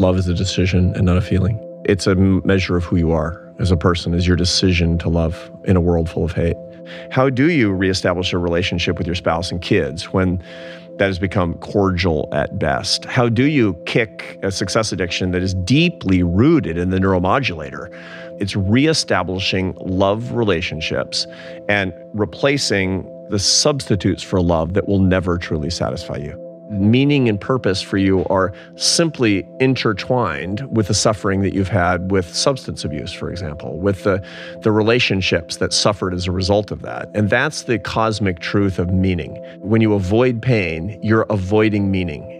Love is a decision and not a feeling. It's a measure of who you are as a person, is your decision to love in a world full of hate. How do you reestablish a relationship with your spouse and kids when that has become cordial at best? How do you kick a success addiction that is deeply rooted in the neuromodulator? It's reestablishing love relationships and replacing the substitutes for love that will never truly satisfy you meaning and purpose for you are simply intertwined with the suffering that you've had with substance abuse, for example, with the, the relationships that suffered as a result of that. And that's the cosmic truth of meaning. When you avoid pain, you're avoiding meaning.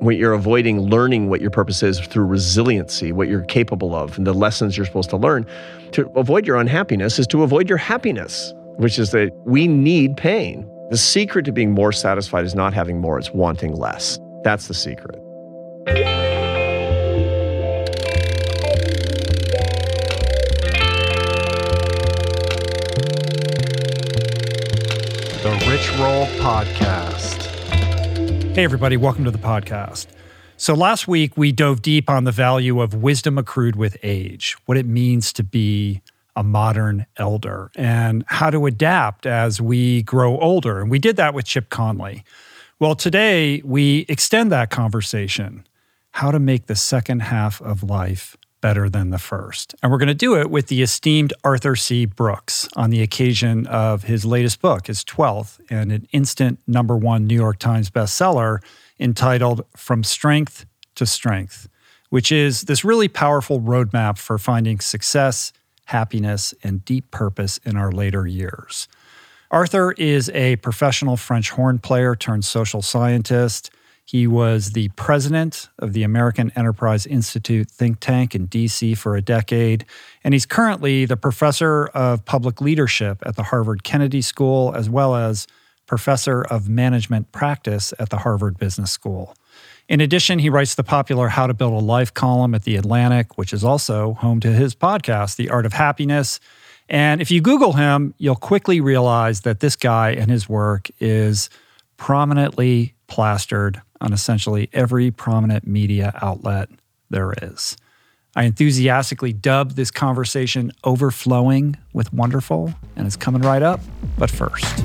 When you're avoiding learning what your purpose is through resiliency, what you're capable of, and the lessons you're supposed to learn, to avoid your unhappiness is to avoid your happiness, which is that we need pain. The secret to being more satisfied is not having more, it's wanting less. That's the secret. The Rich Roll Podcast. Hey, everybody, welcome to the podcast. So, last week we dove deep on the value of wisdom accrued with age, what it means to be a modern elder and how to adapt as we grow older. And we did that with Chip Conley. Well, today we extend that conversation how to make the second half of life better than the first. And we're going to do it with the esteemed Arthur C. Brooks on the occasion of his latest book, his 12th, and an instant number one New York Times bestseller entitled From Strength to Strength, which is this really powerful roadmap for finding success happiness, and deep purpose in our later years. Arthur is a professional French horn player turned social scientist. He was the president of the American Enterprise Institute think tank in DC for a decade, and he's currently the professor of public leadership at the Harvard Kennedy School, as well as professor of management practice at the Harvard Business School. In addition, he writes the popular How to Build a Life column at The Atlantic, which is also home to his podcast, The Art of Happiness. And if you Google him, you'll quickly realize that this guy and his work is prominently plastered on essentially every prominent media outlet there is. I enthusiastically dubbed this conversation Overflowing with Wonderful, and it's coming right up. But first,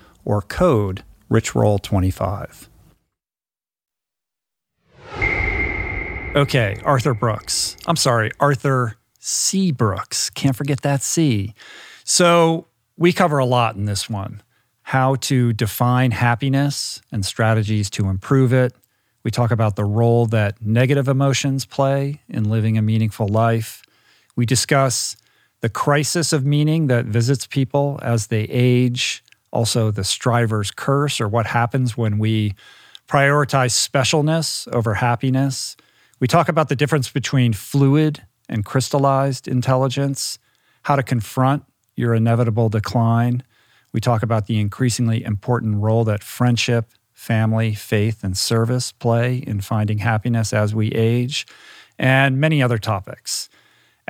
or code richroll25. Okay, Arthur Brooks. I'm sorry, Arthur C. Brooks. Can't forget that C. So we cover a lot in this one how to define happiness and strategies to improve it. We talk about the role that negative emotions play in living a meaningful life. We discuss the crisis of meaning that visits people as they age, also the striver's curse, or what happens when we prioritize specialness over happiness. We talk about the difference between fluid and crystallized intelligence, how to confront your inevitable decline. We talk about the increasingly important role that friendship, family, faith, and service play in finding happiness as we age, and many other topics.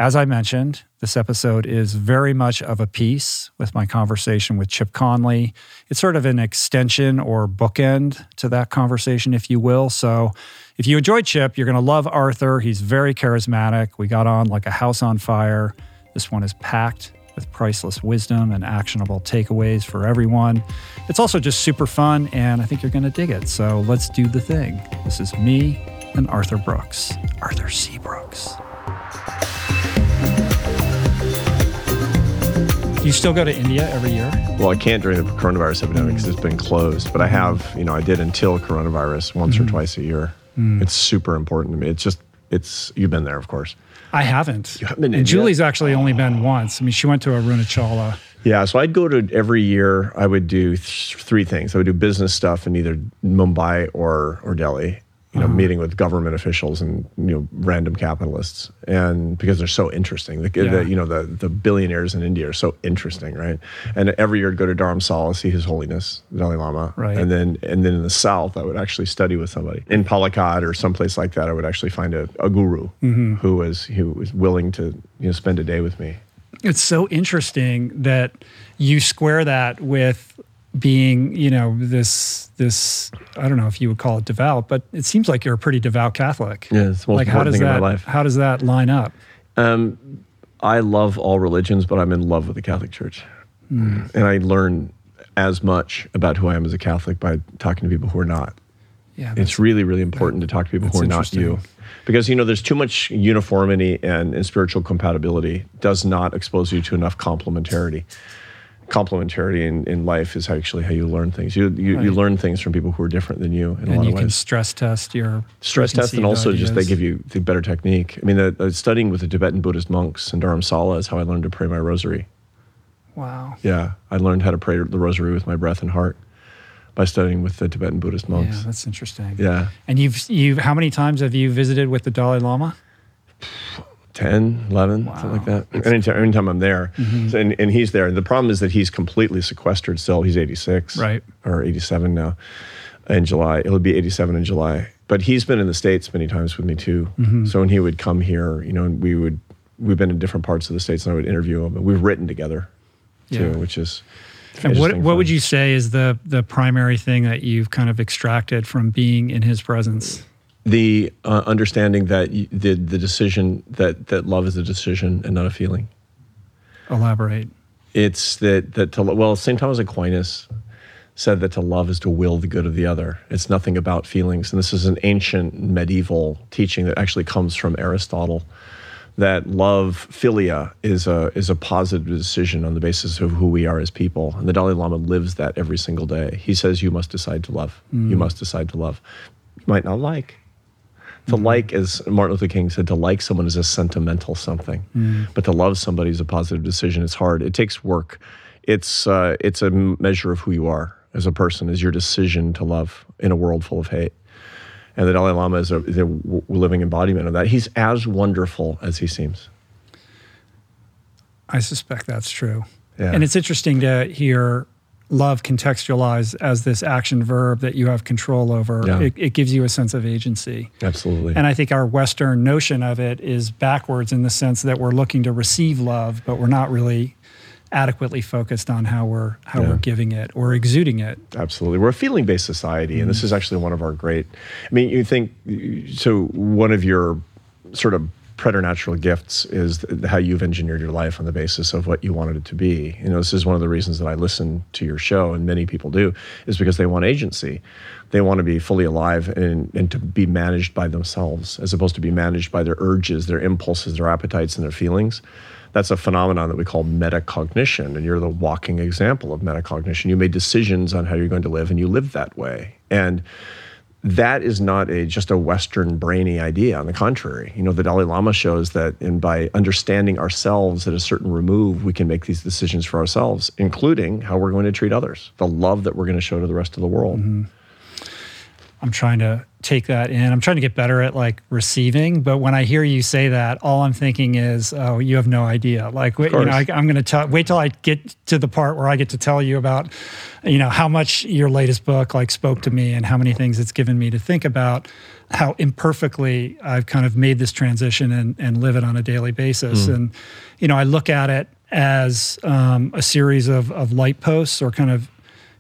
As I mentioned, this episode is very much of a piece with my conversation with Chip Conley. It's sort of an extension or bookend to that conversation, if you will. So if you enjoyed Chip, you're going to love Arthur. He's very charismatic. We got on like a house on fire. This one is packed with priceless wisdom and actionable takeaways for everyone. It's also just super fun, and I think you're going to dig it. So let's do the thing. This is me and Arthur Brooks, Arthur C. Brooks. Do you still go to India every year? Well, I can't during the coronavirus epidemic because it's been closed, but I have, you know, I did until coronavirus once mm-hmm. or twice a year. Mm. It's super important to me. It's just, it's, you've been there, of course. I haven't. You haven't been and Julie's actually only been once. I mean, she went to Arunachala. Yeah, so I'd go to every year. I would do th- three things. I would do business stuff in either Mumbai or or Delhi, you know, uh-huh. meeting with government officials and you know random capitalists, and because they're so interesting, the, yeah. the, you know the the billionaires in India are so interesting, right? And every year I'd go to Dharamsala, see His Holiness Dalai Lama, right? And then and then in the south, I would actually study with somebody in Palakkad or someplace like that. I would actually find a, a guru mm-hmm. who was who was willing to you know spend a day with me. It's so interesting that you square that with being, you know, this this I don't know if you would call it devout, but it seems like you're a pretty devout Catholic. Yeah, it's the most like how does that how does that line up? Um, I love all religions, but I'm in love with the Catholic Church, mm. and I learn as much about who I am as a Catholic by talking to people who are not. Yeah, it's really really important to talk to people who are not you because you know there's too much uniformity and, and spiritual compatibility does not expose you to enough complementarity complementarity in, in life is actually how you learn things. You you, right. you learn things from people who are different than you in and a lot of ways. And you can stress test your stress test, and also ideas. just they give you the better technique. I mean, the, the studying with the Tibetan Buddhist monks in Dharamsala is how I learned to pray my rosary. Wow. Yeah, I learned how to pray the rosary with my breath and heart by studying with the Tibetan Buddhist monks. Yeah, that's interesting. Yeah. And you've you how many times have you visited with the Dalai Lama? 10, 11, Wow. something like that. Anytime, anytime I'm there. Mm-hmm. So, and, and he's there. The problem is that he's completely sequestered still. He's 86. Right. Or 87 now in July. It'll be 87 in July. But he's been in the States many times with me too. Mm-hmm. So when he would come here, you know, and we would, we've been in different parts of the States and I would interview him. And we've written together too, Yeah. which is. And what what would you say is the the primary thing that you've kind of extracted from being in his presence? The uh, understanding that y- the the decision that that love is a decision and not a feeling. Elaborate. It's that that to well, St. Thomas Aquinas said that to love is to will the good of the other. It's nothing about feelings, and this is an ancient medieval teaching that actually comes from Aristotle. That love, philia, is a is a positive decision on the basis of who we are as people, and the Dalai Lama lives that every single day. He says, "You must decide to love. You must decide to love. You might not like, to like, as Martin Luther King said, to like someone is a sentimental something, but to love somebody is a positive decision. It's hard. It takes work. It's uh, it's a measure of who you are as a person. Is your decision to love in a world full of hate. And the Dalai Lama is a, is a w- living embodiment of that. He's as wonderful as he seems. I suspect that's true. Yeah. And it's interesting to hear love contextualized as this action verb that you have control over. Yeah. It, it gives you a sense of agency. Absolutely. And I think our Western notion of it is backwards in the sense that we're looking to receive love, but we're not really adequately focused on how we're how Yeah. we're giving it or exuding it. Absolutely. We're a feeling based society, and this mm-hmm. is actually one of our great. I mean, you think so, one of your sort of preternatural gifts is how you've engineered your life on the basis of what you wanted it to be. You know, this is one of the reasons that I listen to your show, and many people do, is because they want agency. They want to be fully alive and, and to be managed by themselves, as opposed to be managed by their urges, their impulses, their appetites, and their feelings that's a phenomenon that we call metacognition and you're the walking example of metacognition you made decisions on how you're going to live and you live that way and that is not a just a western brainy idea. On the contrary you know the dalai lama shows that and by understanding ourselves at a certain remove we can make these decisions for ourselves including how we're going to treat others the love that we're going to show to the rest of the world. Mm-hmm. I'm trying to take that in. I'm trying to get better at like receiving, but when I hear you say that, all I'm thinking is, oh, you have no idea. Like, wait, you know, I, I'm going to tell. Wait till I get to the part where I get to tell you about, you know, how much your latest book like spoke to me and how many things it's given me to think about. How imperfectly I've kind of made this transition and and live it on a daily basis. Hmm. And you know, I look at it as um, a series of of light posts or kind of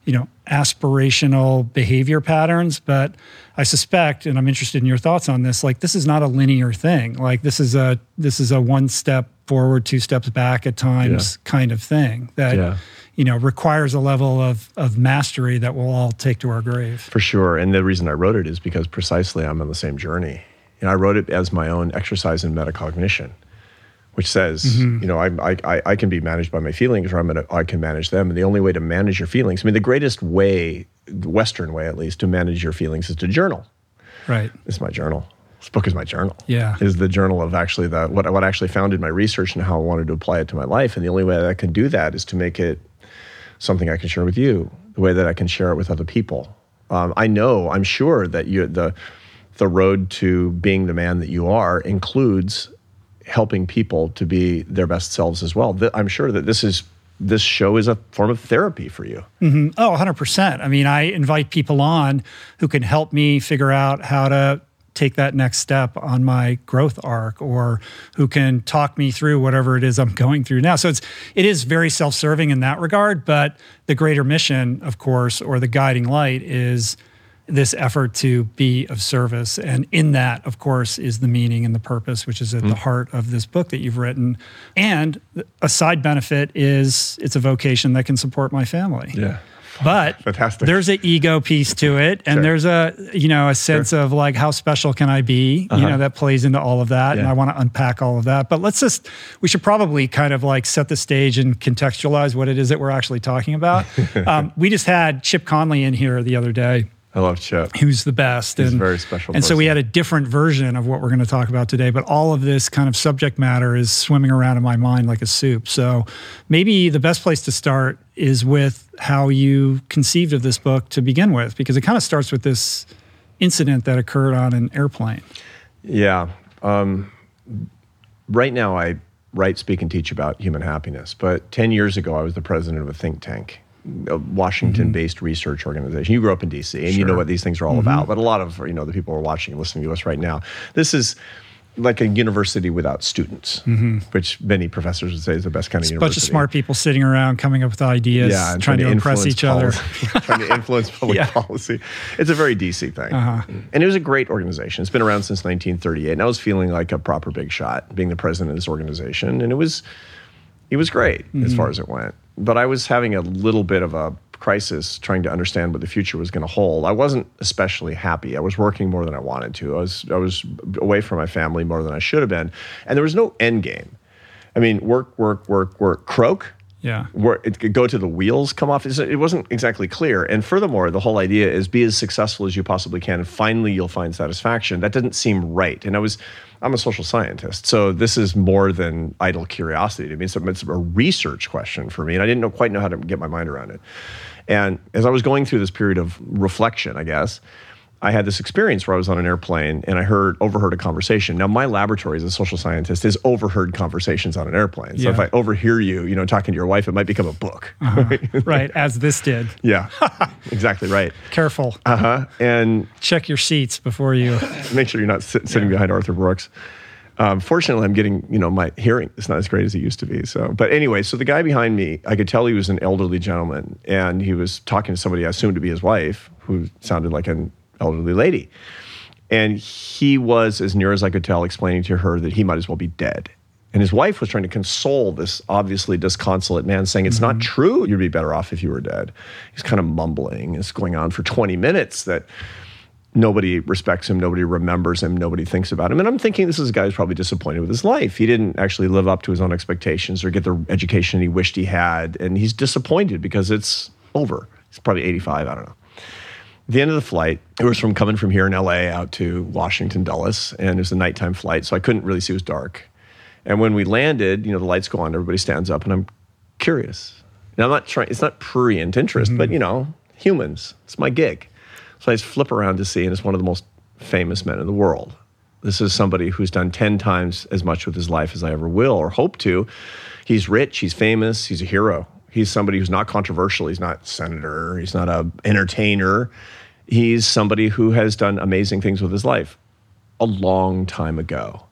you know aspirational behavior patterns but i suspect and i'm interested in your thoughts on this like this is not a linear thing like this is a this is a one step forward two steps back at times kind of thing that Yeah. you know requires a level of of mastery that we'll all take to our grave For sure. And the reason I wrote it is because precisely I'm on the same journey. And I wrote it as my own exercise in metacognition, which says, you know, I, I, I- I can be managed by my feelings or I'm gonna, I can manage them. And the only way to manage your feelings, I mean, the greatest way, the Western way at least, to manage your feelings is to journal. right This is my journal. This book is my journal. Yeah. Is the journal of actually the what, what I actually found in my research and how I wanted to apply it to my life. And the only way that I can do that is to make it something I can share with you, the way that I can share it with other people. Um, I know, I'm sure that you the the road to being the man that you are includes helping people to be their best selves as well. I'm sure that this is this show is a form of therapy for you. Mm-hmm. Oh, 100%. I mean, I invite people on who can help me figure out how to take that next step on my growth arc or who can talk me through whatever it is I'm going through now. So it's it is very self-serving in that regard, but the greater mission, of course, or the guiding light is this effort to be of service. And in that, of course, is the meaning and the purpose, which is at the heart of this book that you've written. And a side benefit is it's a vocation that can support my family. Yeah. But Fantastic. there's an ego piece to it, and Sure. there's a you know a sense of like how special can I be? You know that plays into all of that, and Uh-huh. I want to unpack all of that. But let's just we should probably kind of like set the stage and contextualize what it is that we're actually talking about. um, we just had Chip Conley in here the other day, I love Chip. who's the best. He's a and very special And so we had a different version of what we're going to talk about today, but all of this kind of subject matter is swimming around in my mind like a soup. So maybe the best place to start is with how you conceived of this book to begin with, because it kind of starts with this incident that occurred on an airplane. Yeah. Um, right now, I write, speak, and teach about human happiness. But 10 years ago, I was the president of a think tank, a Washington based research organization. You grew up in DC and you know what these things are all about. But a lot of you know the people who are watching and listening to us right now, this is like a university without students, which many professors would say is the best kind of university. A bunch of smart people sitting around coming up with ideas, yeah, and trying, to impress influence each other. trying to influence public Yeah. policy. It's a very DC thing, Uh-huh. and it was a great organization. It's been around since 1938, and I was feeling like a proper big shot being the president of this organization, and it was it was great Mm-hmm. as far as it went. But I was having a little bit of a crisis trying to understand what the future was going to hold. I wasn't especially happy. I was working more than I wanted to. I was I was away from my family more than I should have been, and there was no end game. I mean, work, work, work, work, croak Yeah. where it could go to the wheels come off. It wasn't exactly clear. And furthermore, the whole idea is be as successful as you possibly can, and finally you'll find satisfaction. That didn't seem right. And I was, I'm a social scientist, so this is more than idle curiosity to me. It's a, it's a research question for me, and I didn't know, quite know how to get my mind around it. And as I was going through this period of reflection, I guess. I had this experience where I was on an airplane and I heard overheard a conversation. Now, my laboratory as a social scientist is overheard conversations on an airplane. So if I overhear you, you know, talking to your wife, it might become a book. right, as this did. Yeah, exactly right. Careful. Uh huh. And Check your seats before you. make sure you're not sit, sitting behind Arthur Brooks. Um, fortunately, I'm getting, you know, my hearing is not as great as it used to be. So, but anyway, so the guy behind me, I could tell he was an elderly gentleman, and he was talking to somebody I assumed to be his wife, who sounded like an elderly lady. And he was, as near as I could tell, explaining to her that he might as well be dead. And his wife was trying to console this obviously disconsolate man, saying, It's not mm-hmm. true. You'd be better off if you were dead. He's kind of mumbling. It's going on for 20 minutes that nobody respects him, nobody remembers him, nobody thinks about him. And I'm thinking this is a guy who's probably disappointed with his life. He didn't actually live up to his own expectations or get the education he wished he had. And he's disappointed because it's over. He's probably 85, I don't know. At the end of the flight, it was from coming from here in LA out to Washington Dulles, and it was a nighttime flight, so I couldn't really see. It was dark. And when we landed, you know, the lights go on, everybody stands up, and I'm curious. Now, I'm not trying, it's not prurient interest, but, mm-hmm. you know, humans, it's my gig. So I just flip around to see, and it's one of the most famous men in the world. This is somebody who's done 10 times as much with his life as I ever will or hope to. He's rich, he's famous, he's a hero. He's somebody who's not controversial. He's not senator, he's not a entertainer. He's somebody who has done amazing things with his life a long time ago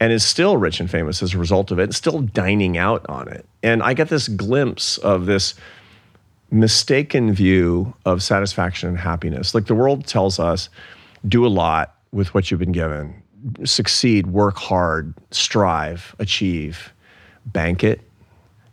and is still rich and famous as a result of it, still dining out on it. And I get this glimpse of this mistaken view of satisfaction and happiness. Like the world tells us, do a lot with what you've been given, succeed, work hard, strive, achieve, bank it,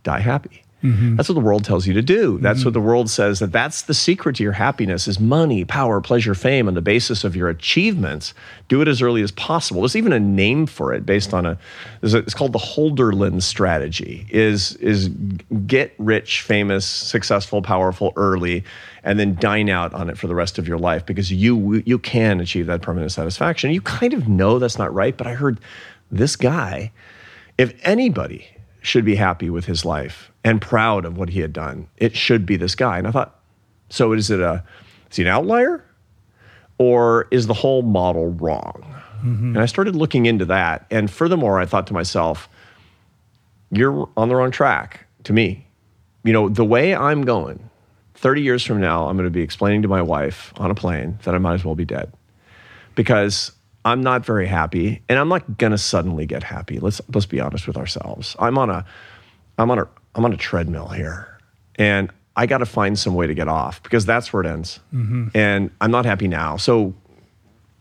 die happy. Mm-hmm. That's what the world tells you to do. That's what mm-hmm. the world says that that's the secret to your happiness is money, power, pleasure, fame on the basis of your achievements. Do it as early as possible. There's even a name for it based on a, a it's called the Holderlin strategy is is get rich, famous, successful, powerful early and then dine out on it for the rest of your life because you you can achieve that permanent satisfaction. You kind of know that's not right, but I heard this guy if anybody should be happy with his life and proud of what he had done, it should be this guy. And I thought, so is it a is he an outlier? Or is the whole model wrong? Mm-hmm. And I started looking into that. And furthermore, I thought to myself, you're on the wrong track to me. You know, the way I'm going, 30 years from now, I'm going to be explaining to my wife on a plane that I might as well be dead because I'm not very happy and I'm not going to suddenly get happy. Let's let's be honest with ourselves. I'm on a I'm on a I'm on a treadmill here. And I got to find some way to get off because that's where it ends. Mm-hmm. And I'm not happy now. So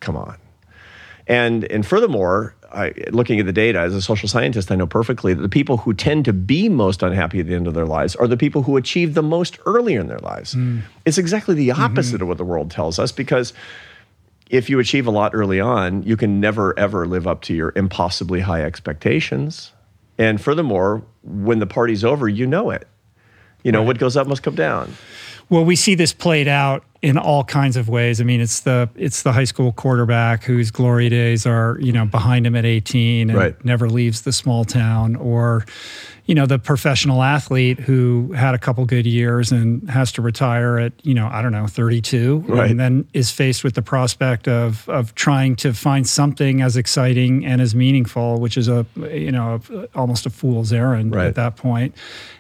come on. And and furthermore, I, looking at the data as a social scientist, I know perfectly that the people who tend to be most unhappy at the end of their lives are the people who achieve the most earlier in their lives. Mm. It's exactly the mm-hmm. opposite of what the world tells us because if you achieve a lot early on, you can never ever live up to your impossibly high expectations. And furthermore, when the party's over, you know it. You know, what goes up must come down. Well, we see this played out in all kinds of ways. I mean, it's the it's the high school quarterback whose glory days are you know behind him at 18 and Right. never leaves the small town, or you know the professional athlete who had a couple good years and has to retire at you know I don't know 32, Right. and then is faced with the prospect of of trying to find something as exciting and as meaningful, which is a you know a, almost a fool's errand Right. at that point.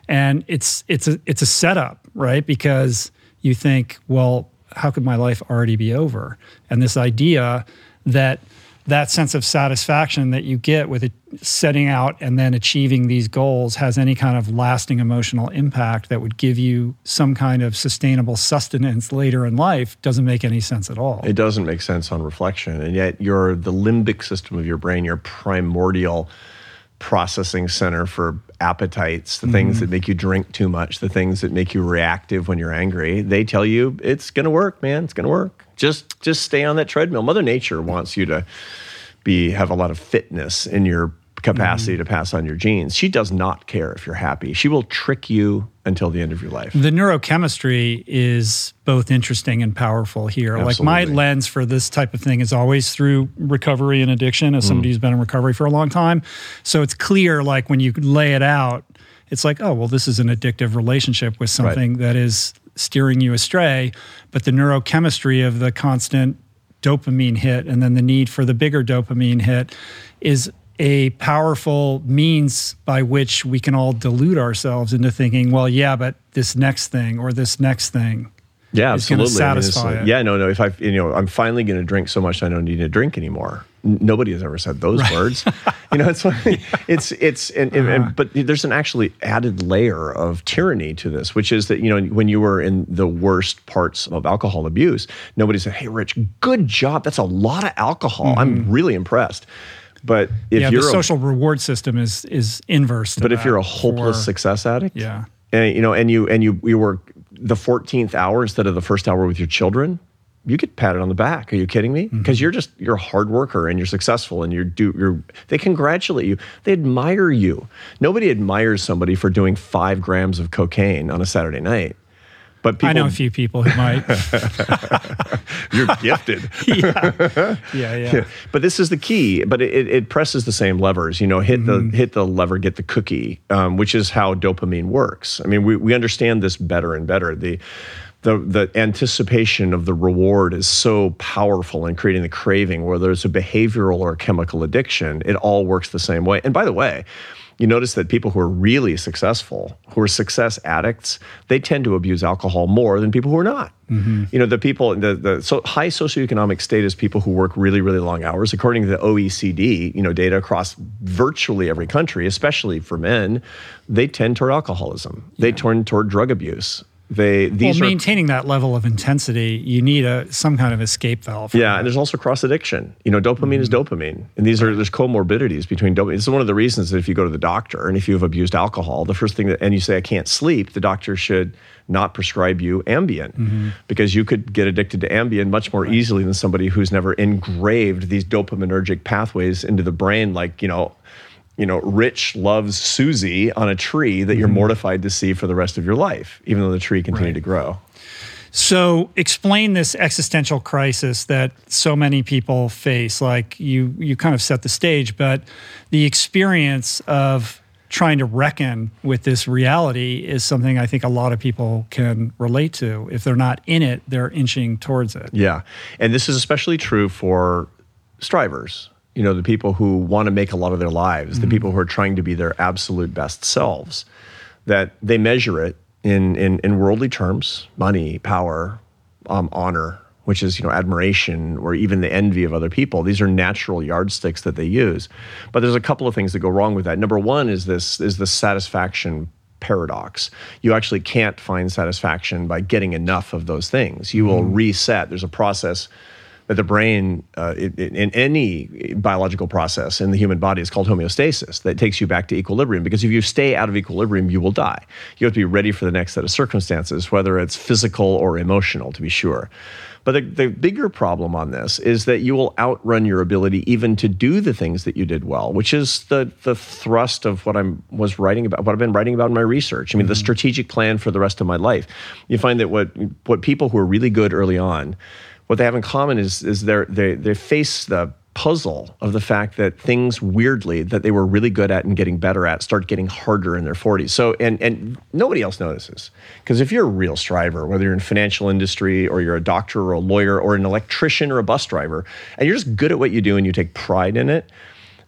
And it's it's a it's a setup, right? Because you think, well, how could my life already be over? And this idea that that sense of satisfaction that you get with it setting out and then achieving these goals has any kind of lasting emotional impact that would give you some kind of sustainable sustenance later in life doesn't make any sense at all. It doesn't make sense on reflection. And yet, your the limbic system of your brain, your primordial processing center for appetites, the things that mm-hmm. make you drink too much, the things that make you reactive when you're angry, they tell you it's going to work, man. It's going to work. Just just stay on that treadmill. Mother Nature wants you to be have a lot of fitness in your capacity to pass on your genes. She does not care if you're happy. She will trick you until the end of your life. The neurochemistry is both interesting and powerful here. Like my lens for this type of thing is always through recovery and addiction as Mm. somebody who's been in recovery for a long time. So it's clear like when you lay it out, it's like, oh, well, this is an addictive relationship with something that is steering you astray. But the neurochemistry of the constant dopamine hit and then the need for the bigger dopamine hit is a powerful means by which we can all delude ourselves into thinking, well, yeah, but this next thing or this next thing. Yeah, absolutely. I mean, it's like- it. yeah, no, no. If I, you know, I'm finally going to drink so much I don't need to drink anymore. N- Nobody has ever said those words. you know, it's like, it's it's and, and, Uh-huh. and but there's an actually added layer of tyranny to this, which is that you know when you were in the worst parts of alcohol abuse, nobody said, "Hey, Rich, good job. That's a lot of alcohol. I'm really impressed." But if Mm-hmm. yeah, you're the a, social reward system is is inverse. to but if you're a hopeless for- success addict, Yeah. and you know, and you and you you work the 14th hour instead of the first hour with your children, you get patted on the back. Are you kidding me? Mm-hmm. Because you're just you're a hard worker and you're successful and you're do you're they congratulate you. They admire you. Nobody admires somebody for doing five grams of cocaine on a Saturday night. But people, I know a few people who might. you're gifted. yeah. yeah, yeah. but this is the key. But it, it presses the same levers. You know, hit Mm-hmm. the hit the lever, get the cookie, um, which is how dopamine works. I mean, we, we understand this better and better. The the the anticipation of the reward is so powerful in creating the craving. Whether it's a behavioral or a chemical addiction, it all works the same way. And by the way. You notice that people who are really successful, who are success addicts, they tend to abuse alcohol more than people who are not. Mm-hmm. You know, the people, the, the so high socioeconomic status people who work really, really long hours, according to the OECD, you know, data across virtually every country, especially for men, they tend toward alcoholism. They turn toward drug abuse. They Well, these are maintaining that level of intensity, you need a some kind of escape valve. yeah, that. and there's also cross addiction. You know, dopamine is Mm-hmm. dopamine, and these are there's comorbidities between dopamine. This is one of the reasons that if you go to the doctor and if you have abused alcohol, the first thing that and you say I can't sleep, the doctor should not prescribe you Ambien Mm-hmm. because you could get addicted to Ambien much more easily than somebody who's never engraved these dopaminergic pathways into the brain, like you know. You know, Rich loves Susie on a tree that Mm-hmm. you're mortified to see for the rest of your life, even though the tree continued to grow. So explain this existential crisis that so many people face. Like you, you kind of set the stage, but the experience of trying to reckon with this reality is something I think a lot of people can relate to. If they're not in it, they're inching towards it. Yeah. And this is especially true for strivers, you know, the people who want to make a lot of their lives, the people who are trying to be their absolute best selves, that they measure it in, in, in worldly terms money, power, um, honor, which is, you know, admiration or even the envy of other people. These are natural yardsticks that they use. But there's a couple of things that go wrong with that. Number one is this is the satisfaction paradox. You actually can't find satisfaction by getting enough of those things. You will reset. There's a process But the brain, uh, it, it, in any biological process in the human body, is called homeostasis. That takes you back to equilibrium. Because if you stay out of equilibrium, you will die. You have to be ready for the next set of circumstances, whether it's physical or emotional, to be sure. But the, the bigger problem on this is that you will outrun your ability even to do the things that you did well, which is the the thrust of what I'm was writing about, what I've been writing about in my research. I mean, mm-hmm. the strategic plan for the rest of my life. You find that what what people who are really good early on what they have in common is is they they they face the puzzle of the fact that things weirdly that they were really good at and getting better at start getting harder in their 40s. So and and nobody else notices. Because if you're a real striver, whether you're in financial industry or you're a doctor or a lawyer or an electrician or a bus driver, and you're just good at what you do and you take pride in it,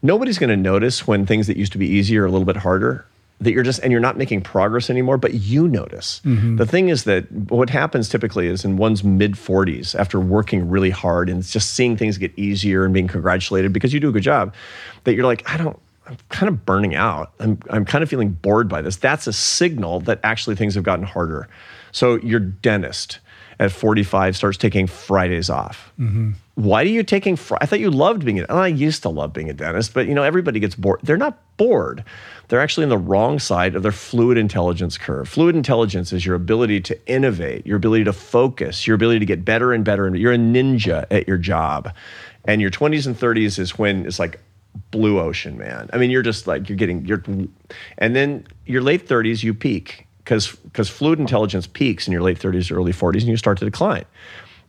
nobody's going to notice when things that used to be easier are a little bit harder that you're just and you're not making progress anymore but you notice mm-hmm. the thing is that what happens typically is in one's mid 40s after working really hard and just seeing things get easier and being congratulated because you do a good job that you're like i don't i'm kind of burning out i'm, I'm kind of feeling bored by this that's a signal that actually things have gotten harder so your dentist at 45 starts taking Fridays off. Mm-hmm. Why are you taking? Fr- I thought you loved being a. Oh, I used to love being a dentist, but you know everybody gets bored. They're not bored. They're actually on the wrong side of their fluid intelligence curve. Fluid intelligence is your ability to innovate, your ability to focus, your ability to get better and better. And you're a ninja at your job. And your 20s and 30s is when it's like blue ocean, man. I mean, you're just like you're getting you're, and then your late 30s you peak because because fluid intelligence peaks in your late 30s early 40s and you start to decline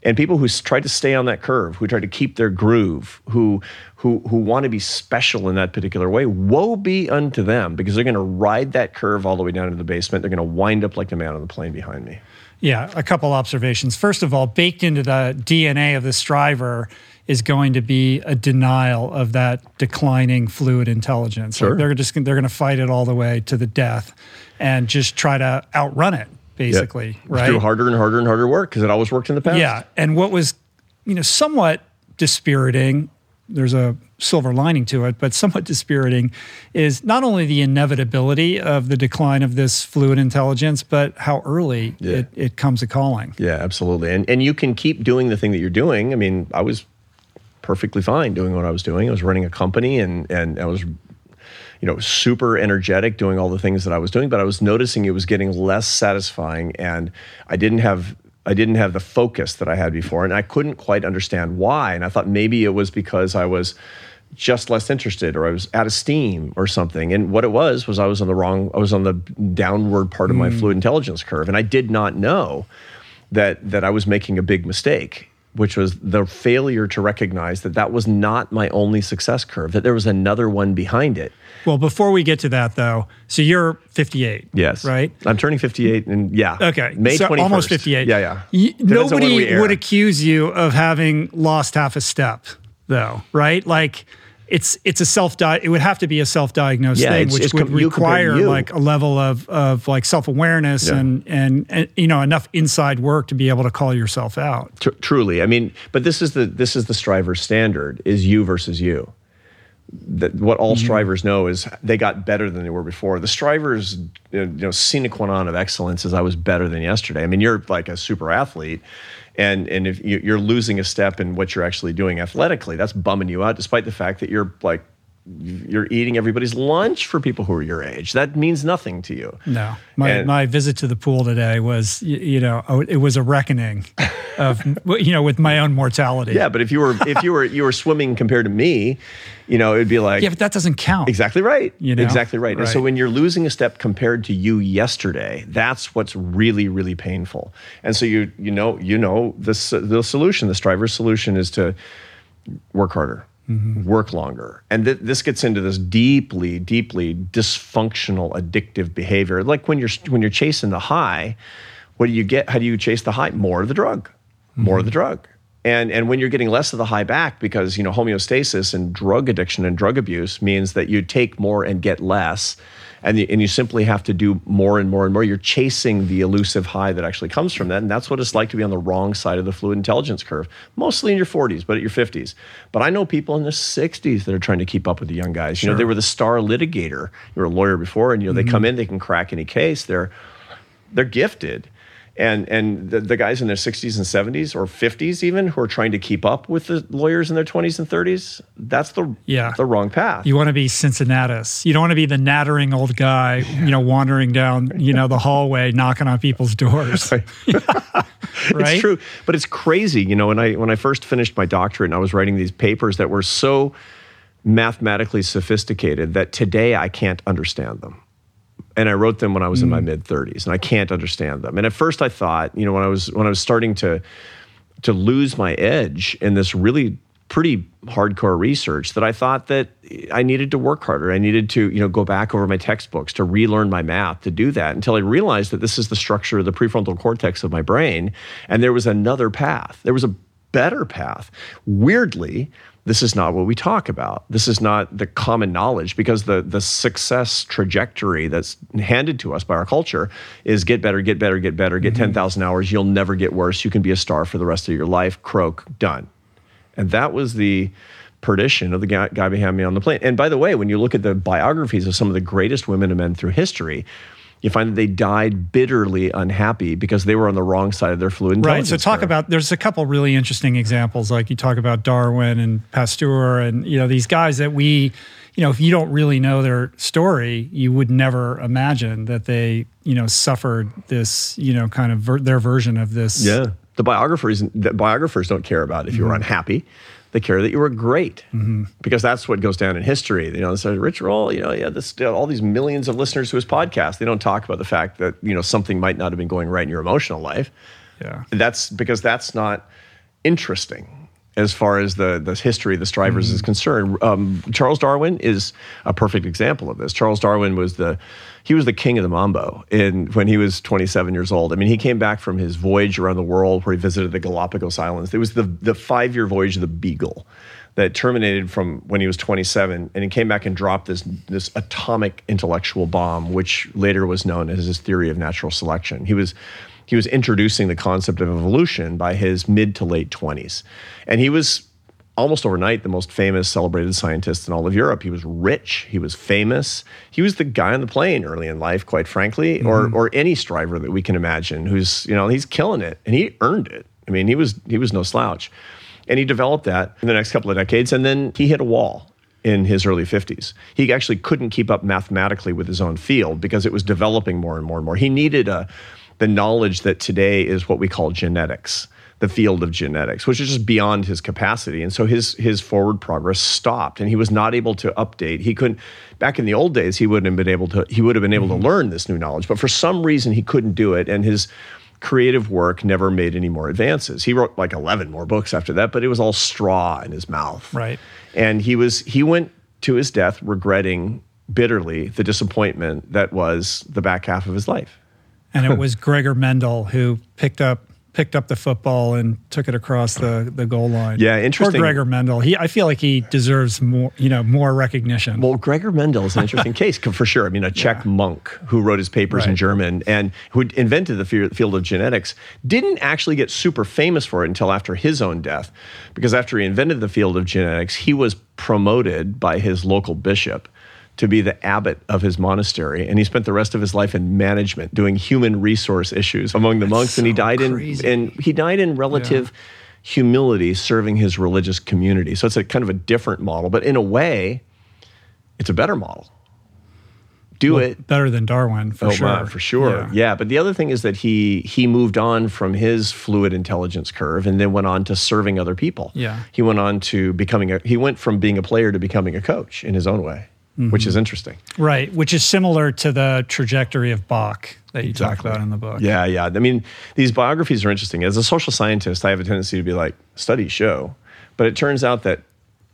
and people who try to stay on that curve who try to keep their groove who who who want to be special in that particular way woe be unto them because they're going to ride that curve all the way down to the basement. They're going to wind up like the man on the plane behind me. Yeah a couple observations. First of all baked into the dna of the striver is going to be a denial of that declining fluid intelligence. Sure. Like they're just they're going to fight it all the way to the death and just try to outrun it, basically. Yep. Right. Do harder and harder and harder work because it always worked in the past. Yeah. And what was, you know, somewhat dispiriting, there's a silver lining to it, but somewhat dispiriting is not only the inevitability of the decline of this fluid intelligence, but how early yeah. it, it comes a calling. Yeah, absolutely. And and you can keep doing the thing that you're doing. I mean, I was perfectly fine doing what I was doing. I was running a company and and I was you know, super energetic doing all the things that I was doing, but I was noticing it was getting less satisfying and I didn't have I didn't have the focus that I had before and I couldn't quite understand why. And I thought maybe it was because I was just less interested or I was out of steam or something. And what it was was I was on the wrong I was on the downward part of my mm. fluid intelligence curve and I did not know that that I was making a big mistake which was the failure to recognize that that was not my only success curve, that there was another one behind it. Well, before we get to that, though, so you're 58. Yes. Right? I'm turning 58, and yeah. Okay. May so 21st. Almost 58. Yeah, yeah. Nobody would accuse you of having lost half a step, though, right? Like, it's it's a self it would have to be a self diagnosed yeah, thing, which it's would com- require like a level of of like self awareness yeah. and, and, and you know enough inside work to be able to call yourself out. T- truly, I mean, but this is the this is the striver standard is you versus you. That what all mm-hmm. strivers know is they got better than they were before. The strivers, you know, sine qua non of excellence is I was better than yesterday. I mean, you're like a super athlete and and if you're losing a step in what you're actually doing athletically, that's bumming you out, despite the fact that you're like you're eating everybody's lunch for people who are your age. That means nothing to you. No, my and, my visit to the pool today was you, know oh, it was a reckoning of you know with my own mortality. Yeah, but if you were if you were you were swimming compared to me, you know it'd be like yeah, but that doesn't count. Exactly right. You know? exactly right. right. And so when you're losing a step compared to you yesterday, that's what's really really painful. And so you you know you know the the solution, the striver's solution is to work harder mm-hmm. work longer. And th- this gets into this deeply, deeply dysfunctional, addictive behavior. Like when you're when you're chasing the high, what do you get? How do you chase the high? More of the drug, more mm-hmm. of the drug. And and when you're getting less of the high back, because you know homeostasis and drug addiction and drug abuse means that you take more and get less and you, and you simply have to do more and more and more. You're chasing the elusive high that actually comes from that, and that's what it's like to be on the wrong side of the fluid intelligence curve. Mostly in your 40s, but at your 50s. But I know people in their 60s that are trying to keep up with the young guys. You know, they were the star litigator. You were a lawyer before, and you know they mm-hmm. come in, they can crack any case. They're they're gifted and and the, the guys in their 60s and 70s or 50s even who are trying to keep up with the lawyers in their 20s and 30s that's the Yeah. the wrong path You want to be Cincinnatus. You don't want to be the nattering old guy, you know, wandering down, you know, the hallway, knocking on people's doors. right? It's true, but it's crazy. You know, when I when I first finished my doctorate and I was writing these papers that were so mathematically sophisticated that today I can't understand them. And I wrote them when I was in my mm. mid 30s, and I can't understand them. And at first, I thought, you know, when I was when I was starting to to lose my edge in this really pretty hardcore research that I thought that I needed to work harder. I needed to, you know, go back over my textbooks to relearn my math to do that until I realized that this is the structure of the prefrontal cortex of my brain and there was another path. There was a better path. Weirdly, this is not what we talk about. This is not the common knowledge because the the success trajectory that's handed to us by our culture is get better, get better, get better, get mm-hmm. 10,000 hours, you'll never get worse, you can be a star for the rest of your life, croak, done. And that was the perdition of the guy, guy behind me on the plane. And by the way, when you look at the biographies of some of the greatest women and men through history, you find that they died bitterly unhappy because they were on the wrong side of their fluid Right. So talk curve. about there's a couple really interesting examples. Like you talk about Darwin and Pasteur and you know these guys that we, you know, if you don't really know their story, you would never imagine that they, you know, suffered this, you know, kind of ver- their version of this. Yeah. The biographers, the biographers don't care about if you Mm-hmm. were unhappy. They care that you were great because that's what goes down in history. You know, so Rich Roll, you know, yeah, this, all these millions of listeners to his podcast, they don't talk about the fact that, you know, something might not have been going right in your emotional life. Yeah. That's because that's not interesting as far as the, the history of the strivers is concerned. Um, Charles Darwin is a perfect example of this. Charles Darwin was the he was the king of the mambo in when he was 27 years old. I mean, he came back from his voyage around the world where he visited the Galapagos Islands. It was the the five year voyage of the Beagle that terminated from when he was 27 and he came back and dropped this this atomic intellectual bomb which later was known as his theory of natural selection he was he was introducing the concept of evolution by his mid to late 20s and he was almost overnight the most famous celebrated scientist in all of Europe he was rich he was famous he was the guy on the plane early in life quite frankly or mm-hmm. or any striver that we can imagine who's you know he's killing it and he earned it i mean he was he was no slouch and he developed that in the next couple of decades. And then he hit a wall in his early 50s. He actually couldn't keep up mathematically with his own field because it was developing more and more and more. He needed a, the knowledge that today is what we call genetics, the field of genetics, which is just beyond his capacity. And so his, his forward progress stopped and he was not able to update. He couldn't, back in the old days, he wouldn't have been able to, he would have been able to mm-hmm. learn this new knowledge. But for some reason, he couldn't do it. And his, creative work never made any more advances. He wrote like 11 more books after that, but it was all straw in his mouth. Right. And he was he went to his death regretting bitterly the disappointment that was the back half of his life. And it was Gregor Mendel who picked up picked up the football and took it across the, the goal line. Yeah, interesting. Poor Gregor Mendel. He I feel like he deserves more, you know, more recognition. Well, Gregor Mendel is an interesting case for sure. I mean, a Czech monk who wrote his papers in German and who invented the field of genetics didn't actually get super famous for it until after his own death. Because after he invented the field of genetics, he was promoted by his local bishop to be the abbot of his monastery. And he spent the rest of his life in management, doing human resource issues among the monks. and he died crazy. in, in he died in relative humility, serving his religious community. So it's a kind of a different model, but in a way, it's a better model. Do it. Better than Darwin, for oh, sure. wow, for sure. Yeah. Yeah. But the other thing is that he he moved on from his fluid intelligence curve and then went on to serving other people. Yeah. He went on to becoming a he went from being a player to becoming a coach in his own way, which Mm-hmm. is interesting. Right, which is similar to the trajectory of Bach that you talk about in the book. Yeah, yeah. I mean, these biographies are interesting. As a social scientist, I have a tendency to be like, studies show. But it turns out that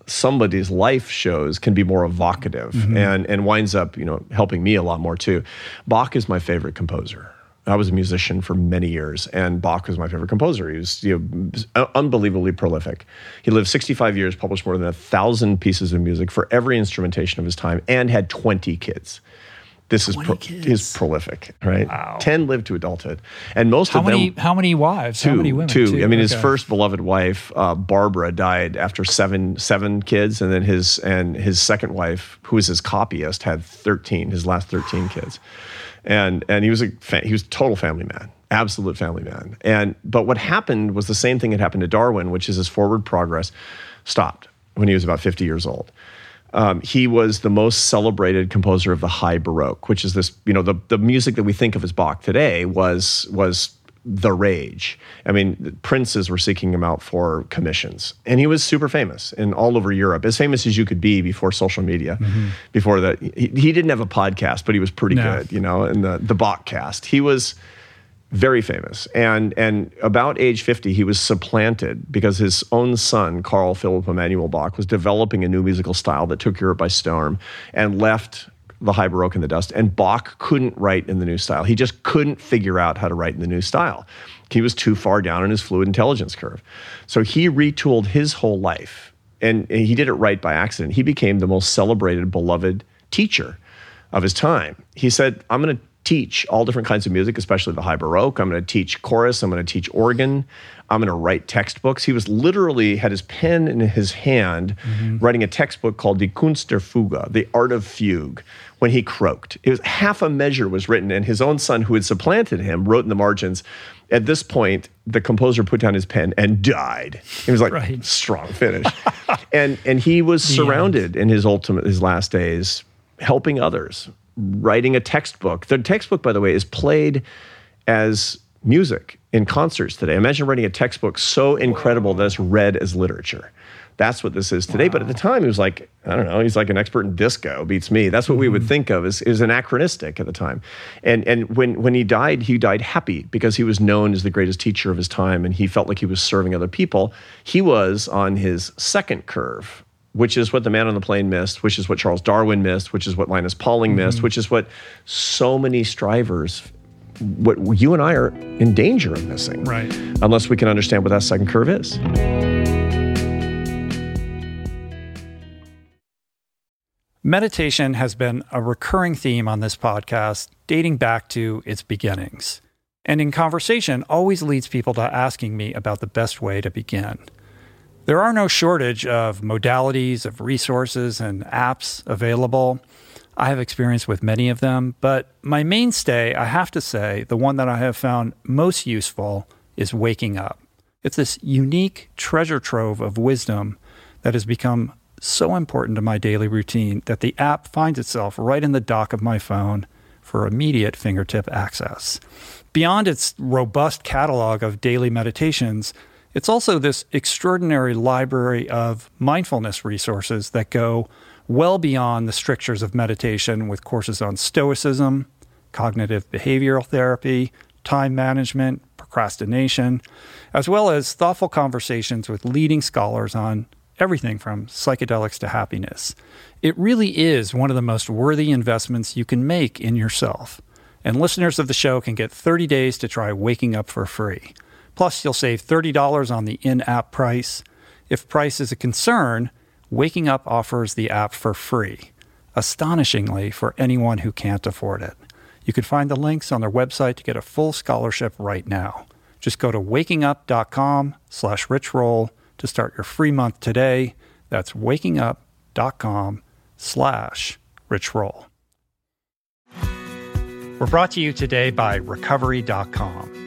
somebody's life shows can be more evocative and, and winds up, you know, helping me a lot more too. Bach is my favorite composer. I was a musician for many years, and Bach was my favorite composer. He was you know, unbelievably prolific. He lived 65 years, published more than a thousand pieces of music for every instrumentation of his time, and had 20 kids. This is pro- kids. is prolific, right? Wow. 10 lived to adulthood. And most How of many them how many wives? two, how many women? two. two. I mean, his first beloved wife, uh, Barbara, died after seven seven kids, and then his and his second wife, who was his copyist, had thirteen. His last thirteen kids. And and he was a fa- he was a total family man, absolute family man. And but what happened was the same thing that happened to Darwin, which is his forward progress stopped when he was about 50 years old. Um, he was the most celebrated composer of the High Baroque, which is this, you know, the, the music that we think of as Bach today was was the rage. I mean, princes were seeking him out for commissions, and he was super famous in all over Europe, as famous as you could be before social media. Mm-hmm. Before that, he, he, didn't have a podcast, but he was pretty no. good, you know, in the the Bachcast. He was very famous, and and about age fifty, he was supplanted because his own son, Carl Philipp Emanuel Bach, was developing a new musical style that took Europe by storm, and left the high baroque in the dust and bach couldn't write in the new style he just couldn't figure out how to write in the new style he was too far down in his fluid intelligence curve so he retooled his whole life and, he did it right by accident he became the most celebrated beloved teacher of his time he said i'm going to teach all different kinds of music, especially the high baroque. I'm going to teach chorus. I'm going to teach organ. I'm going to write textbooks. He was literally had his pen in his hand, mm-hmm. writing a textbook called Die Kunst der Fuge, the art of fugue. When he croaked, it was half a measure was written, and his own son, who had supplanted him, wrote in the margins. At this point, the composer put down his pen and died. He was like, right. strong finish, and and he was surrounded in his ultimate his last days, helping others writing a textbook. The textbook, by the way, is played as music in concerts today. Imagine writing a textbook so incredible that it's read as literature. That's what this is today. Wow. But at the time, he was like, I don't know, he's like an expert in disco, beats me. That's what mm-hmm. we would mm-hmm. think of as, as anachronistic at the time. And, and when, when he died, he died happy because he was known as the greatest teacher of his time and he felt like he was serving other people. He was on his second curve which is what the man on the plane missed, which is what Charles Darwin missed, which is what Linus Pauling missed, mm-hmm. which is what so many strivers, what you and I are in danger of missing. Right. Unless we can understand what that second curve is. Meditation has been a recurring theme on this podcast dating back to its beginnings. And in conversation, always leads people to asking me about the best way to begin. There are no shortage of modalities, of resources, and apps available. I have experience with many of them, but my mainstay, I have to say, the one that I have found most useful is waking up. It's this unique treasure trove of wisdom that has become so important to my daily routine that the app finds itself right in the dock of my phone for immediate fingertip access. Beyond its robust catalog of daily meditations, it's also this extraordinary library of mindfulness resources that go well beyond the strictures of meditation with courses on stoicism, cognitive behavioral therapy, time management, procrastination, as well as thoughtful conversations with leading scholars on everything from psychedelics to happiness. It really is one of the most worthy investments you can make in yourself. And listeners of the show can get 30 days to try waking up for free. Plus, you'll save $30 on the in app price. If price is a concern, Waking Up offers the app for free, astonishingly for anyone who can't afford it. You can find the links on their website to get a full scholarship right now. Just go to wakingup.com slash richroll to start your free month today. That's wakingup.com slash richroll. We're brought to you today by recovery.com.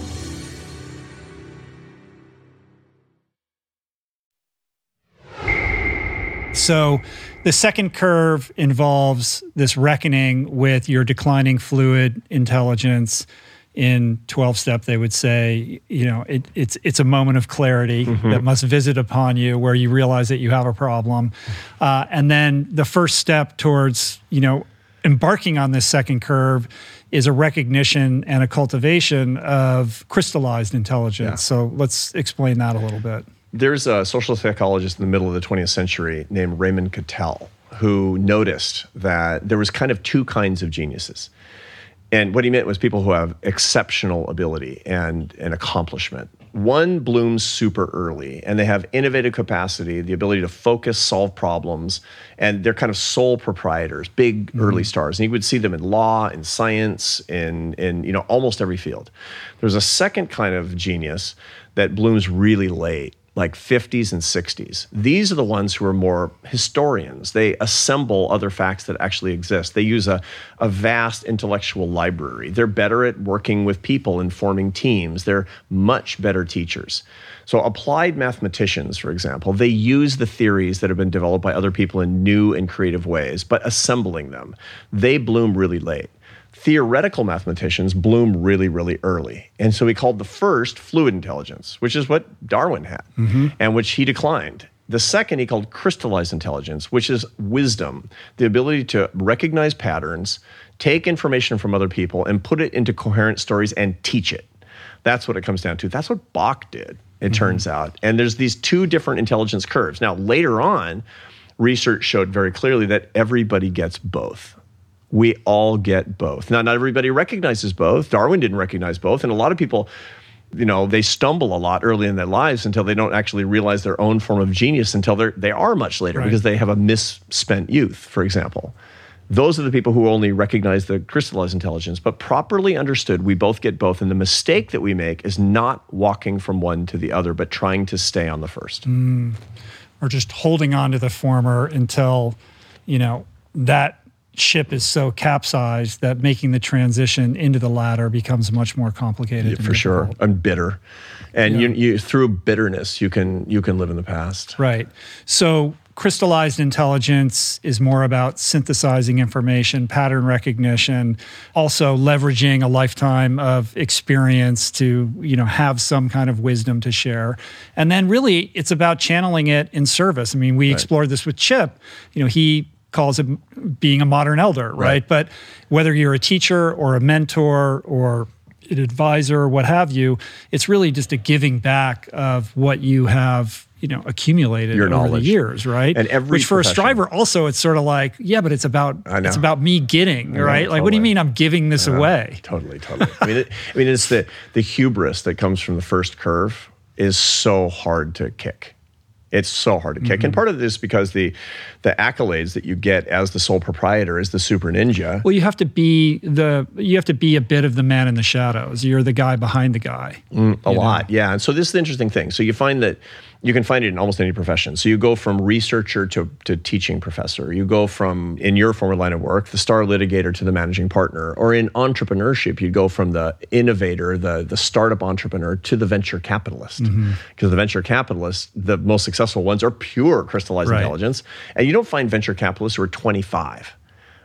So, the second curve involves this reckoning with your declining fluid intelligence in 12 step they would say you know it, it's it's a moment of clarity mm-hmm. that must visit upon you where you realize that you have a problem uh, and then the first step towards you know embarking on this second curve is a recognition and a cultivation of crystallized intelligence yeah. so let's explain that a little bit there's a social psychologist in the middle of the 20th century named raymond cattell who noticed that there was kind of two kinds of geniuses and what he meant was people who have exceptional ability and, and accomplishment. One blooms super early and they have innovative capacity, the ability to focus, solve problems, and they're kind of sole proprietors, big mm-hmm. early stars. And you would see them in law, in science, in, in you know, almost every field. There's a second kind of genius that blooms really late like 50s and 60s. These are the ones who are more historians. They assemble other facts that actually exist. They use a, a vast intellectual library. They're better at working with people and forming teams. They're much better teachers. So, applied mathematicians, for example, they use the theories that have been developed by other people in new and creative ways, but assembling them. They bloom really late theoretical mathematicians bloom really, really early. And so he called the first fluid intelligence, which is what Darwin had mm-hmm. and which he declined. The second he called crystallized intelligence, which is wisdom, the ability to recognize patterns, take information from other people, and put it into coherent stories and teach it. That's what it comes down to. That's what Bach did, it mm-hmm. turns out. And there's these two different intelligence curves. Now, later on, research showed very clearly that everybody gets both we all get both. Now, not everybody recognizes both. Darwin didn't recognize both. And a lot of people, you know, they stumble a lot early in their lives until they don't actually realize their own form of genius until they're, they are much later right. because they have a misspent youth, for example. Those are the people who only recognize the crystallized intelligence. But properly understood, we both get both. And the mistake that we make is not walking from one to the other, but trying to stay on the first. Mm. Or just holding on to the former until, you know, that ship is so capsized that making the transition into the latter becomes much more complicated. Yeah, for sure, and bitter, and yeah. you, you through bitterness you can you can live in the past. Right. So crystallized intelligence is more about synthesizing information, pattern recognition, also leveraging a lifetime of experience to, you know, have some kind of wisdom to share. And then really it's about channeling it in service. I mean, we right. explored this with Chip. You know, he calls it being a modern elder, right? right? But whether you're a teacher or a mentor or an advisor, what have you, it's really just a giving back of what you have you know accumulated Your over knowledge. the years, right? And every which for a striver also it's sort of like yeah, but it's about it's about me getting right. Like totally. what do you mean I'm giving this away? Totally, totally. I mean, it, I mean it's the the hubris that comes from the first curve is so hard to kick. It's so hard to kick. Mm-hmm. And part of this is because the the accolades that you get as the sole proprietor is the super ninja. Well, you have to be the you have to be a bit of the man in the shadows. You're the guy behind the guy. Mm, a lot, know? yeah. And so this is the interesting thing. So you find that You can find it in almost any profession. So you go from researcher to, to teaching professor. You go from, in your former line of work, the star litigator to the managing partner. Or in entrepreneurship, you go from the innovator, the, the startup entrepreneur, to the venture capitalist. Because mm-hmm. the venture capitalists, the most successful ones, are pure crystallized right. intelligence. And you don't find venture capitalists who are 25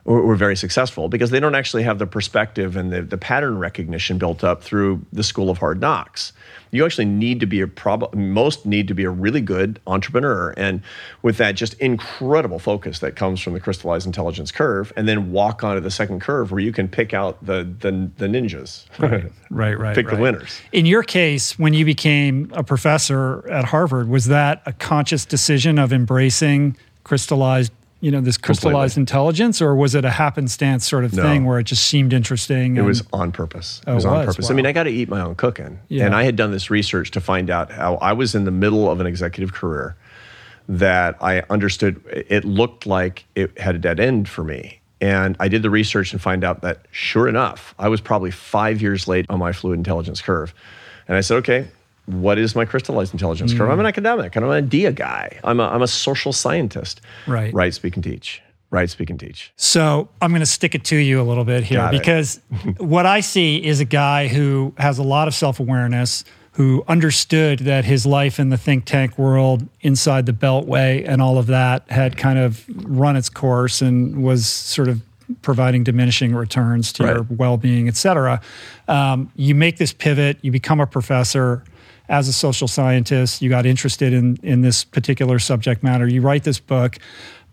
were very successful because they don't actually have the perspective and the, the pattern recognition built up through the school of hard knocks. You actually need to be a prob- most need to be a really good entrepreneur, and with that just incredible focus that comes from the crystallized intelligence curve, and then walk onto the second curve where you can pick out the the, the ninjas, right, right, right, pick right. the winners. In your case, when you became a professor at Harvard, was that a conscious decision of embracing crystallized you know this crystallized Completely. intelligence or was it a happenstance sort of no. thing where it just seemed interesting it was on purpose it oh, was on purpose wow. i mean i got to eat my own cooking yeah. and i had done this research to find out how i was in the middle of an executive career that i understood it looked like it had a dead end for me and i did the research and find out that sure enough i was probably five years late on my fluid intelligence curve and i said okay what is my crystallized intelligence curve? I'm an academic and I'm an idea guy. I'm a, I'm a social scientist. Right. Write, speak, and teach. Write, speak, and teach. So I'm going to stick it to you a little bit here Got because what I see is a guy who has a lot of self awareness, who understood that his life in the think tank world inside the Beltway and all of that had kind of run its course and was sort of providing diminishing returns to right. your well being, et cetera. Um, you make this pivot, you become a professor as a social scientist, you got interested in in this particular subject matter. You write this book,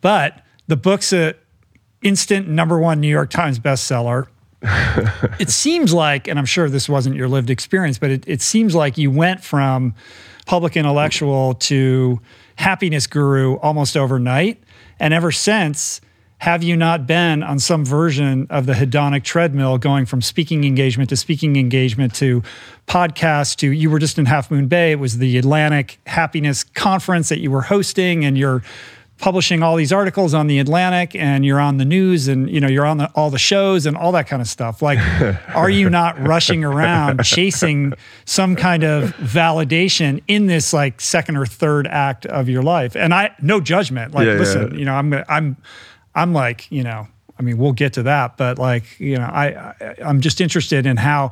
but the book's a instant number one New York Times bestseller. it seems like, and I'm sure this wasn't your lived experience, but it, it seems like you went from public intellectual to happiness guru almost overnight. And ever since, have you not been on some version of the hedonic treadmill going from speaking engagement to speaking engagement to podcast to you were just in Half Moon Bay? It was the Atlantic Happiness Conference that you were hosting, and you're publishing all these articles on the Atlantic and you're on the news and you know you're on the, all the shows and all that kind of stuff like are you not rushing around chasing some kind of validation in this like second or third act of your life and I no judgment like yeah, listen yeah. you know I'm I'm I'm like, you know, I mean, we'll get to that, but like, you know, I, I I'm just interested in how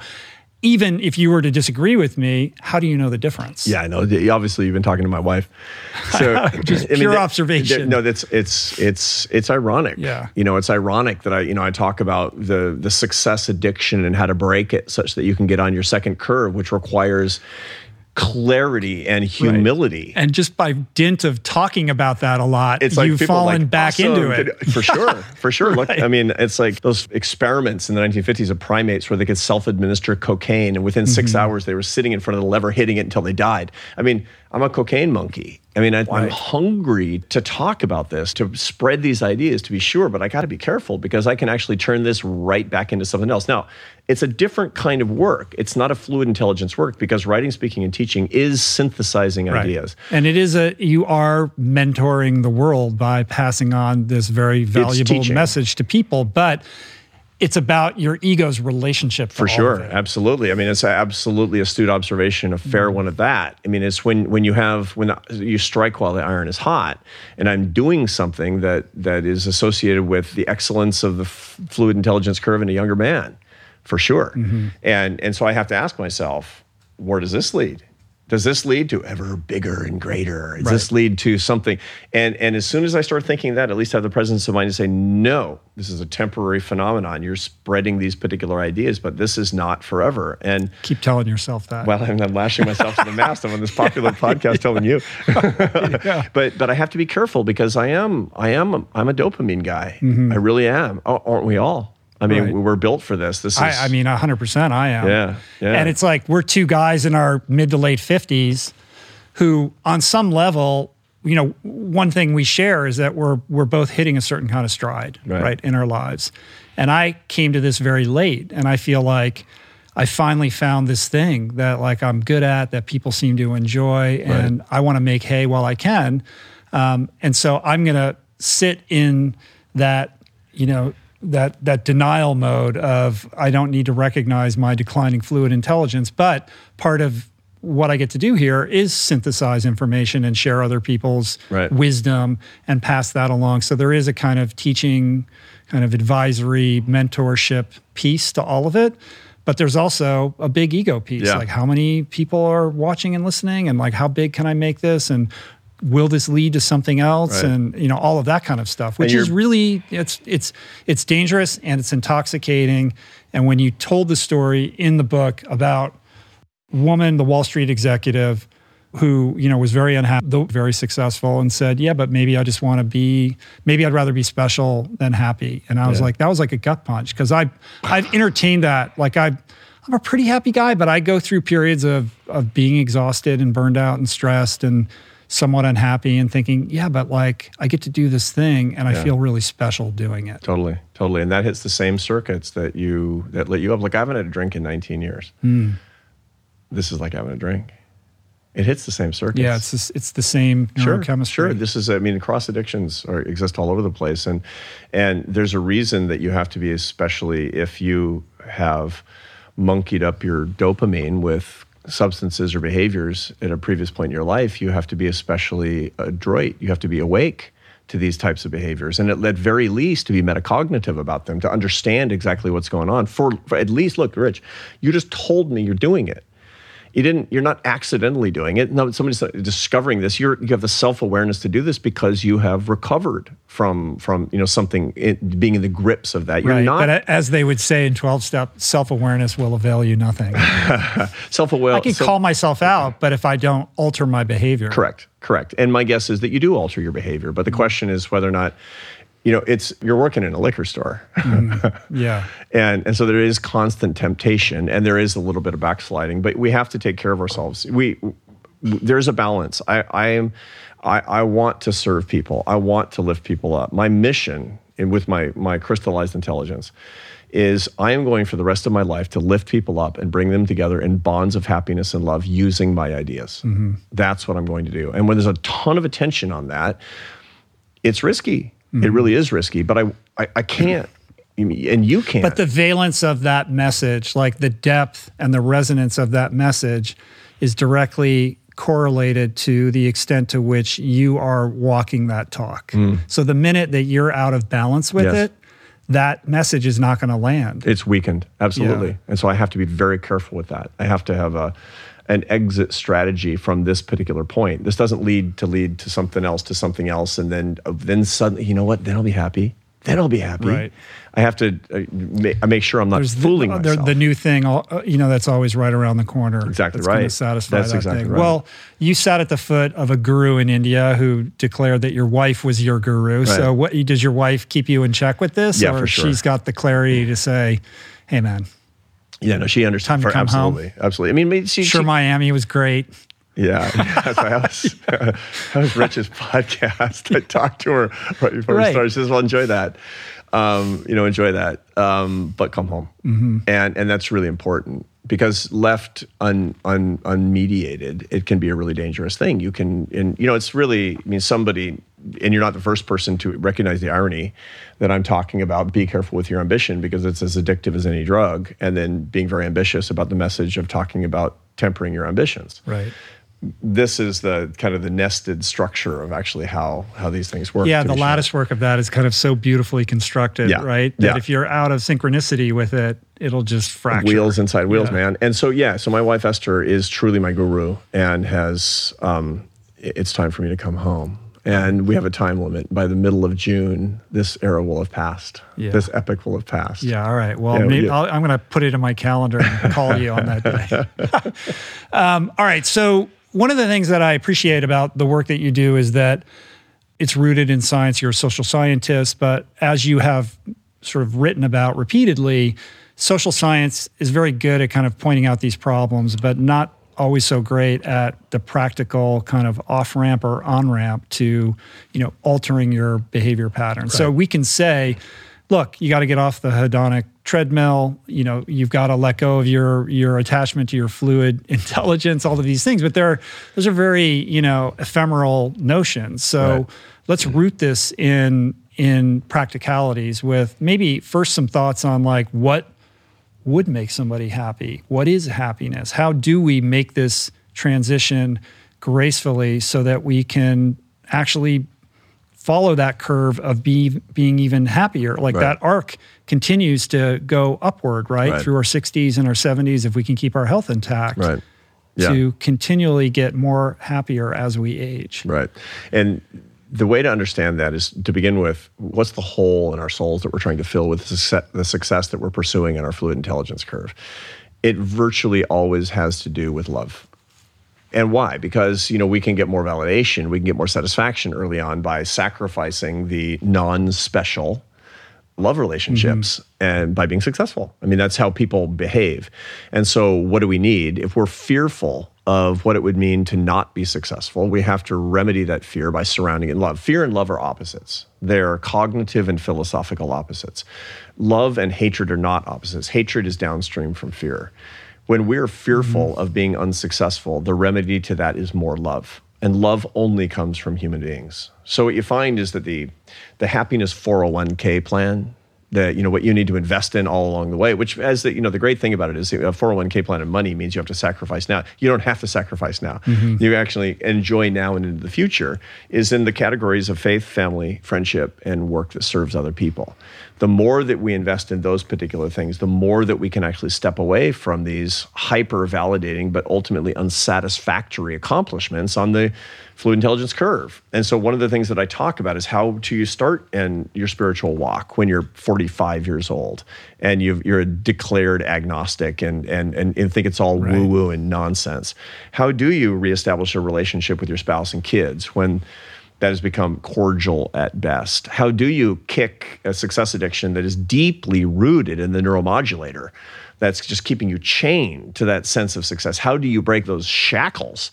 even if you were to disagree with me, how do you know the difference? Yeah, I know. Obviously, you've been talking to my wife, so just I mean, pure observation. no, that's it's it's it's ironic. Yeah, you know, it's ironic that I you know I talk about the the success addiction and how to break it such that you can get on your second curve, which requires clarity and humility. Right. And just by dint of talking about that a lot, it's like you've fallen like, back awesome. into it. For sure. For sure. right. Look, I mean, it's like those experiments in the 1950s of primates where they could self administer cocaine and within 6 mm-hmm. hours they were sitting in front of the lever hitting it until they died. I mean, I'm a cocaine monkey. I mean, I, am hungry to talk about this, to spread these ideas, to be sure, but I got to be careful because I can actually turn this right back into something else. Now, it's a different kind of work. It's not a fluid intelligence work because writing, speaking, and teaching is synthesizing right. ideas. And it is a, you are mentoring the world by passing on this very valuable message to people. But it's about your ego's relationship for sure. absolutely. I mean it's absolutely astute observation a fair mm-hmm. one at that. I mean it's when when you have when you strike while the iron is hot and i'm doing something that that is associated with the excellence of the f- fluid intelligence curve in a younger man for sure. Mm-hmm. and and so i have to ask myself where does this lead does this lead to ever bigger and greater? Does right. this lead to something? And and as soon as I start thinking that, at least I have the presence of mind to say, no, this is a temporary phenomenon. You're spreading these particular ideas, but this is not forever. And keep telling yourself that. Well, I'm, I'm lashing myself to the mast. I'm on this popular podcast telling you. yeah. But but I have to be careful because I am I am I'm a dopamine guy. Mm-hmm. I really am. aren't we all? I mean, right. we're built for this. This is. I, I, mean, hundred percent. I am. Yeah, yeah. And it's like we're two guys in our mid to late fifties, who, on some level, you know, one thing we share is that we're we're both hitting a certain kind of stride, right, right in our lives. And I came to this very late, and I feel like I finally found this thing that like I'm good at, that people seem to enjoy, and right. I want to make hay while I can. Um, and so I'm gonna sit in that, you know, that that denial mode of I don't need to recognize my declining fluid intelligence, but part of what I get to do here is synthesize information and share other people's Right. wisdom and pass that along. So there is a kind of teaching, kind of advisory, mentorship piece to all of it. But there's also a big ego piece. Yeah. Like how many people are watching and listening and like how big can I make this and will this lead to something else Right. and you know all of that kind of stuff which is really it's it's it's dangerous and it's intoxicating and when you told the story in the book about woman, the Wall Street executive, who you know was very unhappy, though very successful, and said, "Yeah, but maybe I just want to be. Maybe I'd rather be special than happy." And I was Yeah. like, that was like a gut punch because I I've entertained that. Like I. I'm a pretty happy guy, but I go through periods of of being exhausted and burned out and stressed and somewhat unhappy and thinking, yeah, but like I get to do this thing and I Yeah. feel really special doing it. Totally, totally, and that hits the same circuits that you that lit you up. Like I haven't had a drink in 19 years. Hmm. This is like having a drink. It hits the same circuits. Yeah, it's this, it's the same sure, neurochemistry. sure. This is, I mean, cross addictions are, exist all over the place, and and there's a reason that you have to be, especially if you have monkeyed up your dopamine with substances or behaviors at a previous point in your life. You have to be especially adroit. You have to be awake to these types of behaviors, and at, at very least to be metacognitive about them, to understand exactly what's going on. For, for at least, look, Rich, you just told me you're doing it you didn't you're not accidentally doing it no somebody's discovering this you're you have the self-awareness to do this because you have recovered from from you know something in, being in the grips of that you're right. not But as they would say in 12 step, self awareness will avail you nothing. self-aware I can call myself out, but if I don't alter my behavior. correct correct and my guess is that you do alter your behavior but the mm. question is whether or not you know it's you're working in a liquor store. Mm-hmm. Yeah. and and so there is constant temptation and there is a little bit of backsliding but we have to take care of ourselves. We there's a balance. I i am i i want to serve people. I want to lift people up. My mission and with my my crystallized intelligence is i am going for the rest of my life to lift people up and bring them together in bonds of happiness and love using my ideas. Mm-hmm. That's what i'm going to do. And when there's a ton of attention on that it's risky it really is risky but i i, I can't and you can't But the valence of that message, like the depth and the resonance of that message, is directly correlated to the extent to which you are walking that talk. So the minute that you're out of balance with Mm. Yes. it, that message is not going to land. it's weakened absolutely Yeah. and so i have to be very careful with that i have to have a an exit strategy from this particular point this doesn't lead to lead to something else to something else and then uh, then suddenly you know what then i'll be happy then i'll be happy Right. i have to uh, make, make sure i'm not There's fooling the, myself the new thing, uh, you know, that's always right around the corner. Exactly that's right. satisfy That's that exactly thing. right. Well, you sat at the foot of a guru in India who declared that your wife was your guru. So, what does your wife keep you in check with this, Yeah, or for sure. she's got the clarity to say, "Hey, man, yeah no she understands Time to come home. absolutely absolutely i mean she, sure, she- Miami was great." Yeah, that was that was Rich's podcast. I talked to her right before we started. She says, "Well, enjoy that. Um, you know, enjoy that, um, but come home." And and that's really important because left un, un unmediated, it can be a really dangerous thing. You can, and you know, it's really. I mean, somebody, and you're not the first person to recognize the irony that I'm talking about. Be careful with your ambition because it's as addictive as any drug. And then being very ambitious about the message of talking about tempering your ambitions Right. This is the kind of the nested structure of actually how how these things work. Yeah, the be sure. lattice work of that is kind of so beautifully constructed, Yeah. right? That Yeah. if you're out of synchronicity with it, it'll just fracture. wheels inside wheels, Yeah. man. And so yeah, so my wife Esther is truly my guru and has um, it's time for me to come home. And we have a time limit. By the middle of June, this era will have passed. Yeah. This epic will have passed. Yeah, all right. Well, Yeah, maybe yeah. I'll, I'm going to put it in my calendar and call you on that day. um, all right. So, one of the things that I appreciate about the work that you do is that it's rooted in science. You're a social scientist, but as you have sort of written about repeatedly, social science is very good at kind of pointing out these problems, but not always so great at the practical kind of off ramp or on ramp to, you know, altering your behavior patterns. So we can say, look, you got to get off the hedonic treadmill. You know, you've got to let go of your your attachment to your fluid intelligence. All of these things, but they're those are very you know ephemeral notions. So Right. let's root this in in practicalities with maybe first some thoughts on like what would make somebody happy. What is happiness? How do we make this transition gracefully so that we can actually follow that curve of be, being even happier. Like right. that arc continues to go upward, right? right? Through our 60s and our 70s, if we can keep our health intact. Right. Yeah. To continually get more happier as we age. Right. And the way to understand that is to begin with what's the hole in our souls that we're trying to fill with the success that we're pursuing in our fluid intelligence curve? It virtually always has to do with love and why? Because you know we can get more validation, we can get more satisfaction early on by sacrificing the non-special love relationships mm-hmm. and by being successful. I mean that's how people behave. And so what do we need if we're fearful of what it would mean to not be successful? We have to remedy that fear by surrounding it in love. Fear and love are opposites. They're cognitive and philosophical opposites. Love and hatred are not opposites. Hatred is downstream from fear when we're fearful mm-hmm. of being unsuccessful, the remedy to that is more love. And love only comes from human beings. So what you find is that the the happiness 401k plan that you know what you need to invest in all along the way which as the you know the great thing about it is a 401k plan and money means you have to sacrifice now you don't have to sacrifice now mm-hmm. you actually enjoy now and into the future is in the categories of faith family friendship and work that serves other people the more that we invest in those particular things the more that we can actually step away from these hyper validating but ultimately unsatisfactory accomplishments on the fluid intelligence curve. And so one of the things that I talk about is how do you start in your spiritual walk when you're 45 years old and you are a declared agnostic and, and, and, and think it's all right. woo woo and nonsense. How do you reestablish a relationship with your spouse and kids when that has become cordial at best? How do you kick a success addiction that is deeply rooted in the neuromodulator? That's just keeping you chained to that sense of success. How do you break those shackles?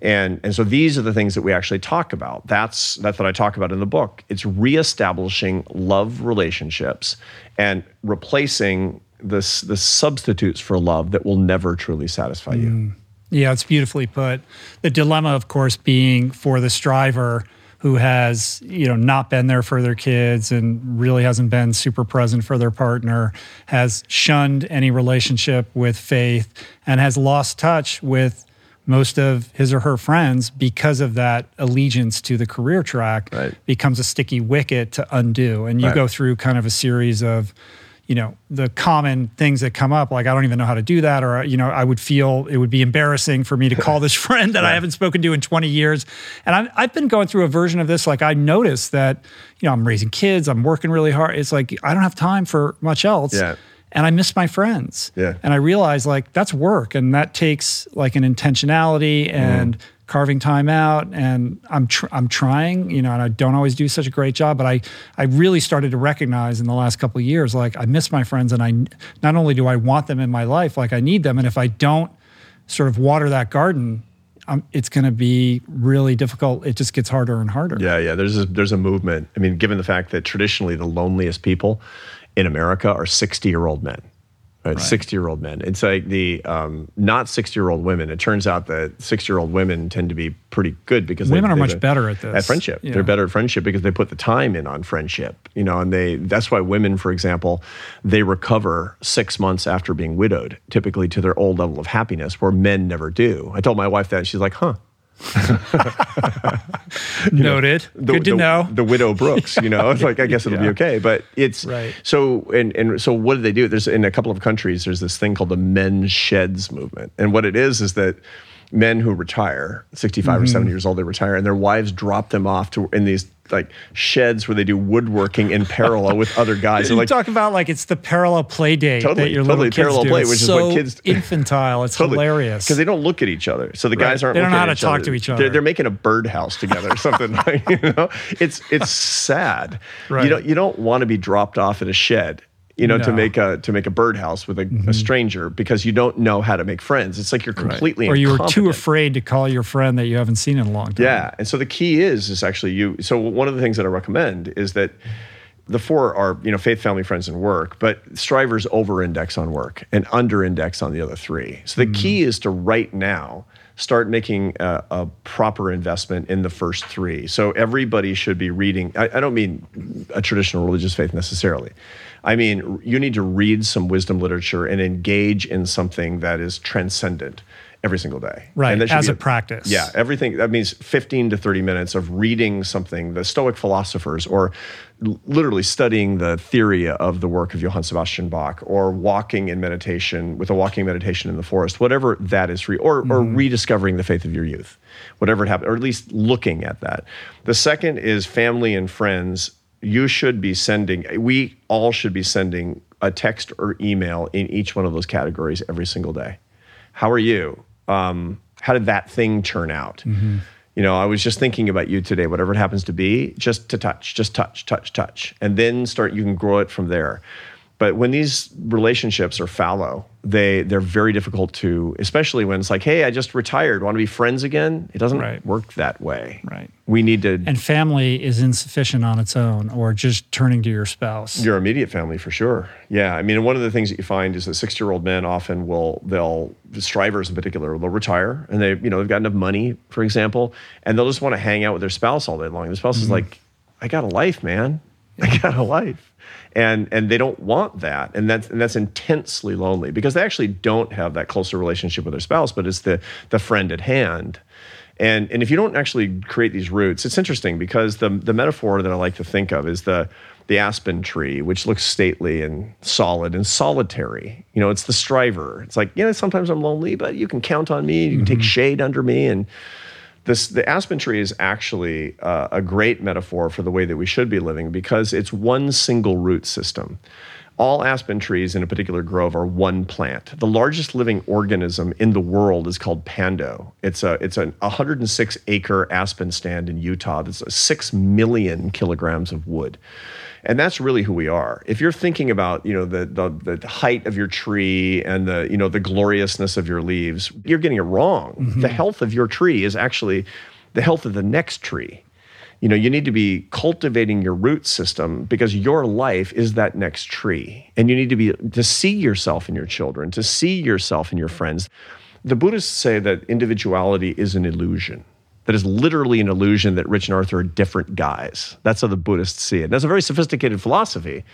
And, and so these are the things that we actually talk about. That's, that's what I talk about in the book. It's reestablishing love relationships and replacing the, the substitutes for love that will never truly satisfy you. Mm. Yeah, it's beautifully put. The dilemma, of course, being for the striver who has you know not been there for their kids and really hasn't been super present for their partner has shunned any relationship with faith and has lost touch with most of his or her friends because of that allegiance to the career track right. becomes a sticky wicket to undo and you right. go through kind of a series of you know the common things that come up like i don't even know how to do that or you know i would feel it would be embarrassing for me to call this friend that right. i haven't spoken to in 20 years and I've, I've been going through a version of this like i noticed that you know i'm raising kids i'm working really hard it's like i don't have time for much else yeah and I miss my friends. Yeah. And I realize like that's work and that takes like an intentionality and mm. Carving time out and I'm tr- I'm trying, you know, and I don't always do such a great job, but I I really started to recognize in the last couple of years like I miss my friends and I not only do I want them in my life, like I need them and if I don't sort of water that garden, um, it's going to be really difficult. It just gets harder and harder. Yeah, yeah. There's a, there's a movement. I mean, given the fact that traditionally the loneliest people in America are 60 year old men. Right? 60 year old men. It's like the um, not 60 year old women. It turns out that 60 year old women tend to be pretty good because women they, are much better at this. At friendship. Yeah. They're better at friendship because they put the time in on friendship. You know, and they that's why women, for example, they recover six months after being widowed, typically to their old level of happiness, where men never do. I told my wife that, and she's like, huh. Noted. Know, the, Good to the, know. The widow Brooks, you know, it's like I guess it'll yeah. be okay. But it's right. so and and so what do they do? There's in a couple of countries there's this thing called the men's sheds movement. And what it is is that men who retire, 65 mm-hmm. or 70 years old, they retire, and their wives drop them off to in these like sheds where they do woodworking in parallel with other guys. you like, talk about like it's the parallel play date totally, that your totally little parallel kids play, do. which so is what kids infantile. It's totally, hilarious because they don't look at each other. So the right. guys aren't. They don't know how to talk other. to each other. They're, they're, making a birdhouse together or something. like, you know, it's it's sad. Right. You don't you don't want to be dropped off in a shed you know, no. to make a to make a birdhouse with a, mm-hmm. a, stranger because you don't know how to make friends. It's like you're completely right. or you were too afraid to call your friend that you haven't seen in a long time. Yeah, and so the key is is actually you. So one of the things that I recommend is that the four are you know faith, family, friends, and work, but strivers over-index on work and under-index on the other three. So the mm-hmm. key is to right now start making a, a, proper investment in the first three. So everybody should be reading. I, I don't mean a traditional religious faith necessarily I mean, you need to read some wisdom literature and engage in something that is transcendent. every single day. Right. And that should As be a practice. Yeah. Everything that means 15 to 30 minutes of reading something, the Stoic philosophers, or l- literally studying the theory of the work of Johann Sebastian Bach, or walking in meditation with a walking meditation in the forest, whatever that is for you, or, or mm-hmm. rediscovering the faith of your youth, whatever it happened, or at least looking at that. The second is family and friends. You should be sending, we all should be sending a text or email in each one of those categories every single day. How are you? Um, how did that thing turn out? You know, I was just thinking about you today, whatever it happens to be, just to touch, just touch, touch, touch. And then start, you can grow it from there. But when these relationships are fallow, they they're very difficult to, especially when it's like, hey, I just retired, want to be friends again? It doesn't Right. work that way. Right. We need to And family is insufficient on its own, or just turning to your spouse. Your immediate family, for sure. Yeah, I mean, one of the things that you find is that sixty-year-old men often will they'll the strivers in particular they'll retire and they you know they've got enough money, for example, and they'll just want to hang out with their spouse all day long. The spouse is mm-hmm. like, "I got a life, man. I got a life," and and they don't want that, and that's and that's intensely lonely because they actually don't have that closer relationship with their spouse, but it's the the friend at hand. And, and if you don't actually create these roots, it's interesting because the, the metaphor that I like to think of is the, the aspen tree, which looks stately and solid and solitary. You know, it's the striver. It's like, yeah, sometimes I'm lonely, but you can count on me. You can take mm-hmm. shade under me. And this, the aspen tree is actually uh, a great metaphor for the way that we should be living because it's one single root system. All aspen trees in a particular grove are one plant. The largest living organism in the world is called Pando. It's a it's an 106 acre aspen stand in Utah. That's six million kilograms of wood, and that's really who we are. If you're thinking about you know the, the the height of your tree and the you know the gloriousness of your leaves, you're getting it wrong. Mm-hmm. The health of your tree is actually the health of the next tree. You know you need to be cultivating your root system because your life is that next tree. And you need to be to see yourself in your children to see yourself in your friends. The buddhists say that individuality is an illusion that is literally an illusion that rich and arthur are different guys that's how the buddhists see it that's a very sophisticated philosophy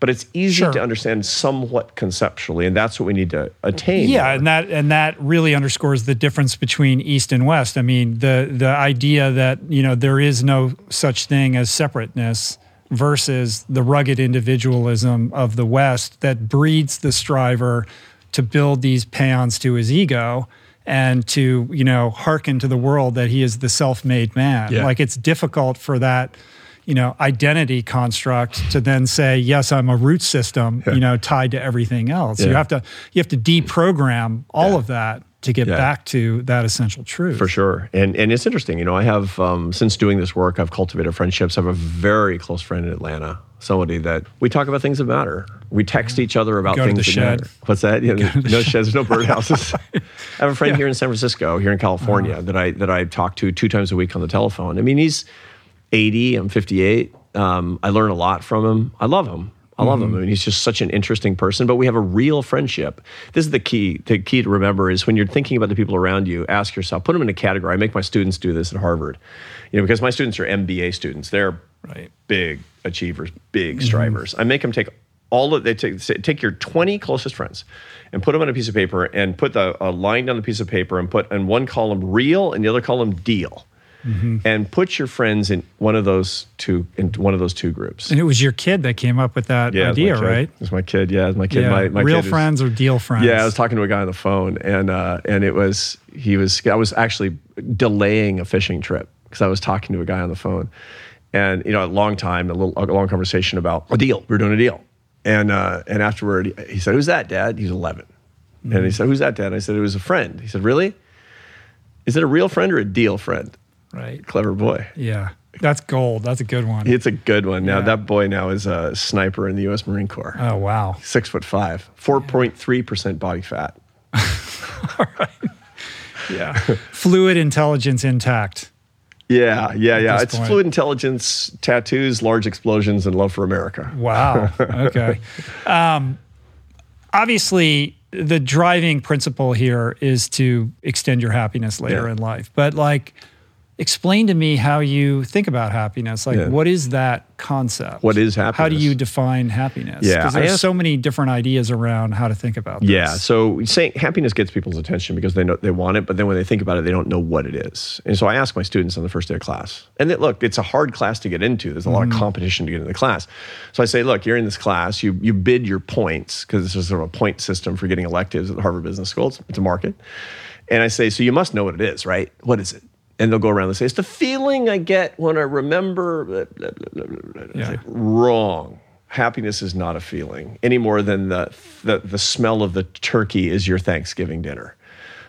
but it's easy Sure. to understand somewhat conceptually and that's what we need to attain Yeah, and that and that really underscores the difference between East and West. I mean, the the idea that you know there is no such thing as separateness versus the rugged individualism of the West that breeds the striver to build these paeans to his ego and to you know hearken to the world that he is the self-made man. Yeah. Like it's difficult for that you know identity construct to then say yes i'm a root system you know tied to everything else you have to you have to deprogram all of that to get Yeah. back to that essential truth For sure. And and it's interesting, you know, I have um, since doing this work, I've cultivated friendships. I have a very close friend in Atlanta, somebody that we talk about things that matter. We text each other about Go to things the that shed. matter. What's that? Yeah, no sheds, no birdhouses. I have a friend here in San Francisco, here in California, that I that I talk to two times a week on the telephone. I mean, he's 80, I'm 58. Um, I learn a lot from him. I love him. I love him. Mm-hmm. I mean, he's just such an interesting person, but we have a real friendship. This is the key. The key to remember is when you're thinking about the people around you, ask yourself, put them in a category. I make my students do this at Harvard, you know, because my students are MBA students. They're Right. big achievers, big mm-hmm. strivers. I make them take all of they take say- take your 20 closest friends and put them on a piece of paper and put the a line down the piece of paper and put in one column real and the other column deal. And put your friends in one of those two in one of those two groups. and it was your kid that came up with that Yeah, idea kid. right was my kid. Yeah, it's my kid. yeah My, my real kid is- friends or deal friends yeah, I was talking to a guy on the phone, and uh, and it was he was I was actually delaying a fishing trip because I was talking to a guy on the phone, and you know a long time, a little a long conversation about a deal. We are doing a deal, and uh, and afterward he said, "Who's that, Dad?" He's 11, and he said, "Who's that, Dad?" I said, "It was a friend." He said, "Really? Is it a real friend or a deal friend?" Right Clever boy. yeah that's gold that's a good one It's a good one. Now Yeah. that boy now is a sniper in the U.S. Marine Corps. oh wow Six foot five, four point three percent body fat. All right. Yeah fluid intelligence intact Yeah, yeah, yeah. It's point. fluid intelligence, tattoos, large explosions, and love for America. Wow. Okay. um, obviously, the driving principle here is to extend your happiness later Yeah. in life. But like, explain to me how you think about happiness. Like, Yeah. what is that concept? What is happiness? How do you define happiness? Yeah, because there's asked- so many different ideas around how to think about this. Yeah. So saying happiness gets people's attention because they know they want it, but then when they think about it, they don't know what it is. And so I ask my students on the first day of class, and look, it's a hard class to get into. There's a lot of mm-hmm. competition to get into the class. So I say, look, you're in this class. You you bid your points because this is sort of a point system for getting electives at Harvard Business School. It's, it's a market. And I say, so you must know what it is, right? What is it? And they'll go around and say, it's the feeling I get when I remember. Blah, blah, blah, blah, blah. Yeah. like, wrong. Happiness is not a feeling any more than the, the, the smell of the turkey is your Thanksgiving dinner.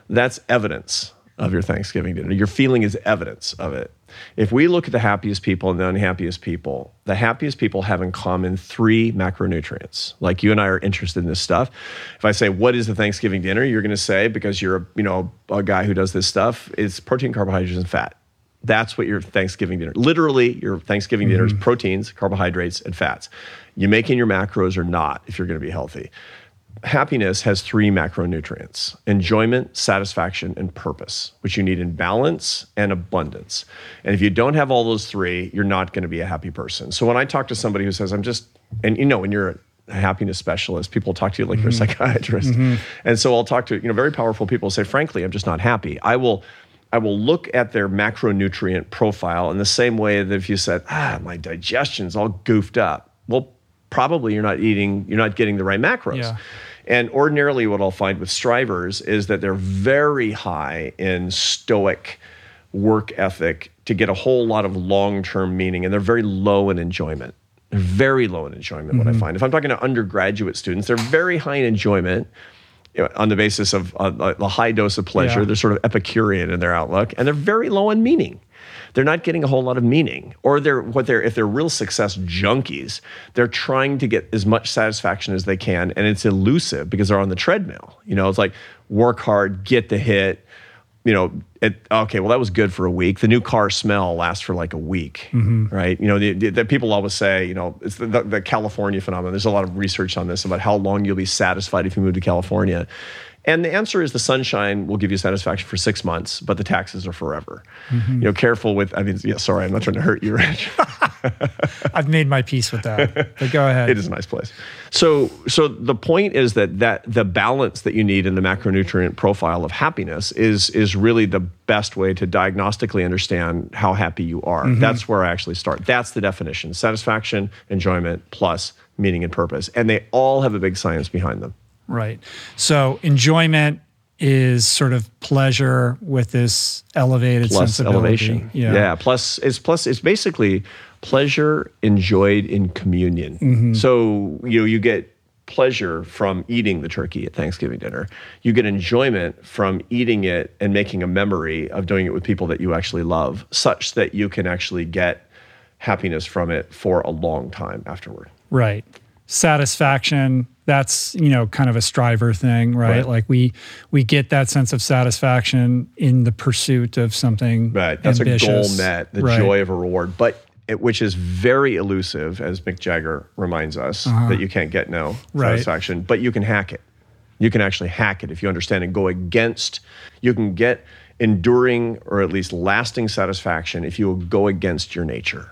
That's evidence of your Thanksgiving dinner. Your feeling is evidence of it. If we look at the happiest people and the unhappiest people, the happiest people have in common three macronutrients. Like you and I are interested in this stuff. If I say, "What is the Thanksgiving dinner?" you're going to say, because you're a, you know a guy who does this stuff, it's protein, carbohydrates, and fat. That's what your Thanksgiving dinner. Literally, your Thanksgiving dinner is mm-hmm. proteins, carbohydrates, and fats. You make in your macros or not if you're going to be healthy. Happiness has three macronutrients enjoyment, satisfaction, and purpose, which you need in balance and abundance. And if you don't have all those three, you're not going to be a happy person. So when I talk to somebody who says, I'm just, and you know, when you're a happiness specialist, people talk to you like you're a psychiatrist. And so I'll talk to, you know, very powerful people say, frankly, I'm just not happy. I will. I will look at their macronutrient profile in the same way that if you said, ah, my digestion's all goofed up. Well, probably you're not eating, you're not getting the right macros. Yeah. And ordinarily, what I'll find with strivers is that they're very high in stoic work ethic to get a whole lot of long term meaning, and they're very low in enjoyment. They're very low in enjoyment, what I find. If I'm talking to undergraduate students, they're very high in enjoyment you know, on the basis of uh, the high dose of pleasure. Yeah. They're sort of Epicurean in their outlook, and they're very low in meaning. They're not getting a whole lot of meaning, or they're what they're if they're real success junkies, they're trying to get as much satisfaction as they can, and it's elusive because they're on the treadmill. You know, it's like work hard, get the hit. You know, it, okay, well that was good for a week. The new car smell lasts for like a week, mm-hmm. right? You know, the, the, the people always say, you know, it's the, the California phenomenon. There's a lot of research on this about how long you'll be satisfied if you move to California. And the answer is the sunshine will give you satisfaction for six months, but the taxes are forever. Mm-hmm. You know, careful with, I mean, yeah, sorry, I'm not trying to hurt you, Rich. I've made my peace with that. But go ahead. it is a nice place. So, so the point is that that the balance that you need in the macronutrient profile of happiness is is really the best way to diagnostically understand how happy you are. Mm-hmm. That's where I actually start. That's the definition: satisfaction, enjoyment, plus meaning and purpose, and they all have a big science behind them. Right. So enjoyment is sort of pleasure with this elevated plus sensibility. elevation. Yeah. yeah. Plus it's plus it's basically pleasure enjoyed in communion. Mm-hmm. So you know, you get pleasure from eating the turkey at Thanksgiving dinner. You get enjoyment from eating it and making a memory of doing it with people that you actually love, such that you can actually get happiness from it for a long time afterward. Right. Satisfaction, that's, you know, kind of a striver thing, right? Right. Like we we get that sense of satisfaction in the pursuit of something Right. That's a goal ambitious. met, the Right. joy of a reward, but it, which is very elusive, as Mick Jagger reminds us, that you can't get no Uh-huh. Right. satisfaction, but you can hack it. You can actually hack it if you understand and go against. You can get enduring or at least lasting satisfaction if you go against your nature,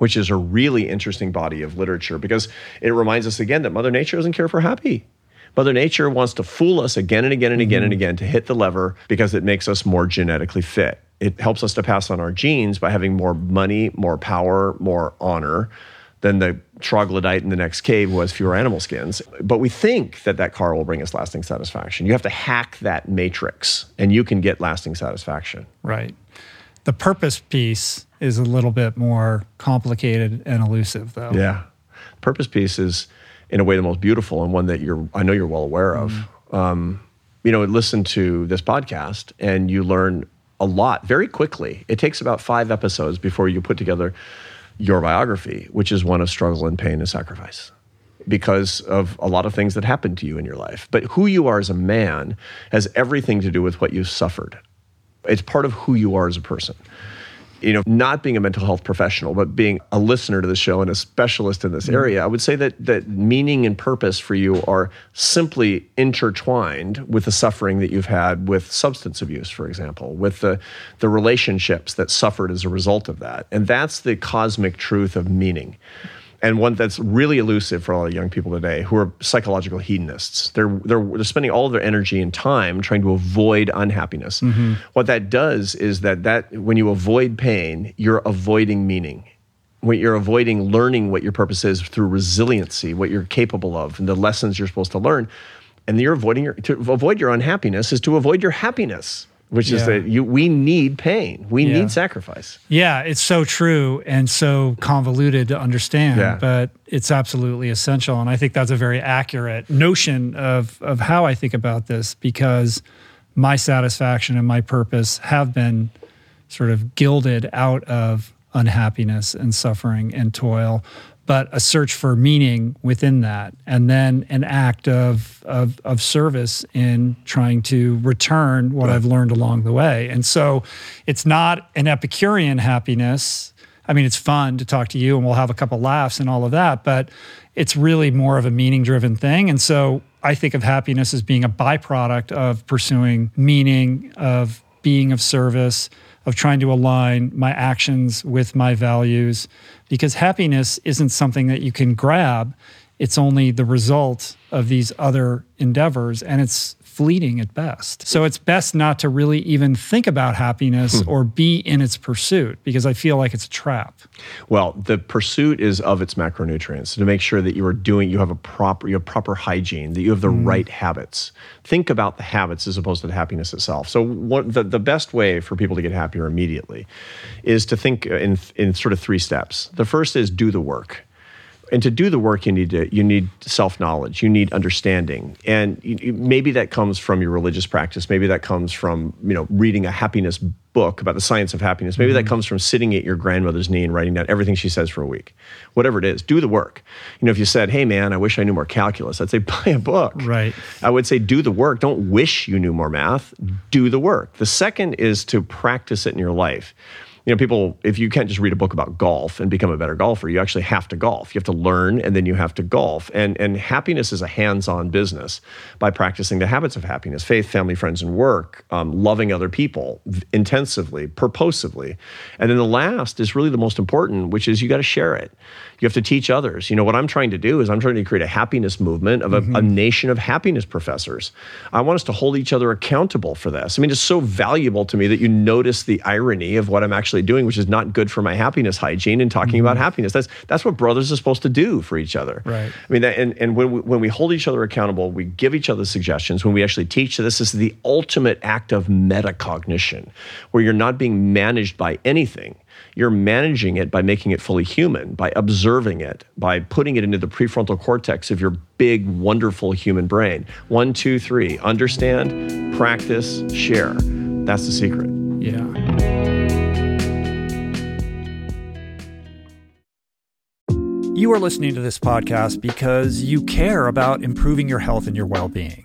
which is a really interesting body of literature because it reminds us again that Mother Nature doesn't care for happy. Mother Nature wants to fool us again and again and again and mm-hmm. again to hit the lever because it makes us more genetically fit. It helps us to pass on our genes by having more money, more power, more honor than the troglodyte in the next cave who has fewer animal skins. But we think that that car will bring us lasting satisfaction. You have to hack that matrix and you can get lasting satisfaction. Right. The purpose piece is a little bit more complicated and elusive though. Yeah. Purpose piece is, in a way, the most beautiful and one that you're, I know you're well aware of. Um, you know, listen to this podcast and you learn a lot very quickly. It takes about five episodes before you put together your biography, which is one of struggle and pain and sacrifice because of a lot of things that happened to you in your life. But who you are as a man has everything to do with what you've suffered. It's part of who you are as a person. You know, not being a mental health professional, but being a listener to the show and a specialist in this mm-hmm. area, I would say that that meaning and purpose for you are simply intertwined with the suffering that you've had with substance abuse, for example, with the the relationships that suffered as a result of that. And that's the cosmic truth of meaning and one that's really elusive for a lot of young people today who are psychological hedonists. They're they're, they're spending all of their energy and time trying to avoid unhappiness. Mm-hmm. What that does is that that when you avoid pain, you're avoiding meaning. When you're avoiding learning what your purpose is through resiliency, what you're capable of, and the lessons you're supposed to learn, and you're avoiding your to avoid your unhappiness is to avoid your happiness which yeah. is that you we need pain we yeah. need sacrifice yeah it's so true and so convoluted to understand yeah. but it's absolutely essential and i think that's a very accurate notion of of how i think about this because my satisfaction and my purpose have been sort of gilded out of unhappiness and suffering and toil but a search for meaning within that, and then an act of of, of service in trying to return what right. I've learned along the way. And so, it's not an Epicurean happiness. I mean, it's fun to talk to you, and we'll have a couple laughs and all of that, but it's really more of a meaning driven thing. And so, I think of happiness as being a byproduct of pursuing meaning, of being of service, of trying to align my actions with my values because happiness isn't something that you can grab. It's only the result of these other endeavors, and it's fleeting at best. So it's best not to really even think about happiness hmm. or be in its pursuit because I feel like it's a trap. Well, the pursuit is of its macronutrients to make sure that you are doing you have a proper you have proper hygiene, that you have the mm. right habits. Think about the habits as opposed to the happiness itself. So what the, the best way for people to get happier immediately is to think in in sort of three steps. The first is do the work and to do the work you need to you need self-knowledge you need understanding. And you, maybe that comes from your religious practice maybe that comes from you know reading a happiness book about the science of happiness. Maybe mm-hmm. that comes from sitting at your grandmother's knee and writing down everything she says for a week. Whatever it is do the work. You know if you said hey man i wish i knew more calculus i'd say buy a book. Right. I would say do the work. Don't wish you knew more math. Do the work. The second is to practice it in your life you know, people, if you can't just read a book about golf and become a better golfer, you actually have to golf. You have to learn and then you have to golf. And, and happiness is a hands on business by practicing the habits of happiness faith, family, friends, and work, um, loving other people intensively, purposively. And then the last is really the most important, which is you got to share it. You have to teach others. You know, what I'm trying to do is I'm trying to create a happiness movement of a, mm-hmm. a nation of happiness professors. I want us to hold each other accountable for this. I mean, it's so valuable to me that you notice the irony of what I'm actually doing, which is not good for my happiness hygiene and talking mm-hmm. about happiness. That's that's what brothers are supposed to do for each other. Right. I mean, that, and, and when we, when we hold each other accountable, we give each other suggestions. When we actually teach, this is the ultimate act of metacognition, where you're not being managed by anything you're managing it by making it fully human, by observing it, by putting it into the prefrontal cortex of your big, wonderful human brain. One, two, three. Understand, practice, share. That's the secret. Yeah. You are listening to this podcast because you care about improving your health and your well being.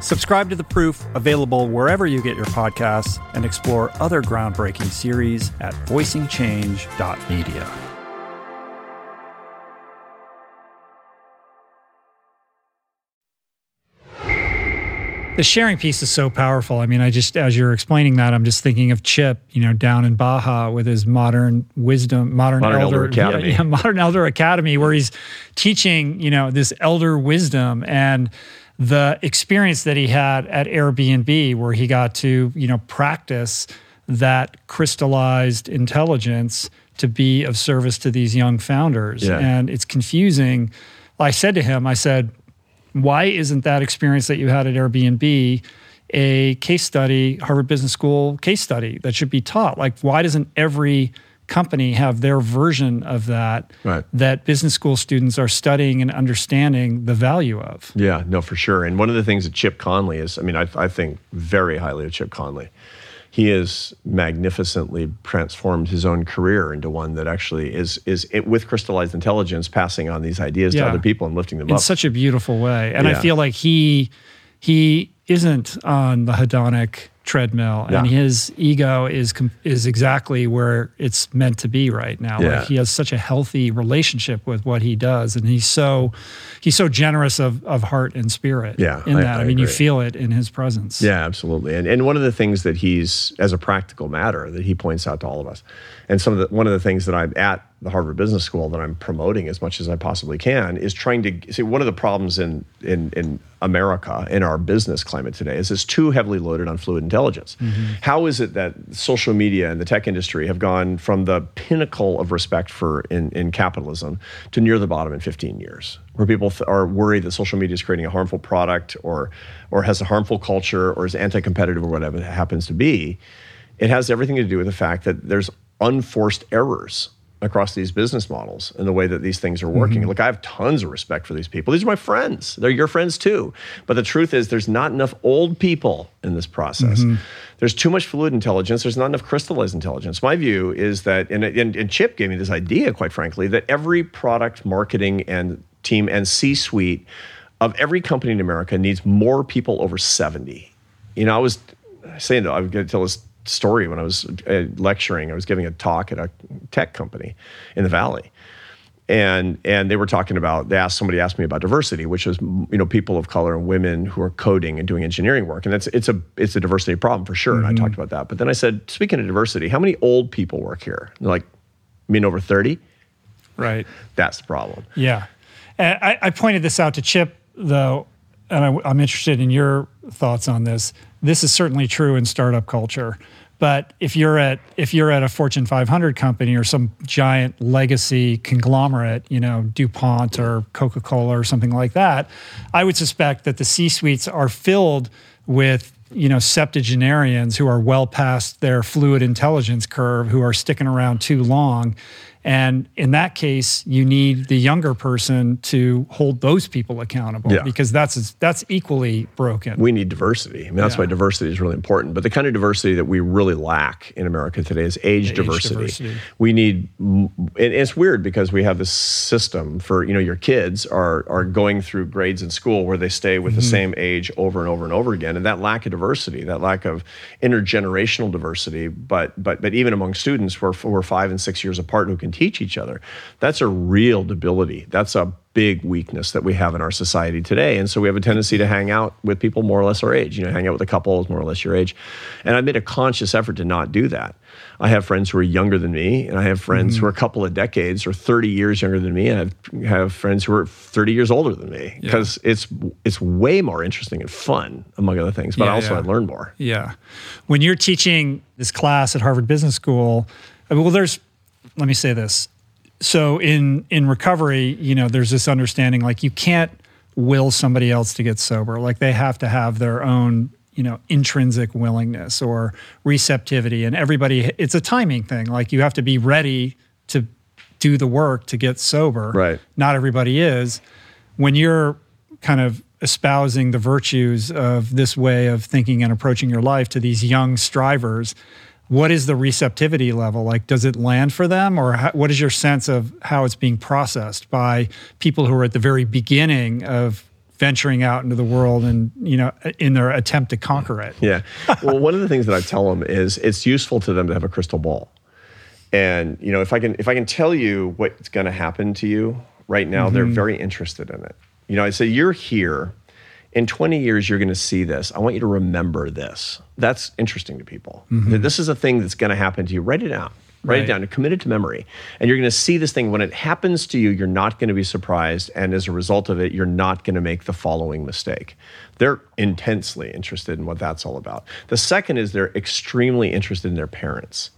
Subscribe to The Proof, available wherever you get your podcasts, and explore other groundbreaking series at voicingchange.media. the sharing piece is so powerful. I mean, I just as you're explaining that, I'm just thinking of Chip, you know, down in Baja with his modern wisdom, modern, modern elder, elder, academy, yeah, yeah, modern elder academy, where he's teaching, you know, this elder wisdom and the experience that he had at Airbnb, where he got to, you know, practice that crystallized intelligence to be of service to these young founders. Yeah. And it's confusing. I said to him, I said, why isn't that experience that you had at Airbnb a case study, Harvard Business School case study that should be taught? Like, why doesn't every company have their version of that right. that business school students are studying and understanding the value of? Yeah, no, for sure. And one of the things that Chip Conley is, I mean, I, I think very highly of Chip Conley he has magnificently transformed his own career into one that actually is is it, with crystallized intelligence passing on these ideas yeah. to other people and lifting them in up in such a beautiful way and yeah. i feel like he he isn't on the hedonic treadmill and his ego is is exactly where it's meant to be right now Yeah. like he has such a healthy relationship with what he does and he's so he's so generous of of heart and spirit Yeah, in I- that i, I mean you feel it in his presence Yeah, absolutely. And and one of the things that he's as a practical matter that he points out to all of us, and some of the one of the things that I'm at the Harvard Business School that I'm promoting as much as I possibly can is trying to see one of the problems in in in America in our business climate today is it's too heavily loaded on fluid intelligence. Mm-hmm. How is it that social media and the tech industry have gone from the pinnacle of respect for in, in capitalism to near the bottom in 15 years? Where people th- are worried that social media is creating a harmful product or or has a harmful culture or is anti-competitive or whatever it happens to be, it has everything to do with the fact that there's unforced errors across these business models and the way that these things are working. Mm-hmm. Look, I have tons of respect for these people. These are my friends. They're your friends too. But the truth is there's not enough old people in this process. Mm-hmm. There's too much fluid intelligence. There's not enough crystallized intelligence. My view is that, and, and, and Chip gave me this idea, quite frankly, that every product marketing and team and C-suite of every company in America needs more people over 70. You know, I was saying I was going to tell this story when I was uh, lecturing. I was giving a talk at a tech company in the Valley, and and they were talking about. They asked somebody asked me about diversity, which is you know people of color and women who are coding and doing engineering work, and that's it's a it's a diversity problem for sure. And I talked about that. But then I said, speaking of diversity, how many old people work here? And they're like, I mean, over thirty. right That's the problem. Yeah. And I, I pointed this out to Chip, though, and I, I'm interested in your thoughts on this. This is certainly true in startup culture. But if you're at if you're at a Fortune 500 company or some giant legacy conglomerate, you know DuPont or Coca Cola or something like that, I would suspect that the C suites are filled with you know septuagenarians who are well past their fluid intelligence curve, who are sticking around too long, and in that case, you need the younger person to hold those people accountable Yeah. because that's that's equally broken. we need diversity. I mean, that's Yeah. why diversity is really important. But the kind of diversity that we really lack in America today is age, diversity. diversity. We need, and it's weird because we have this system for you know your kids are are going through grades in school where they stay with the mm-hmm. same age over and over and over again, and that lack of diversity, that lack of intergenerational diversity, but but but even among students, we're we're five and six years apart who can teach each other. That's a real debility. That's a big weakness that we have in our society today. And so we have a tendency to hang out with people more or less our age. You know, hang out with a couple who's more or less your age. And I made a conscious effort to not do that. I have friends who are younger than me, and I have friends who mm-hmm. are a couple of decades or 30 years younger than me, and I have friends who are 30 years older than me because it's it's way more interesting and fun, among other things. But Yeah, also yeah. I learn more. Yeah. When you're teaching this class at Harvard Business School, I mean, well, there's, let me say this. So in in recovery, you know, there's this understanding like you can't will somebody else to get sober. Like they have to have their own, you know intrinsic willingness or receptivity and everybody it's a timing thing like you have to be ready to do the work to get sober Right. not everybody is when you're kind of espousing the virtues of this way of thinking and approaching your life to these young strivers what is the receptivity level like does it land for them or how, what is your sense of how it's being processed by people who are at the very beginning of venturing out into the world and you know in their attempt to conquer it Yeah. Well, one of the things that I tell them is it's useful to them to have a crystal ball. And you know, if I can if I can tell you what's going to happen to you right now, they're mm-hmm. very interested in it. You know, I say you're here. In 20 years, you're going to see this. I want you to remember this. That's interesting to people. Mm-hmm. That This is a thing that's going to happen to you. Write it down. Write Right. it down. Commit it to memory. And you're going to see this thing. When it happens to you, you're not going to be surprised. And as a result of it, you're not going to make the following mistake. They're intensely interested in what that's all about. The second is they're extremely interested in their parents.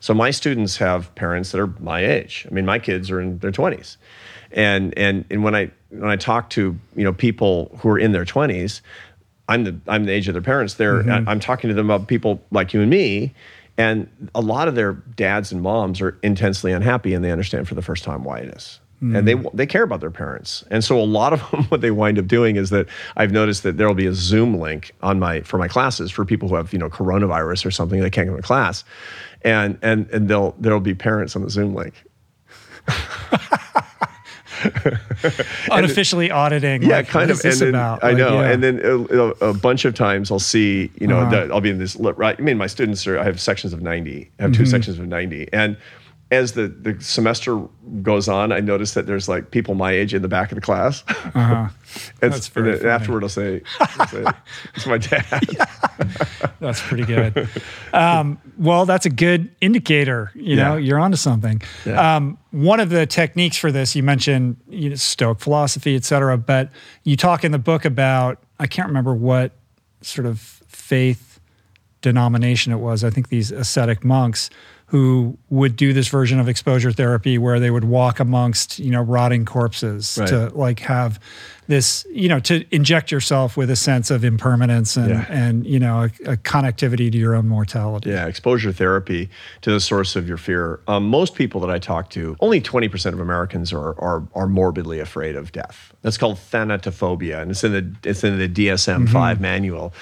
So my students have parents that are my age. I mean, my kids are in their 20s. And and and when I when I talk to, you know, people who are in their 20s, I'm the I'm the age of their parents. They're mm-hmm. I'm talking to them about people like you and me, and a lot of their dads and moms are intensely unhappy and they understand for the first time why it is. And they mm. they care about their parents, and so a lot of them, what they wind up doing is that I've noticed that there will be a Zoom link on my for my classes for people who have you know coronavirus or something they can't come to class, and and and they'll there'll be parents on the Zoom link. unofficially auditing yeah, like, kind what of. and then, about I Like, know. yeah. And then a, a, a bunch of times I'll see, you know, Uh-huh. that I'll be in this. Right. I mean, my students are. I have sections of ninety. I have two Mm-hmm. sections of ninety, and as the the semester goes on, I notice that there's like people my age in the back of the class. uh-huh. That's very and afterward, I'll say, I'll say, "It's my dad." That's pretty good. um, well, that's a good indicator. You know, you're onto something. Yeah. Um, one of the techniques for this, you mentioned you know, Stoic philosophy, et cetera, but you talk in the book about, I can't remember what sort of faith denomination it was. I think these ascetic monks who would do this version of exposure therapy where they would walk amongst, you know, rotting corpses Right. to like have this, you know, to inject yourself with a sense of impermanence and, Yeah. and you know, a, a connectivity to your own mortality. Yeah, exposure therapy to the source of your fear. Um, most people that I talk to, only 20% of Americans are, are, are morbidly afraid of death. That's called thanatophobia, and it's in the, it's in the DSM 5 manual.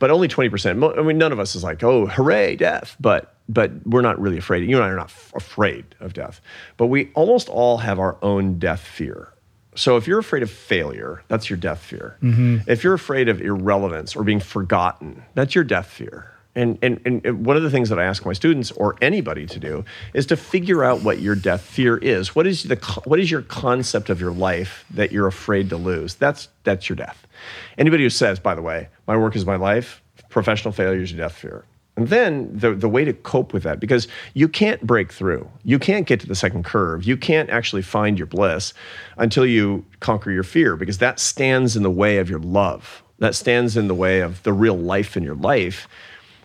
But only 20%. I mean, none of us is like, oh, hooray, death. But but we're not really afraid. You and I are not f- afraid of death. But we almost all have our own death fear. So if you're afraid of failure, that's your death fear. Mm-hmm. If you're afraid of irrelevance or being forgotten, that's your death fear. And, and, and one of the things that I ask my students or anybody to do is to figure out what your death fear is. What is, the, what is your concept of your life that you're afraid to lose? That's, that's your death. Anybody who says, by the way, my work is my life, professional failure is your death fear. And then the, the way to cope with that, because you can't break through, you can't get to the second curve, you can't actually find your bliss until you conquer your fear, because that stands in the way of your love. That stands in the way of the real life in your life.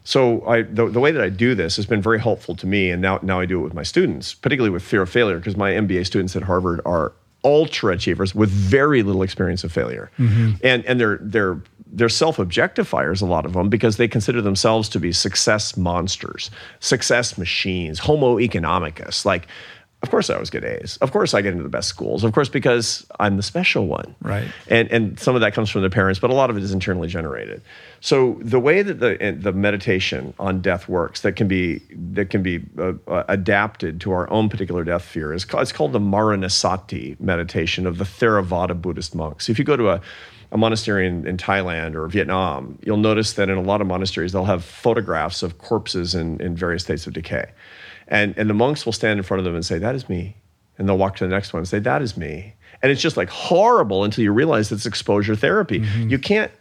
So I, the, the way that I do this has been very helpful to me, and now, now I do it with my students, particularly with fear of failure, because my MBA students at Harvard are ultra achievers with very little experience of failure, mm-hmm. and and they're they're they're self objectifiers a lot of them because they consider themselves to be success monsters, success machines, Homo economicus, like. Of course, I always get A's. Of course, I get into the best schools. Of course, because I'm the special one. Right. And and some of that comes from the parents, but a lot of it is internally generated. So the way that the the meditation on death works, that can be that can be uh, uh, adapted to our own particular death fear, is called, it's called the Maranasati meditation of the Theravada Buddhist monks. If you go to a a monastery in, in Thailand or Vietnam, you'll notice that in a lot of monasteries they'll have photographs of corpses in, in various states of decay. And, and the monks will stand in front of them and say, That is me. And they'll walk to the next one and say, That is me. And it's just like horrible until you realize it's exposure therapy. Mm-hmm. You can't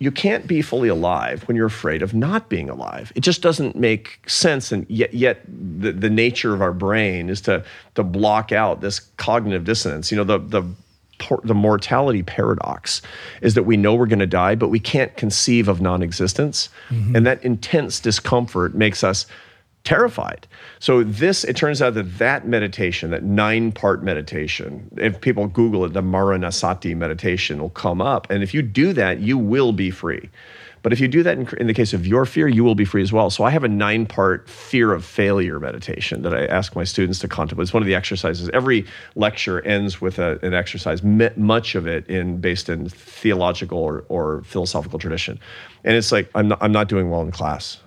you can't be fully alive when you're afraid of not being alive. It just doesn't make sense. And yet, yet the, the nature of our brain is to, to block out this cognitive dissonance. You know, the, the, the mortality paradox is that we know we're going to die, but we can't conceive of non existence. Mm-hmm. And that intense discomfort makes us terrified. So this, it turns out that that meditation, that nine-part meditation, if people Google it, the Maranasati meditation will come up, and if you do that, you will be free. But if you do that in, in, the case of your fear, you will be free as well. So I have a nine part fear of failure meditation that I ask my students to contemplate. It's one of the exercises. Every lecture ends with a, an exercise, much of it in based in theological or, or philosophical tradition. And it's like, I'm not, I'm not doing well in class.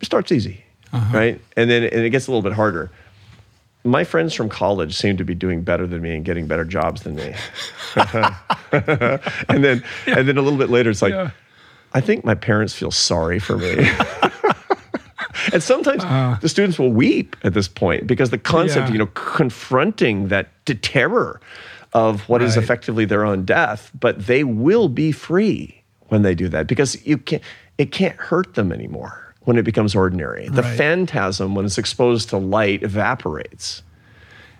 It starts easy, uh-huh. right? And then and it gets a little bit harder my friends from college seem to be doing better than me and getting better jobs than me. and then yeah. and then a little bit later it's like yeah. I think my parents feel sorry for me. and sometimes uh, the students will weep at this point because the concept, yeah. you know, confronting that terror of what right. is effectively their own death, but they will be free when they do that because you can't, it can't hurt them anymore when it becomes ordinary. The right. phantasm, when it's exposed to light, evaporates.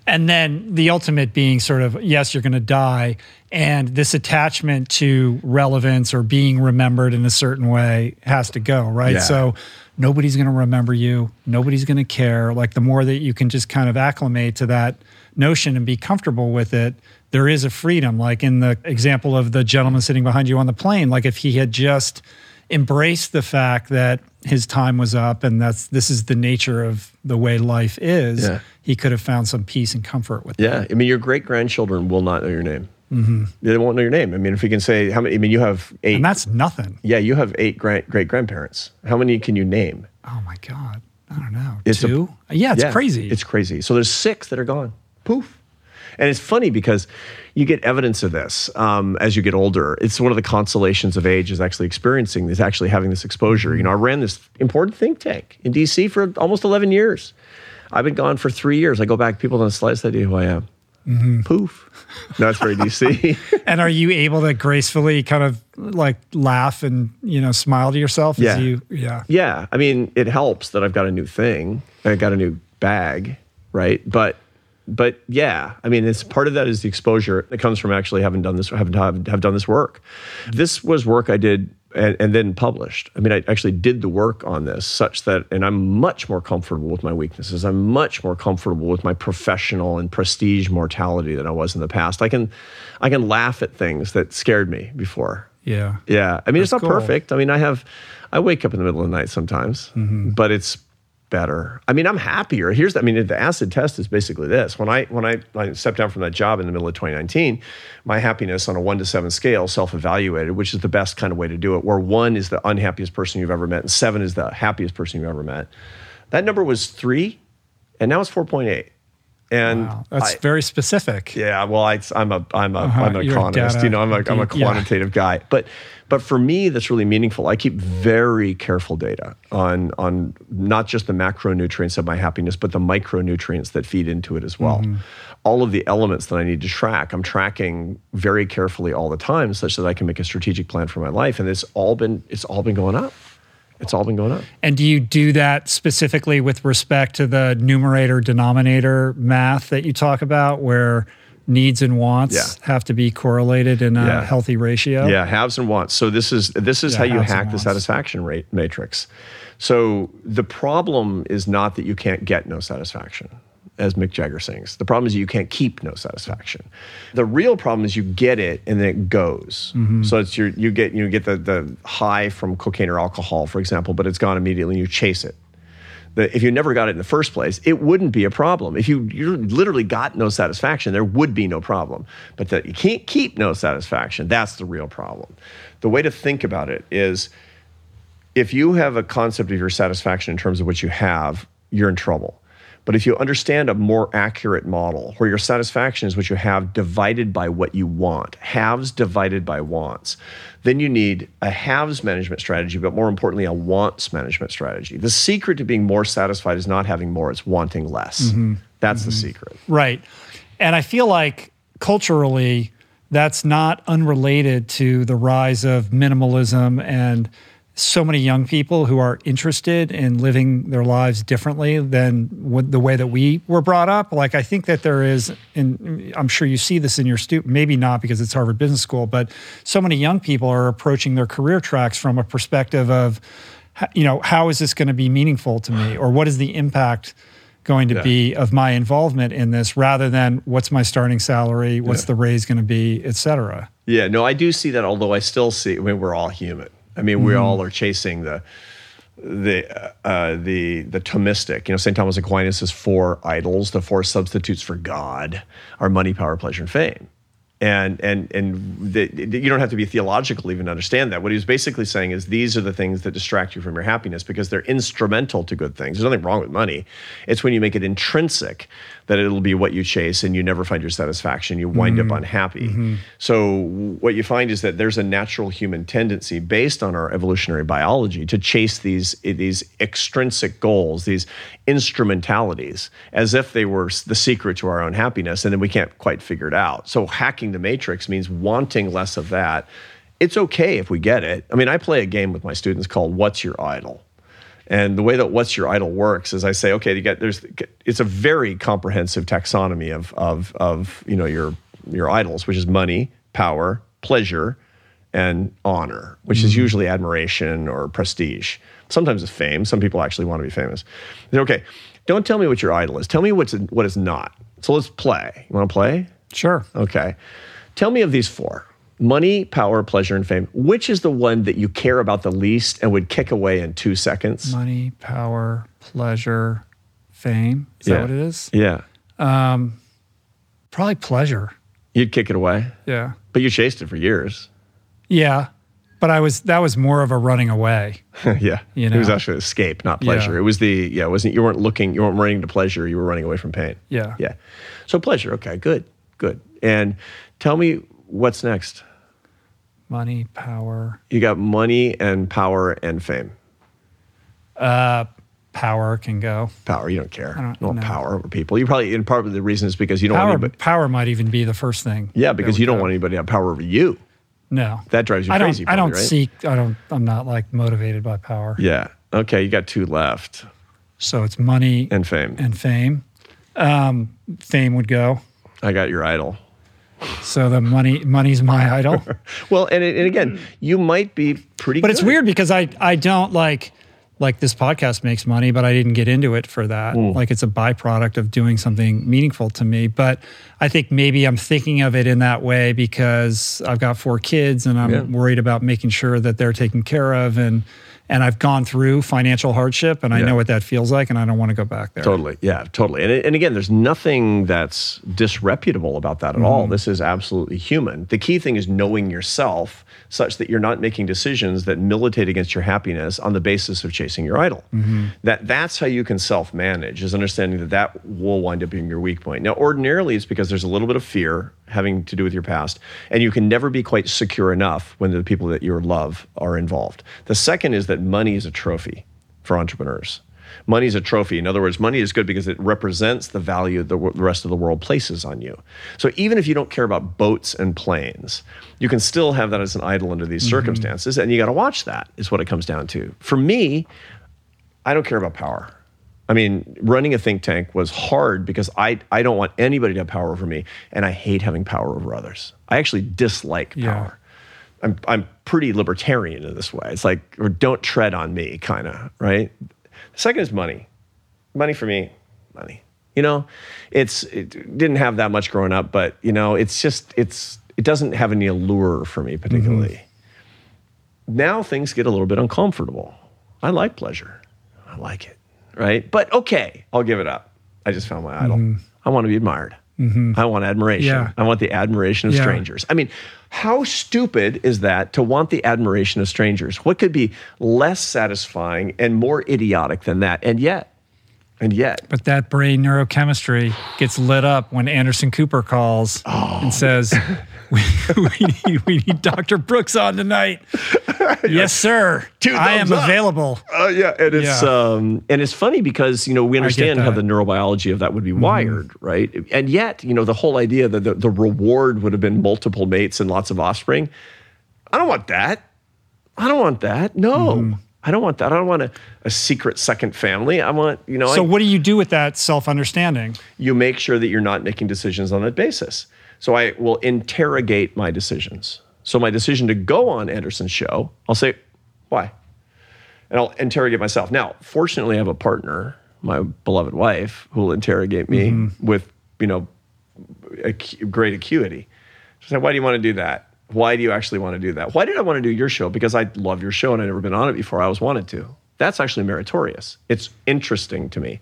And then the ultimate being sort of, yes, you're going to die. And this attachment to relevance or being remembered in a certain way has to go, right? Yeah. So nobody's going to remember you. Nobody's going to care. Like the more that you can just kind of acclimate to that notion and be comfortable with it, there is a freedom. Like in the example of the gentleman sitting behind you on the plane, like if he had just embraced the fact that his time was up and that's this is the nature of the way life is, yeah. he could have found some peace and comfort with that. yeah. that. I mean, your great grandchildren will not know your name. Mm-hmm. They won't know your name. I mean, if you can say how many, I mean, you have eight. And that's nothing. Yeah, you have eight great great grandparents. How many can you name? Oh my God. I don't know. It's Two? A, yeah, it's yeah, crazy. It's crazy. So there's six that are gone. Poof. And it's funny because you get evidence of this um, as you get older. It's one of the consolations of age is actually experiencing is actually having this exposure. You know, I ran this important think tank in DC for almost 11 years. I've been gone for three years. I go back, people don't slice idea who I am. Mm-hmm. Poof. That's very DC. and are you able to gracefully kind of like laugh and you know smile to yourself? Yeah. You, yeah. Yeah. I mean, it helps that I've got a new thing. I got a new bag, right? But but yeah, I mean, it's part of that is the exposure that comes from actually having done this, having have, have done this work. This was work I did and, and, then published. I mean, I actually did the work on this such that, and I'm much more comfortable with my weaknesses. I'm much more comfortable with my professional and prestige mortality than I was in the past. I can, I can laugh at things that scared me before. Yeah. Yeah. I mean, That's it's not cool. perfect. I mean, I have, I wake up in the middle of the night sometimes, mm-hmm. but it's better. I mean, I'm happier. Here's, the, I mean, the acid test is basically this. When I when I, I stepped down from that job in the middle of 2019, my happiness on a one to seven scale, self-evaluated, which is the best kind of way to do it, where one is the unhappiest person you've ever met, and seven is the happiest person you've ever met. That number was three, and now it's 4.8. And wow. that's I, very specific. Yeah, well, I, am a I'm a uh-huh. am an economist. You know, I'm a am a quantitative yeah. guy. But but for me, that's really meaningful. I keep very careful data on on not just the macronutrients of my happiness, but the micronutrients that feed into it as well. Mm-hmm. All of the elements that I need to track, I'm tracking very carefully all the time, such that I can make a strategic plan for my life. And it's all been it's all been going up. It's all been going up. And do you do that specifically with respect to the numerator denominator math that you talk about, where needs and wants yeah. have to be correlated in a yeah. healthy ratio. Yeah, haves and wants. So this is this is yeah, how you hack the satisfaction rate matrix. So the problem is not that you can't get no satisfaction, as Mick Jagger sings. The problem is you can't keep no satisfaction. The real problem is you get it and then it goes. Mm-hmm. So it's your you get you get the the high from cocaine or alcohol, for example, but it's gone immediately and you chase it that if you never got it in the first place, it wouldn't be a problem. If you, you literally got no satisfaction, there would be no problem. But that you can't keep no satisfaction, that's the real problem. The way to think about it is if you have a concept of your satisfaction in terms of what you have, you're in trouble. But if you understand a more accurate model where your satisfaction is what you have divided by what you want, haves divided by wants, then you need a haves management strategy, but more importantly, a wants management strategy. The secret to being more satisfied is not having more, it's wanting less. Mm-hmm. That's mm-hmm. the secret. Right. And I feel like culturally, that's not unrelated to the rise of minimalism and so many young people who are interested in living their lives differently than the way that we were brought up. Like I think that there is, and I'm sure you see this in your student, maybe not because it's Harvard Business School, but so many young people are approaching their career tracks from a perspective of you know, how is this going to be meaningful to me, or what is the impact going to Yeah. be of my involvement in this, rather than what's my starting salary, what's Yeah. the raise going to be, et cetera. Yeah, no, I do see that. Although I still see, I mean, we're all human. I mean, we all are chasing the the uh, the the Thomistic. You know, Saint Thomas Aquinas' four idols, the four substitutes for God, are money, power, pleasure, and fame. And and and the, you don't have to be theological even to understand that. What he was basically saying is these are the things that distract you from your happiness because they're instrumental to good things. There's nothing wrong with money. It's when you make it intrinsic that it'll be what you chase and you never find your satisfaction. You wind up mm-hmm. unhappy. Mm-hmm. So what you find is that there's a natural human tendency based on our evolutionary biology to chase these eh, these extrinsic goals, these instrumentalities, as if they were the secret to our own happiness, and then we can't quite figure it out. So hacking the matrix means wanting less of that. It's okay if we get it. I mean, I play a game with my students called "What's Your Idol." And the way that what's your idol works is I say, okay, you get there's it's a very comprehensive taxonomy of of of you know your your idols, which is money, power, pleasure, and honor, which is mm. usually admiration or prestige. Sometimes it's fame. Some people actually want to be famous. Say, okay, don't tell me what your idol is. Tell me what's what it's not. So let's play. You want to play? Sure. Okay. Tell me of these four money, power, pleasure, and fame. Which is the one that you care about the least and would kick away in two seconds? Money, power, pleasure, fame. Is Yeah. that what it is? Yeah. Um, Probably pleasure. You'd kick it away, Yeah. but you chased it for years. Yeah. But I was that was more of a running away. yeah. You know? It was actually escape, not pleasure. Yeah. It was the, yeah, it wasn't, you weren't looking, you weren't running to pleasure, you were running away from pain. Yeah. Yeah. So pleasure. Okay. Good. Good. And tell me what's next. Money, power, You got money and power and fame. Uh, power can go. Power, you don't care. don't you want know. power over people. You probably, and part of the reason is because you don't Power want anybody, power might even be the first thing. yeah, because you don't go. want anybody to have power over you. No. That drives you I don't crazy. I don't right? seek I don't I'm not like motivated by power. Yeah. Okay. You got two left So it's money and fame. and fame. Um, fame would go. I got your idol. So the money money's my idol. Well, and, it, and again, you might be pretty But it's weird because I I don't like like this podcast makes money, but I didn't get into it for that. Hmm. Like it's a byproduct of doing something meaningful to me. But I think maybe I'm thinking of it in that way because I've got four kids and I'm Yeah. worried about making sure that they're taken care of and and I've gone through financial hardship and I Yeah. know what that feels like and I don't want to go back there. Totally. Yeah, totally. And, and again, there's nothing that's disreputable about that at Mm-hmm. all. This is absolutely human. The key thing is knowing yourself such that you're not making decisions that militate against your happiness on the basis of chasing your idol. Mm-hmm. That that's how you can self-manage is understanding that that will wind up being your weak point. Now, ordinarily it's because there's a little bit of fear having to do with your past and you can never be quite secure enough when the people that you love are involved. The second is that money is a trophy for entrepreneurs. Money is a trophy. In other words, money is good because it represents the value the, the rest of the world places on you. So even if you don't care about boats and planes, you can still have that as an idol under these mm-hmm. circumstances. And you got to watch that, is what it comes down to. For me, I don't care about power. I mean, running a think tank was hard because I, I don't want anybody to have power over me, and I hate having power over others. I actually dislike Yeah. power. I'm, I'm pretty libertarian in this way. It's like, or don't tread on me, kind of, right? The second is money. Money for me, money. You know, it's it didn't have that much growing up, but you know, it's just it's it doesn't have any allure for me particularly. Mm-hmm. Now things get a little bit uncomfortable. I like pleasure. I like it, right? But okay, I'll give it up. I just found my idol. Mm-hmm. I want to be admired. Mm-hmm. I want admiration. Yeah. I want the admiration of Yeah. strangers. I mean, how stupid is that to want the admiration of strangers? What could be less satisfying and more idiotic than that? And yet, and yet, But that brain neurochemistry gets lit up when Anderson Cooper calls Oh. and says, we, we, need, we need Dr. Brooks on tonight. yes, sir. Two I am up. available. Uh, yeah, and it's Yeah. um, and it's funny because you know we understand how. Mm-hmm. the neurobiology of that would be wired, right? And yet, you know, the whole idea that the, the reward would have been multiple mates and lots of offspring. I don't want that. I don't want that. No, Mm-hmm. I don't want that. I don't want a, a secret second family. I want you know. So, I, what do you do with that self understanding? you make sure that you're not making decisions on that basis. So I will interrogate my decisions. So my decision to go on Anderson's show, I'll say, why? and I'll interrogate myself. Now, fortunately, I have a partner, my beloved wife, who will interrogate me mm-hmm. with, you know, ac- great acuity. She said, "Why do you want to do that? Why do you actually want to do that? Why did I want to do your show? Because I love your show and I've never been on it before. I always wanted to. That's actually meritorious. It's interesting to me.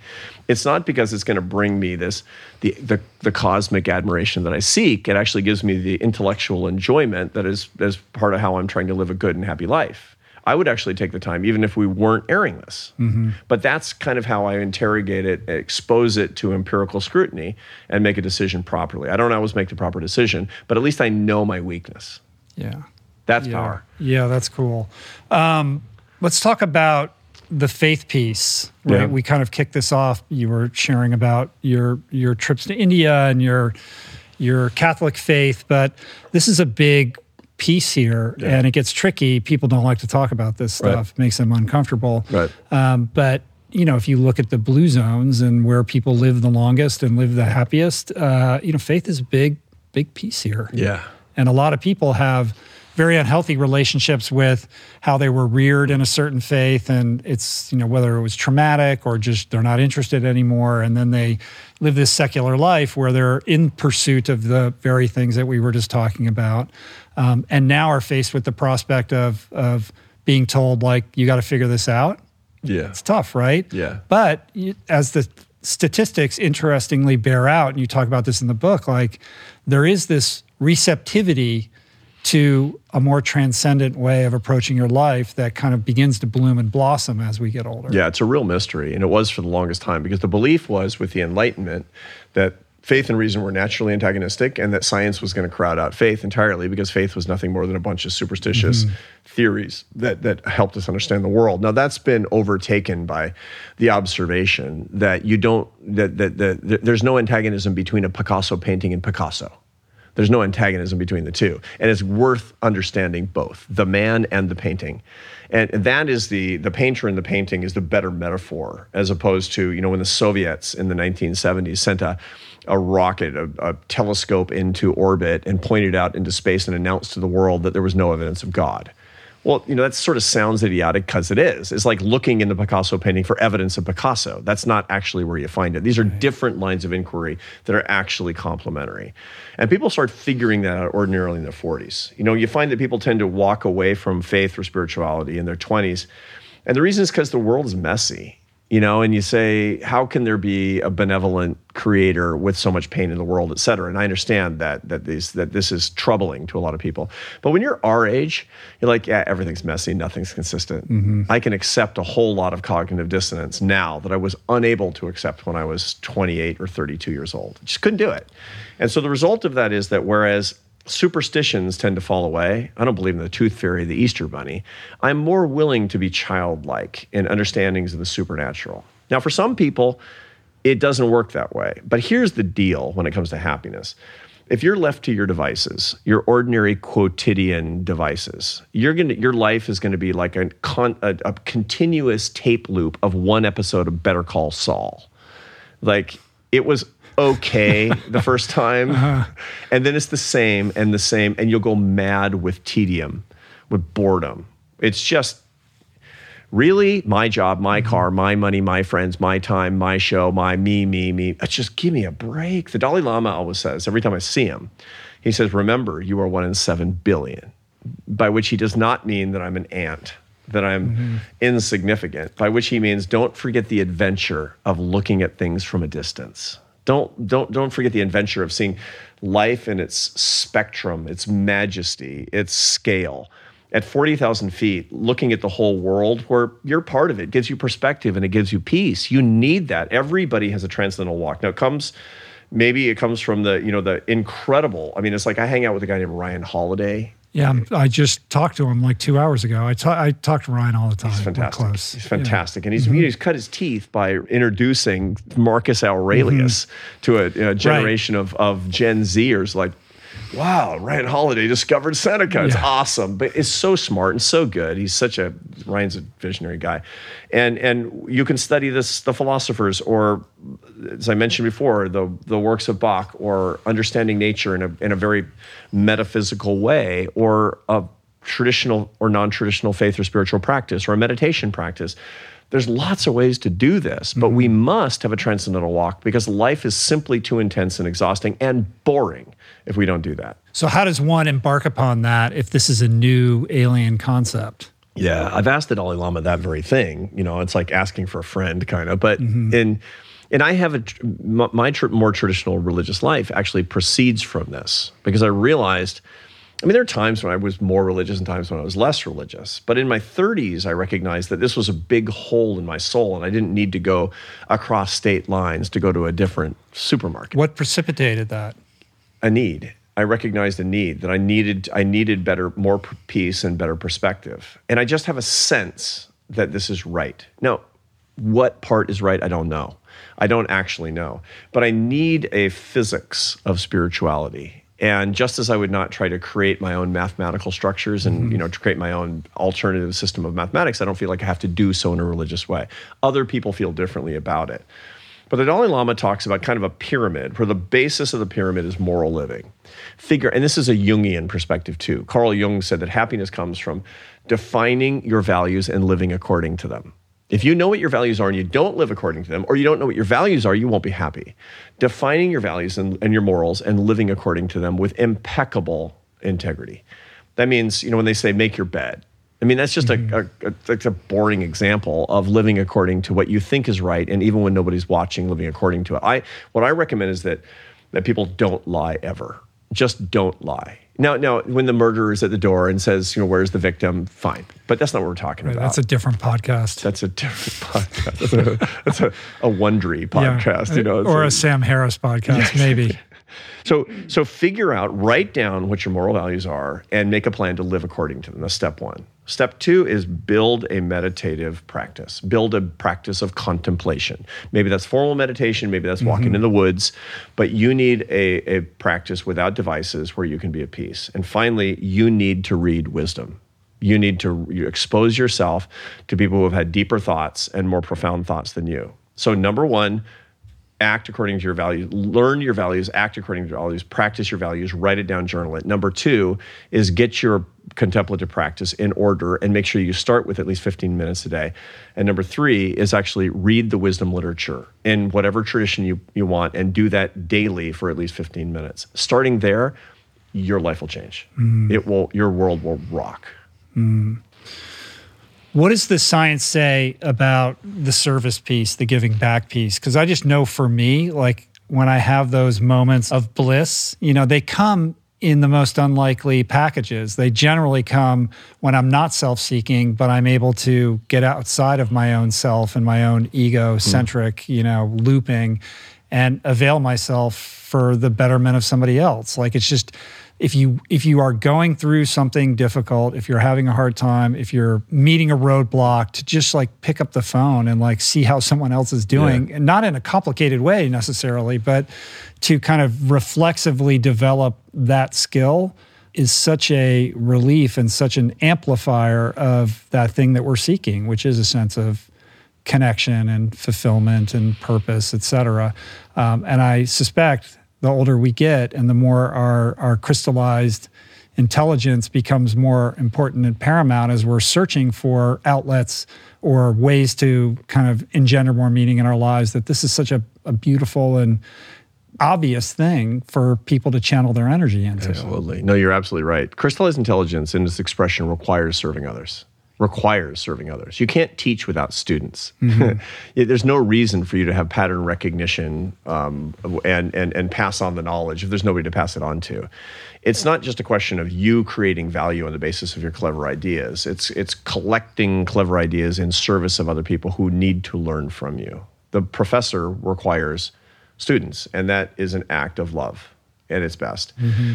It's not because it's going to bring me this the, the the cosmic admiration that I seek. It actually gives me the intellectual enjoyment that is as part of how I'm trying to live a good and happy life. I would actually take the time, even if we weren't airing this. Mm-hmm. But that's kind of how I interrogate it, expose it to empirical scrutiny, and make a decision properly. I don't always make the proper decision, but at least I know my weakness. Yeah. That's yeah. power. Yeah, that's cool. Um, let's talk about the faith piece. Right? Yeah. We kind of kicked this off. You were sharing about your your trips to India and your your Catholic faith, but this is a big piece here yeah. and it gets tricky. People don't like to talk about this stuff, right. makes them uncomfortable. Right. Um, but you know, if you look at the blue zones and where people live the longest and live the happiest, uh, you know, faith is a big, big piece here. Yeah. And a lot of people have very unhealthy relationships with how they were reared in a certain faith and it's you know whether it was traumatic or just they're not interested anymore and then they live this secular life where they're in pursuit of the very things that we were just talking about um, and now are faced with the prospect of of being told like you got to figure this out. Yeah, it's tough, right? Yeah, but as the statistics interestingly bear out, and you talk about this in the book, like there is this receptivity to a more transcendent way of approaching your life that kind of begins to bloom and blossom as we get older. Yeah, it's a real mystery. And it was for the longest time because the belief was with the Enlightenment that faith and reason were naturally antagonistic and that science was going to crowd out faith entirely because faith was nothing more than a bunch of superstitious mm-hmm. theories that, that helped us understand the world. Now that's been overtaken by the observation that you don't that, that, that, that there's no antagonism between a Picasso painting and Picasso. There's no antagonism between the two. And it's worth understanding both, the man and the painting. And that is the the painter and the painting is the better metaphor as opposed to, you know, when the Soviets in the 1970s sent a a rocket, a, a, telescope into orbit and pointed out into space and announced to the world that there was no evidence of God. Well, you know, that sort of sounds idiotic because it is. It's like looking in the Picasso painting for evidence of Picasso. That's not actually where you find it. These are different lines of inquiry that are actually complementary. And people start figuring that out ordinarily in their 40s. You know, you find that people tend to walk away from faith or spirituality in their 20s. And the reason is because the world is messy you know, and you say, how can there be a benevolent creator with so much pain in the world, et cetera? And I understand that that these that this is troubling to a lot of people. But when you're our age, you're like, yeah, everything's messy, nothing's consistent. Mm-hmm. I can accept a whole lot of cognitive dissonance now that I was unable to accept when I was 28 or 32 years old. I just couldn't do it. And so the result of that is that whereas superstitions tend to fall away. I don't believe in the tooth fairy, the Easter bunny. I'm more willing to be childlike in understandings of the supernatural. Now, for some people, it doesn't work that way. But here's the deal when it comes to happiness. If you're left to your devices, your ordinary quotidian devices, you're gonna, your life is going to be like a, con, a, a continuous tape loop of one episode of Better Call Saul. Like it was okay the first time, uh-huh. and then it's the same and the same, and you'll go mad with tedium, with boredom. It's just really my job, my mm-hmm. car, my money, my friends, my time, my show, my me, me, me. It's just give me a break. The Dalai Lama always says every time I see him, he says, "Remember, you are one in seven billion," by which he does not mean that I'm an ant that I'm mm-hmm. insignificant, by which he means don't forget the adventure of looking at things from a distance. Don't don't don't forget the adventure of seeing life in its spectrum, its majesty, its scale. At 40,000 feet, looking at the whole world where you're part of it gives you perspective and it gives you peace. You need that. Everybody has a transcendental walk. Now it comes maybe it comes from the, you know, the incredible. I mean, it's like I hang out with a guy named Ryan Holiday yeah, I just talked to him like two hours ago. I, ta- I talk to Ryan all the time. He's fantastic. He's fantastic, yeah. and he's mm-hmm. he's cut his teeth by introducing Marcus Aurelius mm-hmm. to a, a generation right. of of Gen Zers like wow, Ryan Holiday discovered Seneca. It's yeah. awesome, but it's so smart and so good. He's such a Ryan's a visionary guy, and and you can study this the philosophers or as I mentioned before the the works of Bach or understanding nature in a in a very metaphysical way or a traditional or non traditional faith or spiritual practice or a meditation practice. There's lots of ways to do this, but mm-hmm. we must have a transcendental walk because life is simply too intense and exhausting and boring if we don't do that. So, how does one embark upon that if this is a new alien concept? Yeah, I've asked the Dalai Lama that very thing. You know, it's like asking for a friend, kind of. But mm-hmm. in and I have a my tr- more traditional religious life actually proceeds from this because I realized. I mean, there are times when I was more religious and times when I was less religious. But in my 30s, I recognized that this was a big hole in my soul, and I didn't need to go across state lines to go to a different supermarket. What precipitated that? A need. I recognized a need that I needed. I needed better, more peace and better perspective, and I just have a sense that this is right. Now, what part is right? I don't know. I don't actually know. But I need a physics of spirituality. And just as I would not try to create my own mathematical structures and mm-hmm. you know to create my own alternative system of mathematics, I don't feel like I have to do so in a religious way. Other people feel differently about it. But the Dalai Lama talks about kind of a pyramid where the basis of the pyramid is moral living. Figure, and this is a Jungian perspective too. Carl Jung said that happiness comes from defining your values and living according to them. If you know what your values are and you don't live according to them, or you don't know what your values are, you won't be happy. Defining your values and, and your morals and living according to them with impeccable integrity. That means, you know, when they say make your bed, I mean, that's just mm-hmm. a, a, a, a, boring example of living according to what you think is right, and even when nobody's watching, living according to it. I what I recommend is that that people don't lie ever. Just don't lie. Now, now, when the murderer is at the door and says, you know, where's the victim? Fine, but that's not what we're talking right, about. That's a different podcast. That's a different podcast. That's a, that's a, a Wondery podcast, yeah, you know, or a, a, Sam Harris podcast, yeah, maybe. So, so figure out, write down what your moral values are, and make a plan to live according to them. That's step one. Step two is build a meditative practice. Build a practice of contemplation. Maybe that's formal meditation, maybe that's walking mm-hmm. in the woods, but you need a, a practice without devices where you can be at peace. And finally, you need to read wisdom. You need to you expose yourself to people who have had deeper thoughts and more profound thoughts than you. So, number one, act according to your values, learn your values, act according to your values, practice your values, write it down, journal it. Number two is get your contemplative practice in order and make sure you start with at least 15 minutes a day. And number three is actually read the wisdom literature in whatever tradition you, you want and do that daily for at least 15 minutes. Starting there, your life will change. Mm. It will, your world will rock. Mm. What does the science say about the service piece, the giving back piece? Because I just know for me, like when I have those moments of bliss, you know, they come in the most unlikely packages. They generally come when I'm not self seeking, but I'm able to get outside of my own self and my own ego centric, mm. you know, looping and avail myself for the betterment of somebody else. Like it's just, if you if you are going through something difficult if you're having a hard time if you're meeting a roadblock to just like pick up the phone and like see how someone else is doing yeah. and not in a complicated way necessarily but to kind of reflexively develop that skill is such a relief and such an amplifier of that thing that we're seeking which is a sense of connection and fulfillment and purpose et cetera um, and i suspect the older we get and the more our, our crystallized intelligence becomes more important and paramount as we're searching for outlets or ways to kind of engender more meaning in our lives that this is such a, a beautiful and obvious thing for people to channel their energy into. Absolutely. No, you're absolutely right. Crystallized intelligence in its expression requires serving others requires serving others. You can't teach without students. Mm-hmm. there's no reason for you to have pattern recognition um, and, and, and pass on the knowledge if there's nobody to pass it on to. It's not just a question of you creating value on the basis of your clever ideas. It's, it's collecting clever ideas in service of other people who need to learn from you. The professor requires students, and that is an act of love at its best. Mm-hmm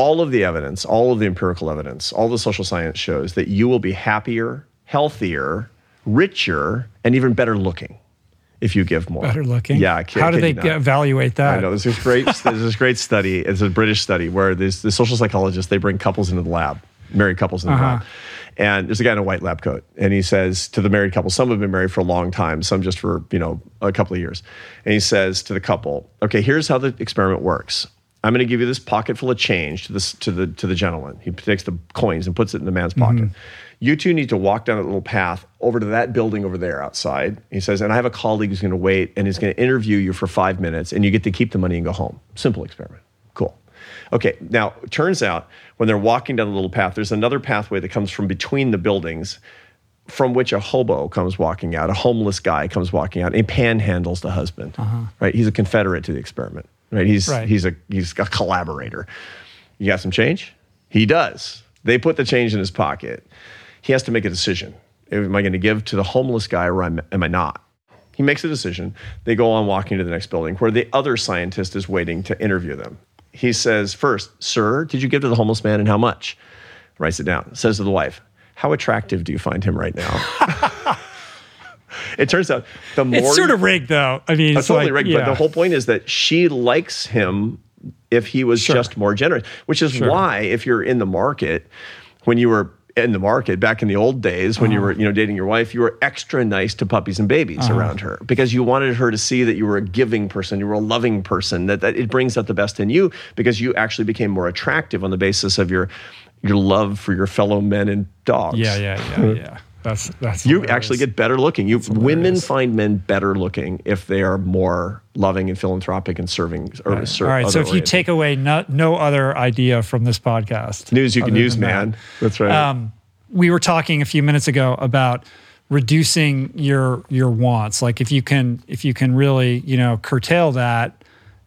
all of the evidence, all of the empirical evidence, all the social science shows that you will be happier, healthier, richer, and even better looking if you give more. Better looking. Yeah. I How do they evaluate that? I know there's this great there's this great study. It's a British study where this the social psychologists they bring couples into the lab, married couples in the uh-huh. lab. And there's a guy in a white lab coat, and he says to the married couple, some have been married for a long time, some just for you know a couple of years. And he says to the couple, "Okay, here's how the experiment works I'm going to give you this pocket full of change to this to the to the gentleman. He takes the coins and puts it in the man's pocket. Mm-hmm. You two need to walk down a little path over to that building over there outside. He says, and I have a colleague who's going to wait and he's going to interview you for five minutes, and you get to keep the money and go home. Simple experiment. Cool. Okay. Now, it turns out when they're walking down the little path, there's another pathway that comes from between the buildings from which a hobo comes walking out, a homeless guy comes walking out, and he panhandles the husband. Right? He's a confederate to the experiment. Right? He's Right. he's a he's a collaborator. You got some change? He does. They put the change in his pocket. He has to make a decision. Am I going to give to the homeless guy or am, am I not? He makes a decision. They go on walking to the next building where the other scientist is waiting to interview them. He says, First, sir, did you give to the homeless man and how much? Writes it down. Says to the wife, How attractive do you find him right now? it turns out the more It's sort of rigged, though. I mean, it's totally like, rigged. yeah. But the whole point is that she likes him if he was just more generous, which is why if you're in the market, when you were in the market back in the old days when Uh-huh. you were you know dating your wife you were extra nice to puppies and babies Uh-huh. around her because you wanted her to see that you were a giving person you were a loving person that, that it brings out the best in you because you actually became more attractive on the basis of your your love for your fellow men and dogs yeah, yeah, yeah, yeah. That's that's you hilarious. actually get better looking. You women find men better looking if they are more loving and philanthropic and serving. Or ser- All right. So if you take away no, no other idea from this podcast, news, you can use, that, man. That's right. Um, we were talking a few minutes ago about reducing your your wants. Like if you can if you can really you know curtail that,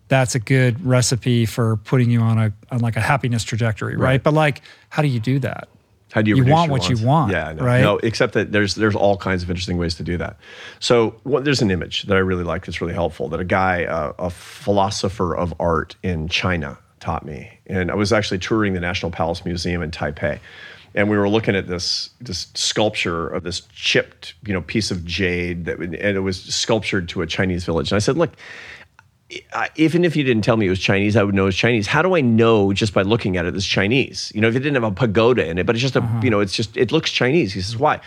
that's a good recipe for putting you on a on like a happiness trajectory, right? Right. But like, how do you do that? How do you, you want what you want, Yeah, know. right? No, except that there's there's all kinds of interesting ways to do that. So what, there's an image that I really like that's really helpful that a guy, uh, a philosopher of art in China, taught me, and I was actually touring the National Palace Museum in Taipei. And we were looking at this this sculpture of this chipped, you know, piece of jade that, and it was sculptured to a Chinese village. And I said, "Look, I- even if you didn't tell me it was Chinese, I would know it's Chinese. How do I know just by looking at it it's Chinese? You know, if it didn't have a pagoda in it, but it's just a, uh-huh. you know, it's just, it looks Chinese. He says, why?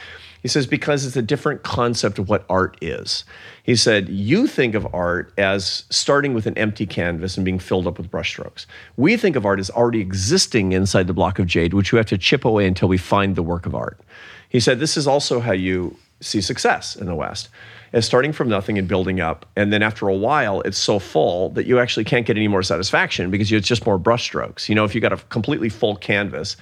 He says, because it's a different concept of what art is. He said, you think of art as starting with an empty canvas and being filled up with brushstrokes. We think of art as already existing inside the block of jade, which we have to chip away until we find the work of art. He said, this is also how you see success in the West as starting from nothing and building up. And then after a while, it's so full that you actually can't get any more satisfaction because it's just more brushstrokes. You know, if you got a completely full canvas,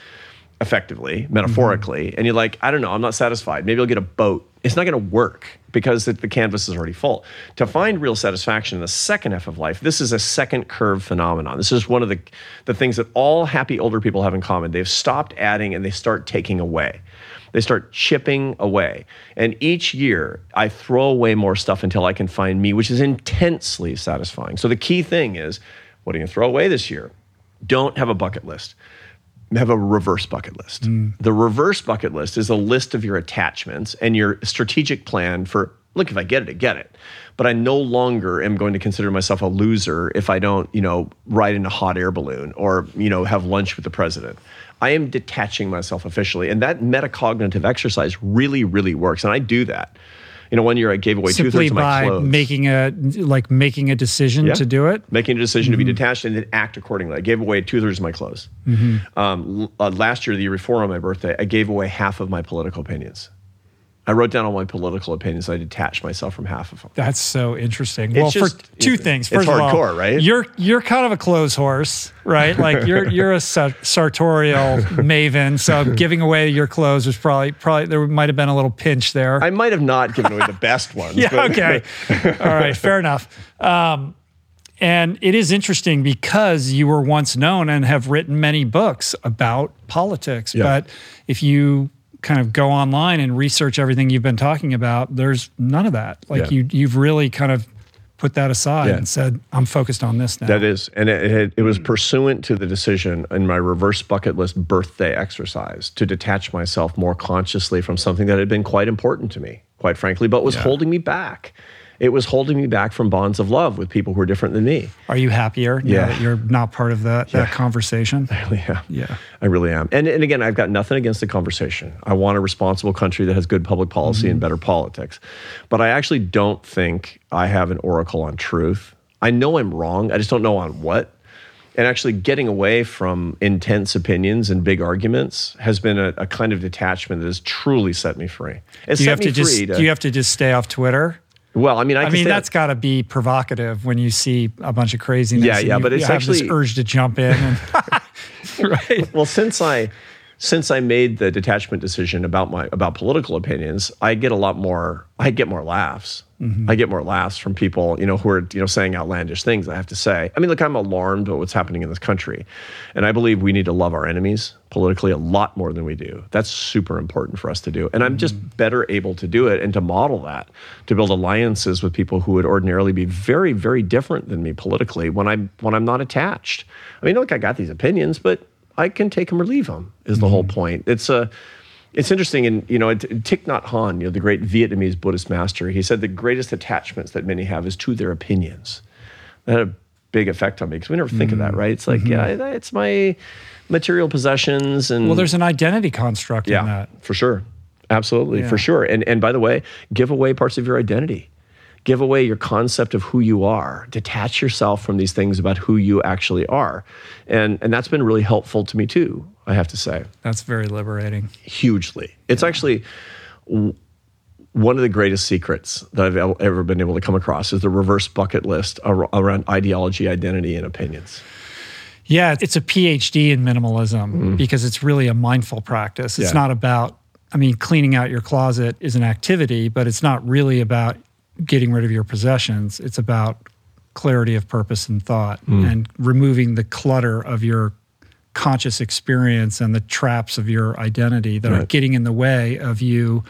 effectively, metaphorically, mm-hmm. and you're like, I don't know, I'm not satisfied. Maybe I'll get a boat. It's not going to work because the, the canvas is already full. To find real satisfaction in the second half of life, this is a second curve phenomenon. This is one of the, the things that all happy older people have in common. They've stopped adding and they start taking away. They start chipping away. And each year, I throw away more stuff until I can find me, which is intensely satisfying. So the key thing is what are you going to throw away this year? Don't have a bucket list. Have a reverse bucket list. Mm. The reverse bucket list is a list of your attachments and your strategic plan for look, if I get it, I get it. But I no longer am going to consider myself a loser if I don't, you know, ride in a hot air balloon or, you know, have lunch with the president. I am detaching myself officially. And that metacognitive exercise really, really works. And I do that. You know, one year I gave away two thirds of my by clothes. making a like making a decision Yeah. to do it. Making a decision to Mm-hmm. be detached and then act accordingly. I gave away two thirds of my clothes. Mm-hmm. Um, uh, last year, the year before on my birthday, I gave away half of my political opinions. I wrote down all my political opinions. I detached myself from half of them. That's so interesting. well, just- for two it's- things. it's First of all, hardcore, right? You're you're kind of a clothes horse, right? Like you're you're a sartorial maven. So giving away your clothes was probably probably there might have been a little pinch there. I might have not given away the best ones. yeah. Okay. All right. Fair enough. Um, and it is interesting because you were once known and have written many books about politics. Yeah. But if you kind of go online and research everything you've been talking about, there's none of that. Like Yeah. you, you've really kind of put that aside Yeah. and said, "I'm focused on this now." That is, and it, it, it was hmm. pursuant to the decision in my reverse bucket list birthday exercise to detach myself more consciously from something that had been quite important to me, quite frankly, but was holding me back. It was holding me back from bonds of love with people who are different than me. Are you happier? Yeah. that you're not part of that that conversation. Yeah. Yeah. I really am. And, and again, I've got nothing against the conversation. I want a responsible country that has good public policy and mm-hmm. better politics. But I actually don't think I have an oracle on truth. I know I'm wrong. I just don't know on what. and actually getting away from intense opinions and big arguments has been a, a kind of detachment that has truly set me free. It's do you have to just to, do you have to just stay off Twitter? Well, I mean, I, I mean, that's got to be provocative when you see a bunch of craziness. Yeah, yeah, you- but it's you have this actually- urge to jump in. And, right. well since i since i made the detachment decision about my about political opinions i get a lot more i get more laughs. Mm-hmm. I get more laughs from people you know who are you know saying outlandish things i have to say. I mean look i'm alarmed at what's happening in this country and i believe we need to love our enemies politically a lot more than we do. That's super important for us to do and i'm just mm-hmm. better able to do it and to model that to build alliances with people who would ordinarily be very very different than me politically when i'm when i'm not attached. I mean look i got these opinions but I can take them or leave them. Is the whole mm-hmm. point? It's a, it's interesting, and you know, it- Thich Nhat Hanh, you know, the great Vietnamese Buddhist master, he said the greatest attachments that many have is to their opinions. That had a big effect on me because we never think of that, mm-hmm. right? It's like, mm-hmm. yeah, it's my material possessions, and Well, there's an identity construct in yeah, that. for sure, absolutely, Yeah. for sure. And and by the way, give away parts of your identity. Give away your concept of who you are. Detach yourself from these things about who you actually are, and and that's been really helpful to me too. I have to say, That's very liberating. hugely. It's actually one of the greatest secrets that I've ever been able to come across is the reverse bucket list around ideology, identity, and opinions. Yeah, it's a PhD in minimalism mm-hmm. because it's really a mindful practice. It's. Yeah. not about, I mean, cleaning out your closet is an activity, but it's not really about getting rid of your possessions. It's about clarity of purpose and thought Mm. and removing the clutter of your conscious experience and the traps of your identity that are getting in the way of you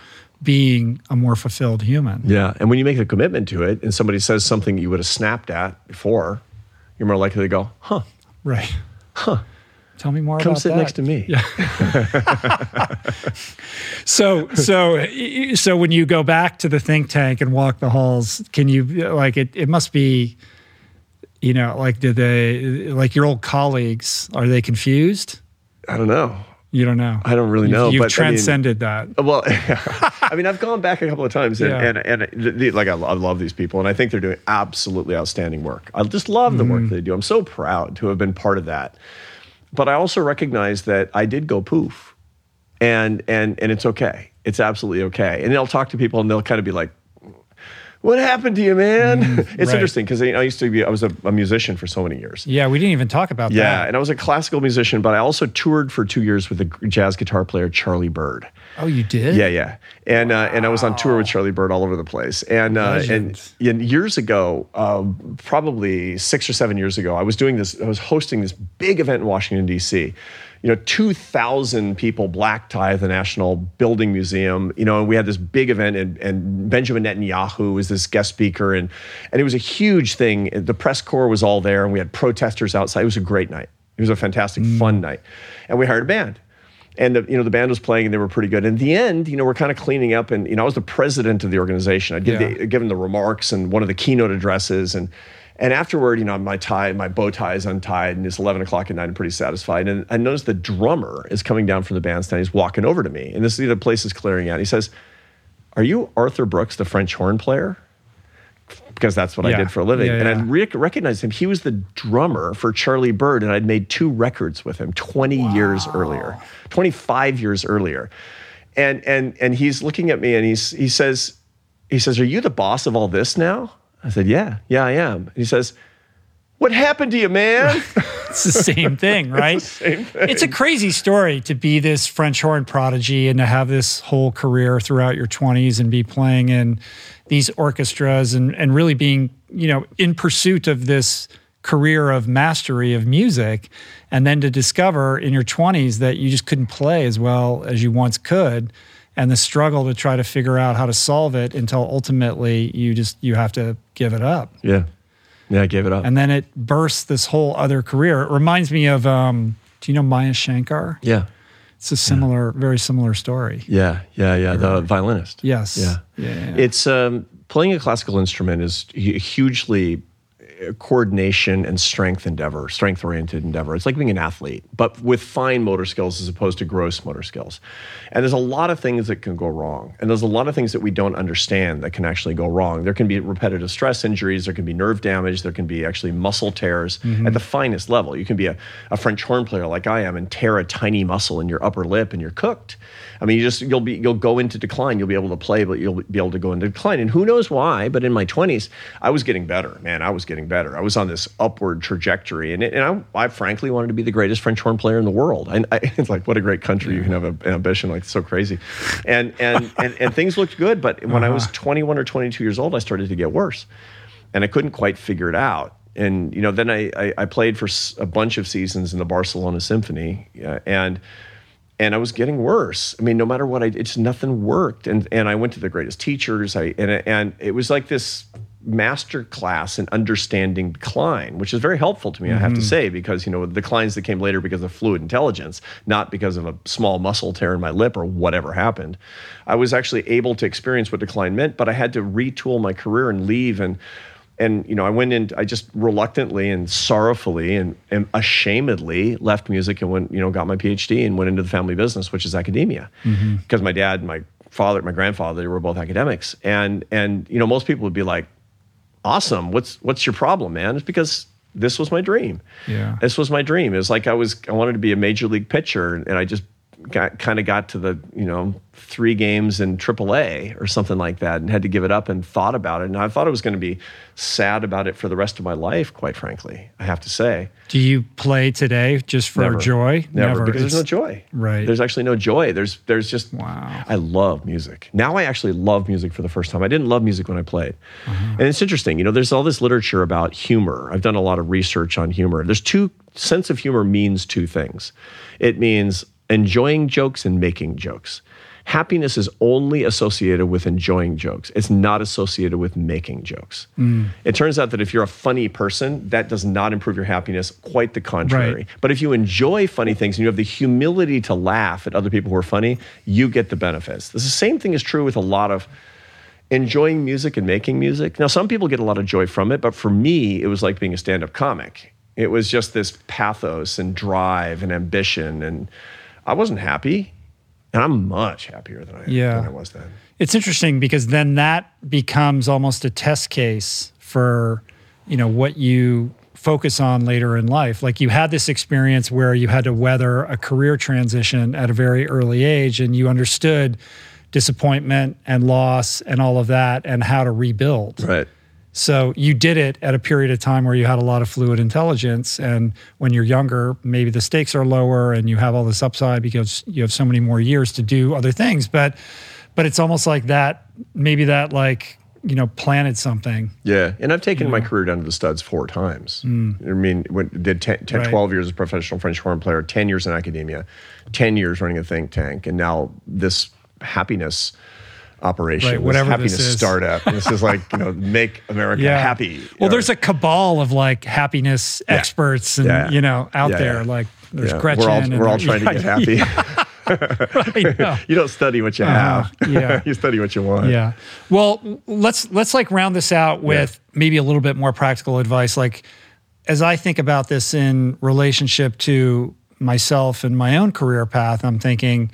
being a more fulfilled human. Yeah, and when you make a commitment to it, and somebody says something you would have snapped at before, you're more likely to go, "Huh." Right. Huh. Tell me more about that. Come about sit that. next to me. Yeah. So, so, so when you go back to the think tank and walk the halls, can you like it? It must be, you know, like did they like your old colleagues? Are they confused? I don't know. You don't know. I don't really You've- know, You've but, I mean- transcended that. Well, I mean, I've gone back a couple of times, and, Yeah. and, and the, the- like I love, I love these people, and I think they're doing absolutely outstanding work. I just love the Mm-hmm. work they do. I'm so proud to have been part of that. But I also recognize that I did go poof, and and and it's okay. It's absolutely okay. And I'll talk to people, and they'll kind of be like, "What happened to you, man?" it's Mm-hmm. right. interesting because I used to be I was a, a musician for so many years. Yeah, we didn't even talk about Yeah, that. Yeah, and I was a classical musician, but I also toured for two years with the jazz guitar player Charlie Byrd. Oh, you did? Yeah, yeah, and uh, and I was on tour with Charlie Byrd all over the place, and uh, and, and years ago, um, probably six or seven years ago, I was doing this. I was hosting this big event in Washington D.C. You know, two thousand people, black tie the National Building Museum. You know, and we had this big event, and, and Benjamin Netanyahu was this guest speaker, and and it was a huge thing. The press corps was all there, and we had protesters outside. It was a great night. It was a fantastic, fun night, and we hired a band and the, you know the band was playing and they were pretty good. In the end, you know, we're kind of cleaning up, and you know, I was the president of the organization. I'd give Yeah. the, given the remarks and one of the keynote addresses, and and afterward, you know, my tie, my bow tie is untied, and it's eleven o'clock at night. I'm pretty satisfied, and I notice the drummer is coming down from the bandstand. He's walking over to me, and this is the place is clearing out. He says, "Are you Arthur Brooks, the French horn player?" Because that's what I did for a living, Yeah, and I yeah. rec- recognized him. He was the drummer for Charlie Byrd, and I'd made two records with him 20 years earlier, 25 years earlier. And and and he's looking at me and he's he says, he says, Are you the boss of all this now? I said, Yeah, yeah, I am. And he says, What happened to you, man? It's the same thing, right? Same thing. It's a crazy story to be this French horn prodigy and to have this whole career throughout your 20s and be playing in these orchestras and, and really being, you know, in pursuit of this career of mastery of music. And then to discover in your 20s that you just couldn't play as well as you once could. And the struggle to try to figure out how to solve it until ultimately you just you have to give it up yeah. Yeah, I gave it up. and then it bursts this whole other career. It reminds me of, um, do you know Maya Shankar? yeah. It's a similar, very similar story. Yeah, yeah, yeah. The violinist. Yes. Yeah. Yeah. yeah. It's um, playing a classical instrument is hugely coordination and strength endeavor, strength oriented endeavor. It's like being an athlete, but with fine motor skills as opposed to gross motor skills. And there's a lot of things that can go wrong. And there's a lot of things that we don't understand that can actually go wrong. There can be repetitive stress injuries, there can be nerve damage, there can be actually muscle tears mm-hmm. at the finest level. You can be a, a French horn player like I am and tear a tiny muscle in your upper lip and you're cooked. I mean, you just you'll be you'll go into decline. You'll be able to play, but you'll be able to go into decline. And who knows why? But in my 20s, I was getting better. Man, I was getting better. I was on this upward trajectory, and, it, and I, I, frankly wanted to be the greatest French horn player in the world. And I, it's like what a great country you can have an ambition like so crazy, and and and, and things looked good. But when uh-huh. I was uh-huh. 21 or 22 years old, I started to get worse, and I couldn't quite figure it out and you know then I, I, I, played for a bunch of seasons in the Barcelona Symphony, uh, and and I was getting worse. I mean, no matter what I, it's nothing worked. And and I went to the greatest teachers. I and and it was like this master class in understanding decline, which is very helpful to me, mm-hmm. I have to mm-hmm. say, because you know the declines that came later because of fluid intelligence, not because of a small muscle tear in my lip or whatever happened. I was actually able to experience what decline meant, but I had to retool my career and leave and and you know, I went in. I just reluctantly and sorrowfully and, and, ashamedly left music and went, you know, got my PhD and went into the family business, which is academia, mm-hmm. because my dad and my father, my grandfather, they were both academics, and and you know, most people would be like, "Awesome, what's what's your problem, man?" It's because this was my dream. Yeah, this was my dream. It was like I was I wanted to be a major league pitcher, and I just got kind of got to the you know three games in AAA or something like that, and had to give it up and thought about it. And I thought I was going to be sad about it for the rest of my life. Quite frankly, I have to say. Do you play today just for Never. joy? Never, Never. because there's no joy. Right. There's actually no joy. There's there's just wow. I love music. Now I actually love music for the first time. I didn't love music when I played, uh-huh. and it's interesting. You know, there's all this literature about humor. I've done a lot of research on humor. There's two sense of humor means two things. It means enjoying jokes and making jokes. Happiness is only associated with enjoying jokes. It's not associated with making jokes. Mm. It turns out that if you're a funny person, that does not improve your happiness, quite the contrary. Right. But if you enjoy funny things and you have the humility to laugh at other people who are funny, you get the benefits. The same thing is true with a lot of enjoying music and making music. Now, some people get a lot of joy from it, but for me, it was like being a stand up comic. It was just this pathos and drive and ambition and I wasn't happy, and I'm much happier than I, yeah. than I was then. It's interesting because then that becomes almost a test case for you know what you focus on later in life. Like you had this experience where you had to weather a career transition at a very early age, and you understood disappointment and loss and all of that, and how to rebuild. Right. So you did it at a period of time where you had a lot of fluid intelligence. And when you're younger, maybe the stakes are lower and you have all this upside because you have so many more years to do other things. But but it's almost like that, maybe that like, you know, planted something. Yeah. And I've taken my know. career down to the studs four times. Mm. I mean, when, did 10, 10 right. 12 years as a professional French horn player, 10 years in academia, 10 years running a think tank, and now this happiness operation. Right, whatever happiness this is. startup. this is like you know make America yeah. happy. Well, know. there's a cabal of like happiness yeah. experts and yeah. you know out there like there's Gretchen. We're all, we're all trying to get happy. right, no. you don't study what you uh, have. Yeah. you study what you want. Yeah. Well, let's let's like round this out with maybe a little bit more practical advice. Like as I think about this in relationship to myself and my own career path, I'm thinking,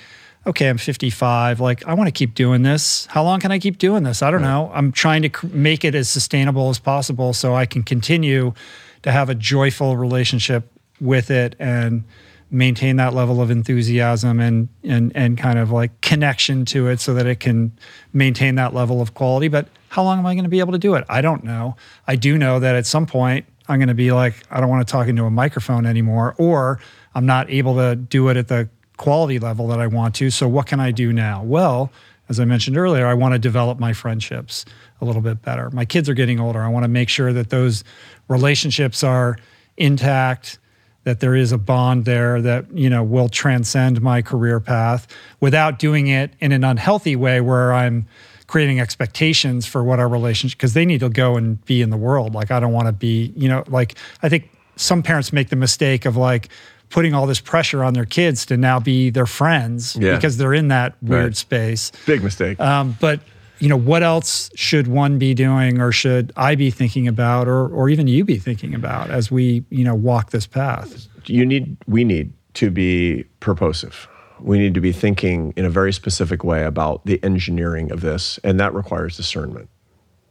okay, I'm 55. Like, I want to keep doing this. How long can I keep doing this? I don't right. know. I'm trying to make it as sustainable as possible so I can continue to have a joyful relationship with it and maintain that level of enthusiasm and and and kind of like connection to it so that it can maintain that level of quality but how long am i going to be able to do it i don't know i do know that at some point i'm going to be like i don't want to talk into a microphone anymore or i'm not able to do it at the quality level that I want to. So, what can I do now? Well, as I mentioned earlier, I want to develop my friendships a little bit better. My kids are getting older. I want to make sure that those relationships are intact, that there is a bond there that, you know, will transcend my career path without doing it in an unhealthy way where I'm creating expectations for what our relationship because they need to go and be in the world. Like I don't want to be, you know, like I think some parents make the mistake of like putting all this pressure on their kids to now be their friends yeah. because they're in that weird right. space. Big mistake. Um, but you know, what else should one be doing or should I be thinking about or, or even you be thinking about as we, you know, walk this path? You need, we need to be purposive. We need to be thinking in a very specific way about the engineering of this, and that requires discernment.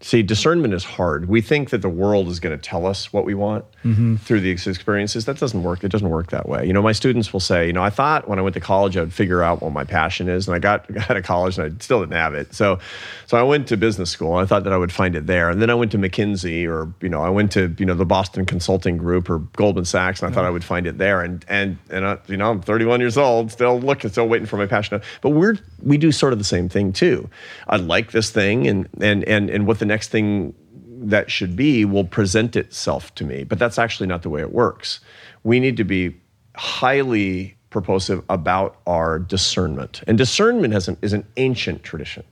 See, discernment is hard. We think that the world is going to tell us what we want mm-hmm. through these experiences. That doesn't work. It doesn't work that way. You know, my students will say, you know, I thought when I went to college I would figure out what my passion is, and I got got of college and I still didn't have it. So, so I went to business school. And I thought that I would find it there, and then I went to McKinsey, or you know, I went to you know the Boston Consulting Group or Goldman Sachs, and I yeah. thought I would find it there. And and and I, you know, I'm 31 years old, still looking, still waiting for my passion. But we're we do sort of the same thing too. I like this thing, and and and and what the next thing that should be will present itself to me. But that's actually not the way it works. We need to be highly purposive about our discernment. And discernment an, is an ancient tradition.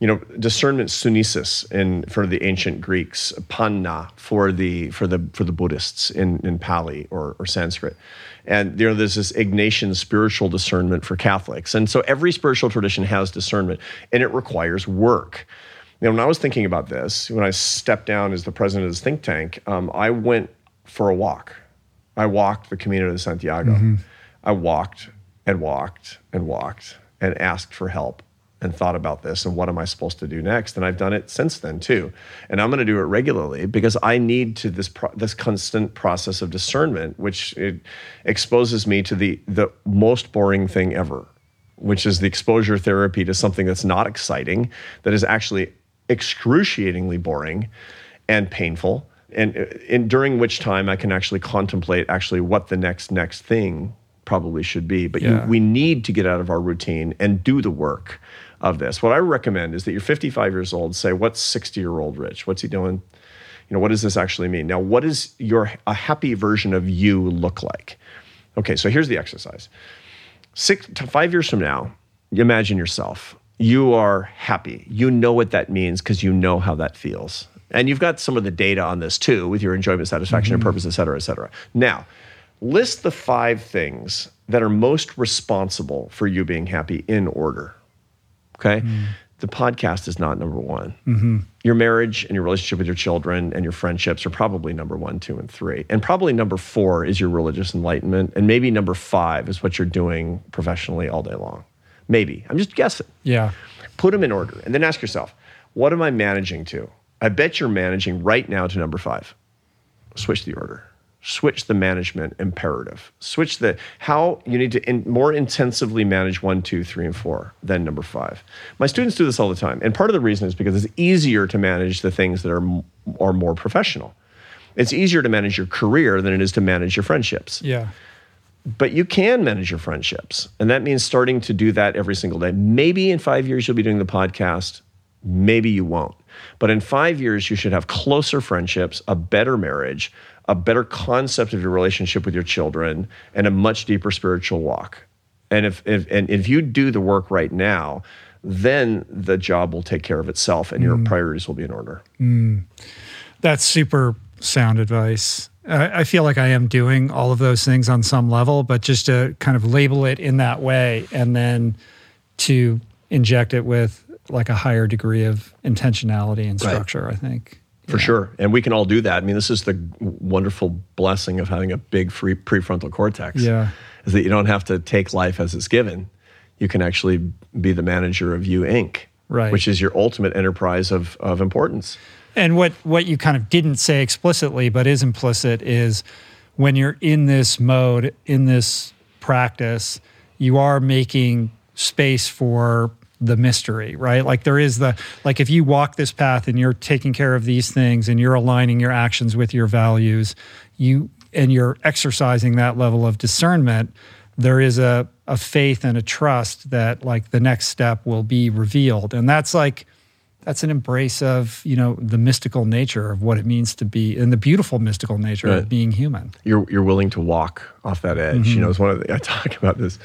You know, discernment sunesis in for the ancient Greeks, panna for the for the for the Buddhists in, in Pali or, or Sanskrit. And you know, there's this Ignatian spiritual discernment for Catholics. And so every spiritual tradition has discernment and it requires work know, when I was thinking about this, when I stepped down as the president of this think tank, um, I went for a walk. I walked the Camino de Santiago. Mm-hmm. I walked and walked and walked and asked for help and thought about this and what am I supposed to do next? And I've done it since then too. And I'm going to do it regularly because I need to this pro- this constant process of discernment, which it exposes me to the the most boring thing ever, which is the exposure therapy to something that's not exciting, that is actually excruciatingly boring and painful and, and during which time I can actually contemplate actually what the next next thing probably should be. But yeah. you, we need to get out of our routine and do the work of this. What I recommend is that you're 55 years old. Say, what's 60 year old Rich? What's he doing? You know, what does this actually mean? Now, what does your a happy version of you look like? Okay, so here's the exercise. Six to five years from now, imagine yourself you are happy. You know what that means because you know how that feels. And you've got some of the data on this too with your enjoyment, satisfaction, mm-hmm. and purpose, et cetera, et cetera. Now, list the five things that are most responsible for you being happy in order. Okay? Mm-hmm. The podcast is not number one. Mm-hmm. Your marriage and your relationship with your children and your friendships are probably number one, two, and three. And probably number four is your religious enlightenment. And maybe number five is what you're doing professionally all day long. Maybe. I'm just guessing. Yeah. Put them in order and then ask yourself, what am I managing to? I bet you're managing right now to number five. Switch the order. Switch the management imperative. Switch the how you need to in, more intensively manage one, two, three, and four than number five. My students do this all the time, and part of the reason is because it's easier to manage the things that are are more professional. It's easier to manage your career than it is to manage your friendships. Yeah but you can manage your friendships. And that means starting to do that every single day. Maybe in five years, you'll be doing the podcast. Maybe you won't. But in five years, you should have closer friendships, a better marriage, a better concept of your relationship with your children, and a much deeper spiritual walk. And if, if, and if you do the work right now, then the job will take care of itself and your mm. priorities will be in order. Mm. That's super sound advice. I feel like I am doing all of those things on some level, but just to kind of label it in that way and then to inject it with like a higher degree of intentionality and structure, right. I think. For yeah. sure. And we can all do that. I mean, this is the wonderful blessing of having a big free prefrontal cortex. Yeah. Is that you don't have to take life as it's given. You can actually be the manager of you Inc. Right. Which is your ultimate enterprise of, of importance. And what what you kind of didn't say explicitly, but is implicit, is when you're in this mode, in this practice, you are making space for the mystery, right? Like there is the like if you walk this path and you're taking care of these things and you're aligning your actions with your values, you and you're exercising that level of discernment, there is a a faith and a trust that like the next step will be revealed. And that's like that's an embrace of you know the mystical nature of what it means to be and the beautiful mystical nature right. of being human. You're you're willing to walk off that edge. Mm-hmm. you know it's one of the i talk about this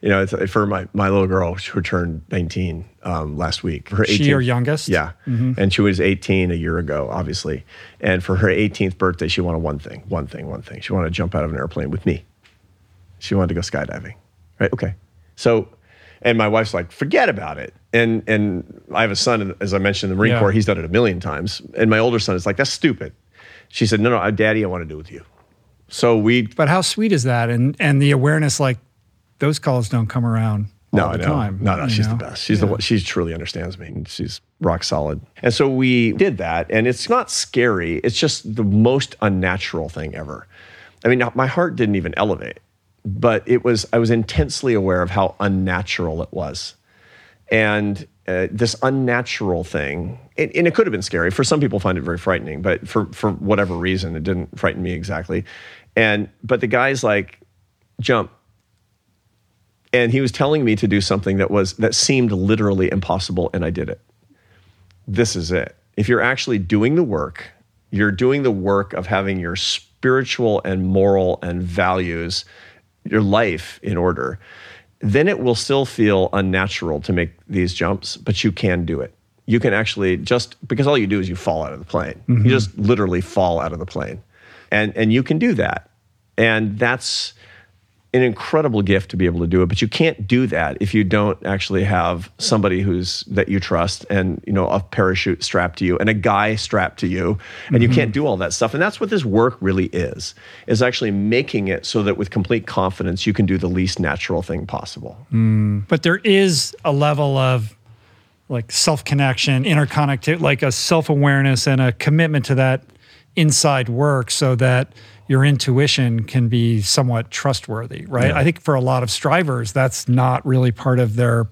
you know it's for my my little girl who turned 19 um, last week. Her 18th, she your youngest? Yeah. Mm-hmm. and she was 18 a year ago obviously. And for her 18th birthday she wanted one thing one thing one thing. She wanted to jump out of an airplane with me. She wanted to go skydiving. Right? Okay. So and my wife's like forget about it And and I have a son, as I mentioned in the Marine Yeah. Corps, he's done it a million times. And my older son is like, that's stupid. She said, no, no, uh, daddy, I want to do it with you. So we But how sweet is that? And and the awareness, like those calls don't come around all no, the no, time. no, no. She's know? the best. She's the one. She truly understands me. and She's rock solid. And so we did that, and it's not scary. It's just the most unnatural thing ever. I mean, my heart didn't even elevate, but it was. I was intensely aware of how unnatural it was, and uh, this unnatural thing. And it could have been scary. For some people, find it very frightening, but for for whatever reason, it didn't frighten me exactly. And but the guy's like, jump and he was telling me to do something that was that seemed literally impossible and i did it this is it if you're actually doing the work you're doing the work of having your spiritual and moral and values your life in order then it will still feel unnatural to make these jumps but you can do it. You can actually just because all you do is you fall out of the plane. You mm-hmm. just literally fall out of the plane. And and you can do that. And that's an incredible gift to be able to do it but you can't do that if you don't actually have somebody who's that you trust and you know a parachute strapped to you and a guy strapped to you and you mm-hmm. can't do all that stuff. And that's what this work really is is actually making it so that with complete confidence you can do the least natural thing possible. Mm. But there is a level of like self connection, interconnectivity, like a self awareness and a commitment to that inside work so that your intuition can be somewhat trustworthy, right? Yeah. I think for a lot of strivers, that's not really part of their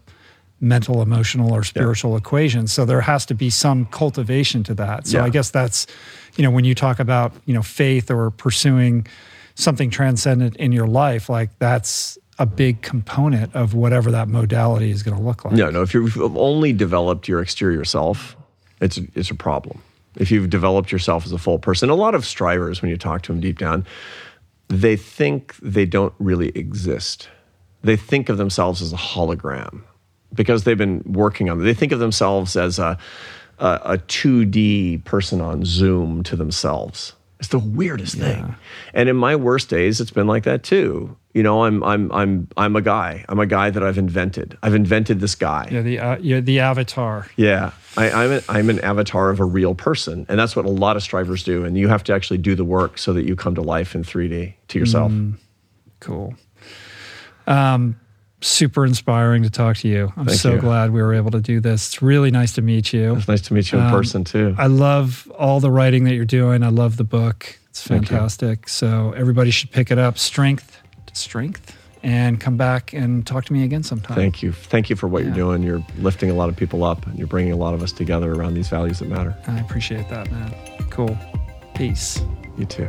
mental, emotional, or spiritual equation. So there has to be some cultivation to that. So Yeah. I guess that's, you know, when you talk about, you know, faith or pursuing something transcendent in your life, like that's a big component of whatever that modality is going to look like. No, no. If you've only developed your exterior self, it's it's a problem. If you've developed yourself as a full person, a lot of strivers, when you talk to them deep down, they think they don't really exist. They think of themselves as a hologram because they've been working on it. They think of themselves as a a, a 2D person on Zoom to themselves. It's the weirdest thing. And in my worst days, it's been like that too. You know, I'm I'm I'm I'm a guy. I'm a guy that I've invented. I've invented this guy. Yeah, the uh, yeah, the avatar. Yeah, I, I'm, a, I'm an avatar of a real person, and that's what a lot of strivers do. And you have to actually do the work so that you come to life in 3D to yourself. Cool. Um, super inspiring to talk to you. I'm Thank so you. glad we were able to do this. It's really nice to meet you. It's nice to meet you in Um, person too. I love all the writing that you're doing. I love the book. It's fantastic. So everybody should pick it up. Strength to strength, and come back and talk to me again sometime. Thank you, thank you for what Yeah. you're doing. You're lifting a lot of people up, and you're bringing a lot of us together around these values that matter. I appreciate that, man. Cool. Peace. You too.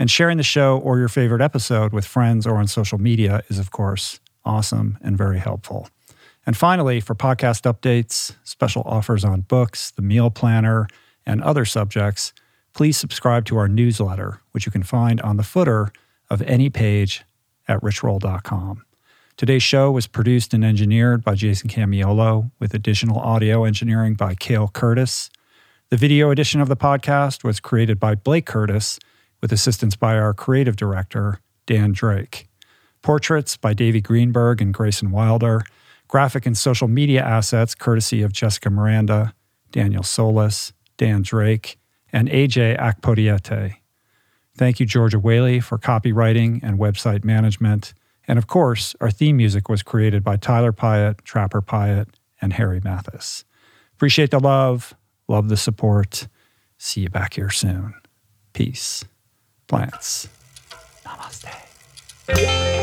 And sharing the show or your favorite episode with friends or on social media is, of course, awesome and very helpful. And finally, for podcast updates, special offers on books, the meal planner, and other subjects, please subscribe to our newsletter, which you can find on the footer of any page at richroll.com. Today's show was produced and engineered by Jason Camiolo, with additional audio engineering by Cale Curtis. The video edition of the podcast was created by Blake Curtis, with assistance by our creative director, Dan Drake. Portraits by Davey Greenberg and Grayson Wilder. Graphic and social media assets courtesy of Jessica Miranda, Daniel Solis, Dan Drake, and AJ Akpodiete. Thank you, Georgia Whaley, for copywriting and website management. And of course, our theme music was created by Tyler Piatt, Trapper Piatt, and Harry Mathis. Appreciate the love, love the support. See you back here soon. Peace plants. Namaste.